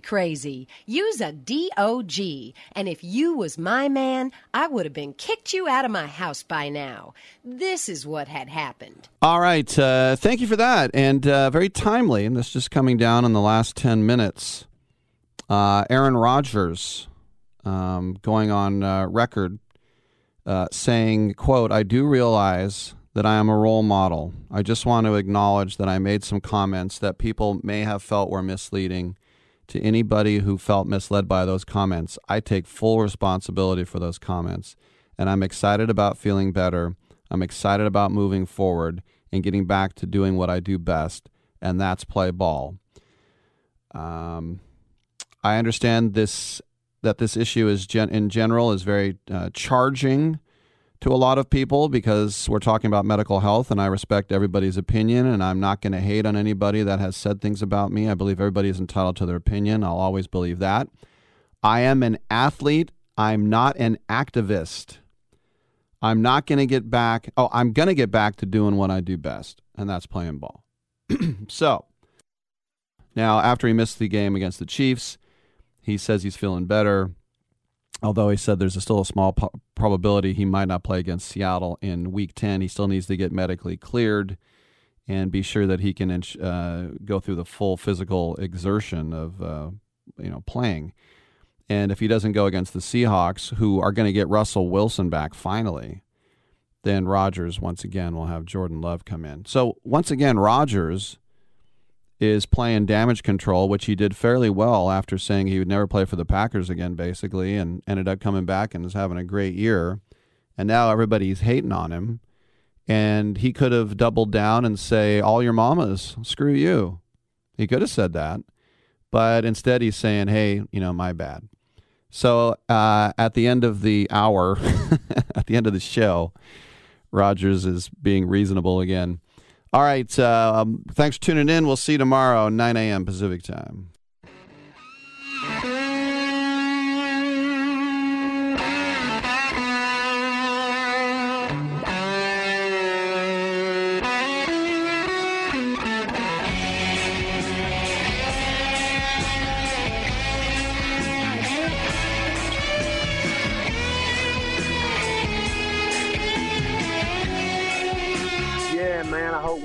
Crazy. Use a DOG. And if you was my man, I would have been kicked you out of my house by now. This is what had happened. All right. Uh, thank you for that. And uh, very timely. And this is just coming down in the last 10 minutes. Uh, Aaron Rodgers um, going on uh, record uh, saying, quote, I do realize that I am a role model. I just want to acknowledge that I made some comments that people may have felt were misleading. To anybody who felt misled by those comments, I take full responsibility for those comments. And I'm excited about feeling better. I'm excited about moving forward and getting back to doing what I do best, and that's play ball. Um, I understand this that this issue is gen- in general is very uh, charging to a lot of people because we're talking about medical health and I respect everybody's opinion and I'm not going to hate on anybody that has said things about me. I believe everybody is entitled to their opinion. I'll always believe that. I am an athlete. I'm not an activist. I'm not going to get back. Oh, I'm going to get back to doing what I do best, and that's playing ball. so, now after he missed the game against the Chiefs, he says he's feeling better although he said there's a still a small po- probability he might not play against Seattle in Week 10, he still needs to get medically cleared and be sure that he can uh, go through the full physical exertion of uh, you know playing. And if he doesn't go against the Seahawks, who are going to get Russell Wilson back finally, then Rodgers once again will have Jordan Love come in. So once again, Rodgers is playing damage control, which he did fairly well after saying he would never play for the Packers again, basically, and ended up coming back and is having a great year. And now everybody's hating on him. And he could have doubled down and say, All your mamas, screw you. He could have said that. But instead, he's saying, Hey, you know, my bad. So uh, at the end of the hour, at the end of the show, Rodgers is being reasonable again. All right. Uh, um, thanks for tuning in. We'll see you tomorrow, 9 a.m. Pacific time.